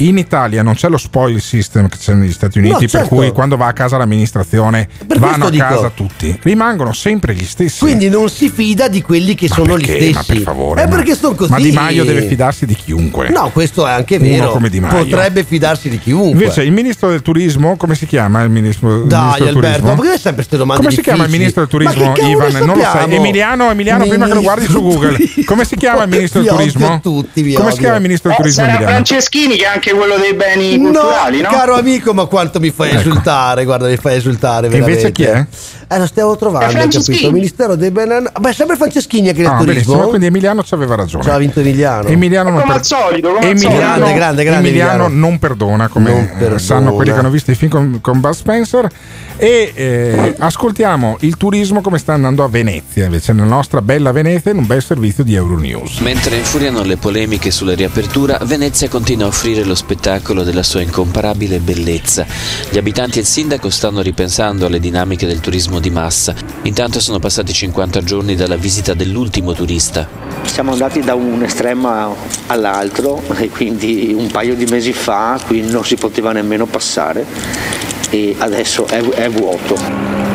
In Italia non c'è lo spoil system che c'è negli Stati Uniti, No, per certo. cui quando va a casa l'amministrazione Per vanno a dico- casa tutti. Rimangono sempre gli stessi. Quindi non si fida di quelli che sono perché? gli stessi. Ma per favore, È ma- perché sono così. Ma Di Maio deve fidarsi di chiunque. No, questo è anche vero. come Di Maio. Potrebbe fidarsi di chiunque. Invece il ministro del turismo, come si chiama il ministro, il Dai, ministro del Alberto, turismo? ma perché sempre queste domande Come si chiama il difficili? ministro del Ma turismo, Ivan? Non lo sai. Emiliano, Emiliano, prima che lo guardi su Google. Come si chiama il ministro del turismo? tutti, Come si chiama il ministro del Eh, turismo sarà Emiliano? Franceschini che è anche quello dei beni culturali, no? caro amico, ma quanto mi fai esultare, guarda, mi fai esultare Ecco. E invece chi Eh, lo stiamo trovando, È capito? Ministero dei Benan... Beh, sempre Franceschini anche del Ah, turismo. quindi Emiliano ci aveva ragione. Ci ha vinto Emiliano. Emiliano non Come per- al solito, come Emiliano. Grande, grande, grande Emiliano Emiliano. non perdona, come Non perdona. sanno quelli che hanno visto i film con, con Bud Spencer. E eh, ascoltiamo il turismo come sta andando a Venezia, invece nella nostra bella Venezia, in un bel servizio di Euronews. Mentre infuriano le polemiche sulla riapertura, Venezia continua a offrire lo spettacolo della sua incomparabile bellezza. Gli abitanti e il sindaco stanno ripensando alle dinamiche del turismo di massa. Intanto sono passati 50 giorni dalla visita dell'ultimo turista. Siamo andati da un estremo all'altro e quindi un paio di mesi fa qui non si poteva nemmeno passare e adesso è, è vuoto.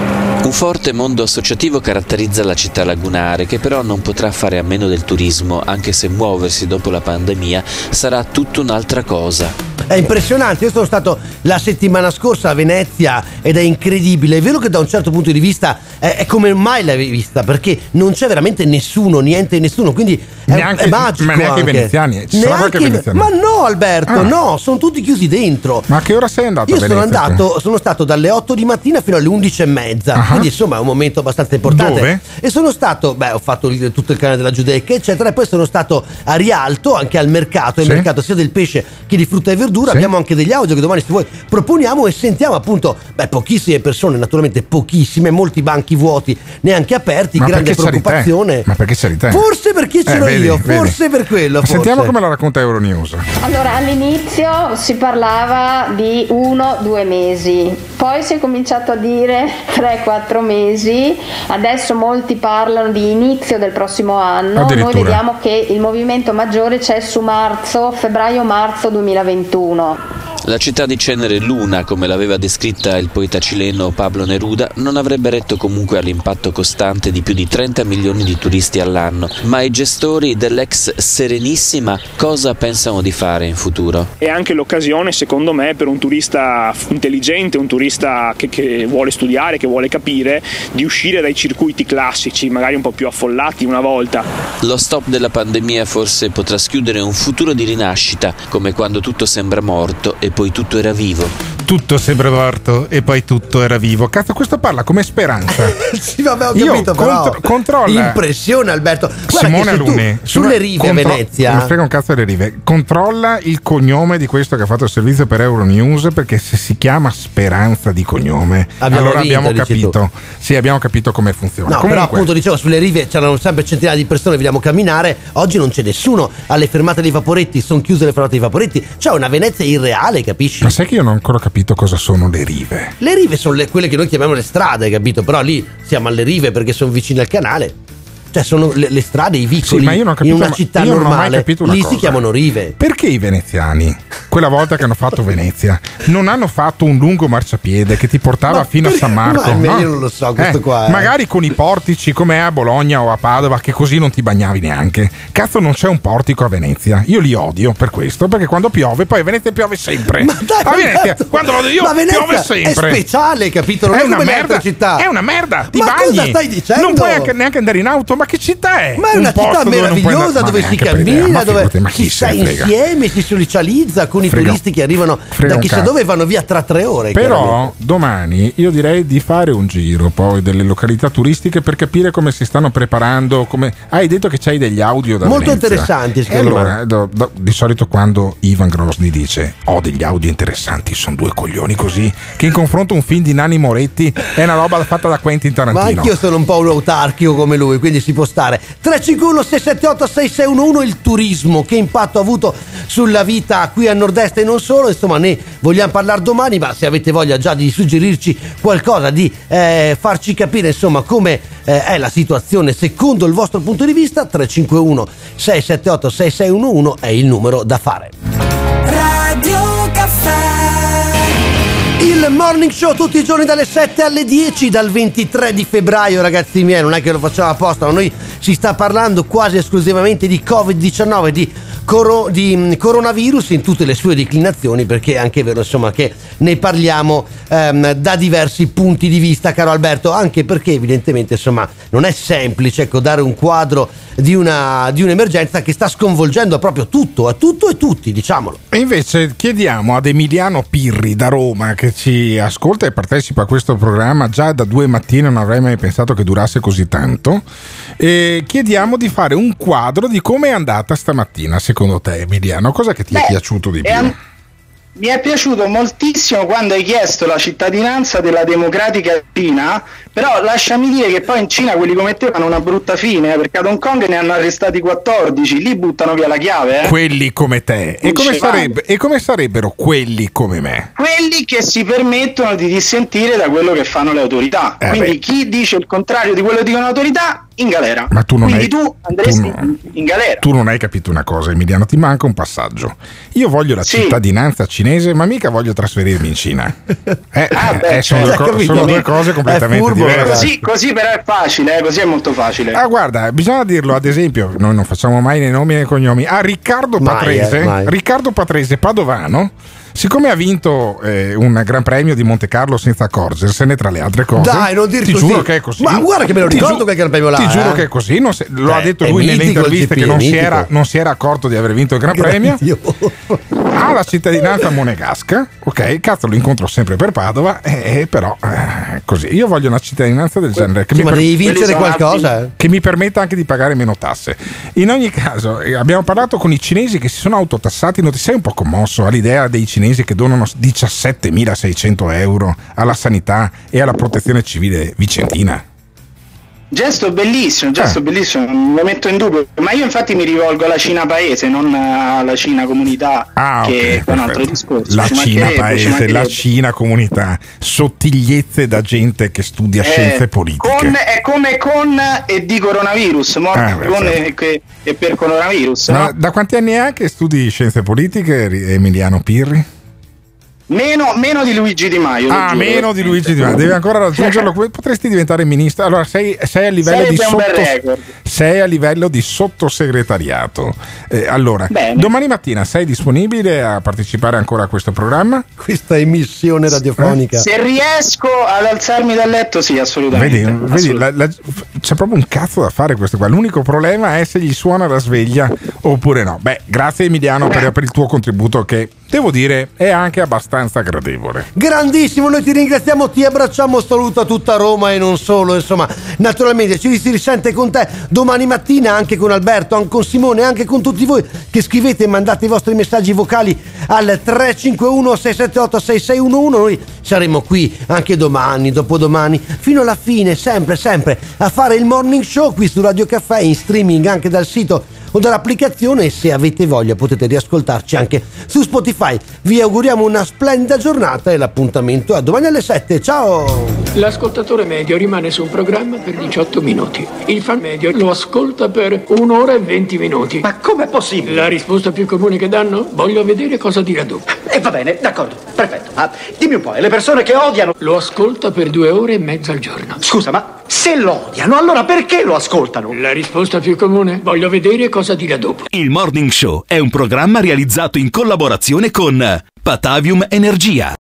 Un forte mondo associativo caratterizza la città lagunare, che però non potrà fare a meno del turismo, anche se muoversi dopo la pandemia sarà tutta un'altra cosa. È impressionante, io sono stato la settimana scorsa a Venezia ed è incredibile. È vero che da un certo punto di vista è, è come mai l'avevi vista, perché non c'è veramente nessuno, niente e nessuno, quindi è, Neanche- è magico. ma neanche i anche. veneziani, ci sarà qualche veneziano? Ma no, Alberto, Ah. no, sono tutti chiusi dentro. Ma a che ora sei andato Io a sono andato, sono stato dalle 8 di mattina fino alle 11 e mezza, Ah. Quindi insomma è un momento abbastanza importante. Dove? E sono stato, beh, ho fatto il- tutto il canale della Giudecca, eccetera, e poi sono stato a Rialto, anche al mercato, al Sì. mercato sia del pesce che di frutta e verdura. Sì. Abbiamo anche degli audio che domani, se vuoi, proponiamo e sentiamo appunto, beh, pochissime persone, naturalmente pochissime, molti banchi vuoti, neanche aperti, Ma grande preoccupazione. Ma perché c'eri te? Forse perché c'ero Eh, vedi, io, vedi. forse per quello. Ma Sentiamo forse. come la racconta Euronews. Allora, all'inizio si parlava di uno, due mesi, poi si è cominciato a dire 3-4 mesi, adesso molti parlano di inizio del prossimo anno, noi vediamo che il movimento maggiore c'è su marzo, febbraio-marzo 2021. La città di Cenere Luna, come l'aveva descritta il poeta cileno Pablo Neruda, non avrebbe retto comunque all'impatto costante di più di 30 milioni di turisti all'anno, ma i gestori dell'ex Serenissima cosa pensano di fare in futuro? è anche l'occasione secondo me per un turista intelligente, un turista che, che vuole studiare, che vuole capire, di uscire dai circuiti classici, magari un po' più affollati una volta. Lo stop della pandemia forse potrà schiudere un futuro di rinascita, come quando tutto sembra morto e poi tutto era vivo. Tutto sembra morto e poi tutto era vivo. Cazzo, questo parla come speranza. sì, vabbè, ho Io capito, però. contro- controlla. Impressione, Alberto. Guarda Simone tu Aluni sulle rive contro- Venezia. Non frega un cazzo delle rive. Controlla il cognome di questo che ha fatto il servizio per Euronews. Perché se si chiama Speranza di cognome, Abbiamo allora vinto, abbiamo tu. capito. Sì, abbiamo capito come funziona. No, però Comunque, appunto dicevo, sulle rive c'erano sempre centinaia di persone, vogliamo camminare, oggi non c'è nessuno, alle fermate dei vaporetti sono chiuse le fermate dei vaporetti, c'è una Venezia irreale, capisci? ma sai che io non ho ancora capito cosa sono le rive? Le rive sono le- quelle che noi chiamiamo le strade, capito? Però lì siamo alle rive perché sono vicine al canale. Cioè sono le, le strade, i vicoli Sì, ma io non ho capito, in una città io normale. lì cosa. si chiamano rive. Perché i veneziani, quella volta che hanno fatto Venezia, non hanno fatto un lungo marciapiede che ti portava Ma fino per- a San Marco? ma no? io non lo so, questo Eh, qua, eh. Magari con i portici come è a Bologna o a Padova, che così non ti bagnavi neanche. Cazzo, non c'è un portico a Venezia. Io li odio per questo, perché quando piove, poi a Venezia piove sempre. Ma dai, a Venezia, Alberto, quando vado io, piove sempre. È speciale, capito? Non è è, una merda, città. è una merda, ti ma bagni. cosa stai dicendo? Non puoi anche- neanche andare in auto, ma ma che città è? Ma è Un una posto città meravigliosa dove ma si cammina, ma dove ma si sta insieme, si socializza con i turisti che arrivano da un chissà dove e vanno via tra tre ore. Però domani io direi di fare un giro poi delle località turistiche per capire come si stanno preparando. Come... Hai detto che c'hai degli audio da Molto Venezia. interessanti, me. allora, do- do- di solito quando Ivan Grosny dice ho degli audio interessanti, sono due coglioni così, che in confronto a un film di Nani Moretti è una roba fatta da Quentin Ma Tarantino. anch'io sono un po' un autarchico come lui, quindi si può stare. 351 678 6611 il turismo, che impatto ha avuto sulla vita qui a nord-est e non solo, insomma ne vogliamo parlare domani, ma se avete voglia già di suggerirci qualcosa, di eh, farci capire insomma come eh, è la situazione secondo il vostro punto di vista, 351 678 6611 è il numero da fare. Il morning show tutti i giorni dalle 7 alle 10 dal 23 di febbraio ragazzi miei. Non è che lo facciamo apposta ma noi si sta parlando quasi esclusivamente di covid-19 di, coro- di, mm, coronavirus in tutte le sue declinazioni perché è anche vero insomma che ne parliamo ehm, da diversi punti di vista caro Alberto. Anche perché evidentemente insomma non è semplice ecco, dare un quadro di, una, di un'emergenza che sta sconvolgendo proprio tutto a tutto e tutti diciamolo. E invece chiediamo ad Emiliano Pirri da Roma che ci ascolta e partecipa a questo programma già da due mattine, non avrei mai pensato che durasse così tanto. E chiediamo di fare un quadro di come è andata stamattina, secondo te, Emiliano. Cosa che ti è Beh, piaciuto di è più? an- Mi è piaciuto moltissimo quando hai chiesto la cittadinanza della democratica Cina, però lasciami dire che poi in Cina quelli come te fanno una brutta fine, eh, perché ad Hong Kong ne hanno arrestati 14, lì buttano via la chiave. Eh? Quelli come te. E come, sarebbe- e come sarebbero quelli come me? Quelli che si permettono di dissentire da quello che fanno le autorità. Eh, Quindi beh. chi dice il contrario di quello che dicono le autorità, in galera. Ma tu non Quindi hai- tu andresti tu in galera. Tu non hai capito una cosa, Emiliano, ti manca un passaggio. Io voglio la Sì. cittadinanza cinese, ma mica voglio trasferirmi in Cina. Eh, Ah, beh, eh, sono, certo. due co- sono due cose completamente diverse. Così, così però è facile, eh, così è molto facile. Ah, guarda, bisogna dirlo, ad esempio, noi non facciamo mai nei nomi e nei cognomi. A Riccardo Mai, Patrese, eh, mai. Riccardo Patrese Padovano, siccome ha vinto eh, un Gran Premio di Monte Carlo senza accorgersene, tra le altre cose. Dai, non dirti Ti così. giuro che è così. Ma guarda che me lo ricordo quel Gran Premio là, Ti giuro eh. che è così. non se- lo Beh, ha detto lui nelle interviste GP, che non si, era, non si era accorto di aver vinto il Gran Premio. Ha la cittadinanza monegasca, ok? Cazzo, lo incontro sempre per Padova, eh, però eh, così. Io voglio una cittadinanza del genere. Che Sì, ma per- devi vincere qualcosa, eh. che mi permetta anche di pagare meno tasse. In ogni caso, eh, abbiamo parlato con i cinesi che si sono autotassati. Non ti sei un po' commosso all'idea dei cinesi che donano 17.600 euro alla sanità e alla protezione civile vicentina? Gesto bellissimo, Eh. gesto bellissimo, non lo metto in dubbio, ma io infatti mi rivolgo alla Cina paese, non alla Cina comunità, Ah, che è un altro discorso. La ci Cina paese, la. Cina comunità, sottigliezze da gente che studia Eh, scienze politiche. con- è come con e di coronavirus, morti Ah, beh, con certo. e, che- e per coronavirus. Ma no? da quanti anni è che studi scienze politiche, Emiliano Pirri? Meno, meno di Luigi Di Maio. Ah, giuro. meno di Luigi Di Maio, devi ancora raggiungerlo. Potresti diventare ministro. Allora, sei, sei a livello bel sotto- sei a livello di sottosegretariato. Eh, allora, Bene. domani mattina sei disponibile a partecipare ancora a questo programma? Questa emissione radiofonica. Se riesco ad alzarmi dal letto, sì, assolutamente. Vedi, vedi, assolutamente. la- la- c'è proprio un cazzo da fare questo qua. L'unico problema è se gli suona la sveglia oppure no. Beh, grazie Emiliano per, per il tuo contributo che devo dire è anche abbastanza gradevole. Grandissimo, noi ti ringraziamo, ti abbracciamo, saluto a tutta Roma e non solo, insomma, naturalmente ci si risente con te domani mattina anche con Alberto, anche con Simone, anche con tutti voi che scrivete e mandate i vostri messaggi vocali al 351 678 6611, noi saremo qui anche domani, dopodomani, fino alla fine, sempre, sempre a fare il morning show qui su Radio Caffè in streaming anche dal sito o dall'applicazione e se avete voglia potete riascoltarci anche su Spotify. Vi auguriamo una splendida giornata e l'appuntamento a domani alle 7. Ciao! L'ascoltatore medio rimane su un programma per 18 minuti. Il fan medio lo ascolta per un'ora e 20 minuti. Ma com'è possibile? La risposta più comune che danno? Voglio vedere cosa dirà dopo. E va bene, d'accordo, perfetto. Ma dimmi un po', le persone che odiano... Lo ascolta per due ore e mezza al giorno. Scusa, ma se lo odiano, allora perché lo ascoltano? La risposta più comune? Voglio vedere cosa dirà dopo. Il Morning Show è un programma realizzato in collaborazione con Patavium Energia.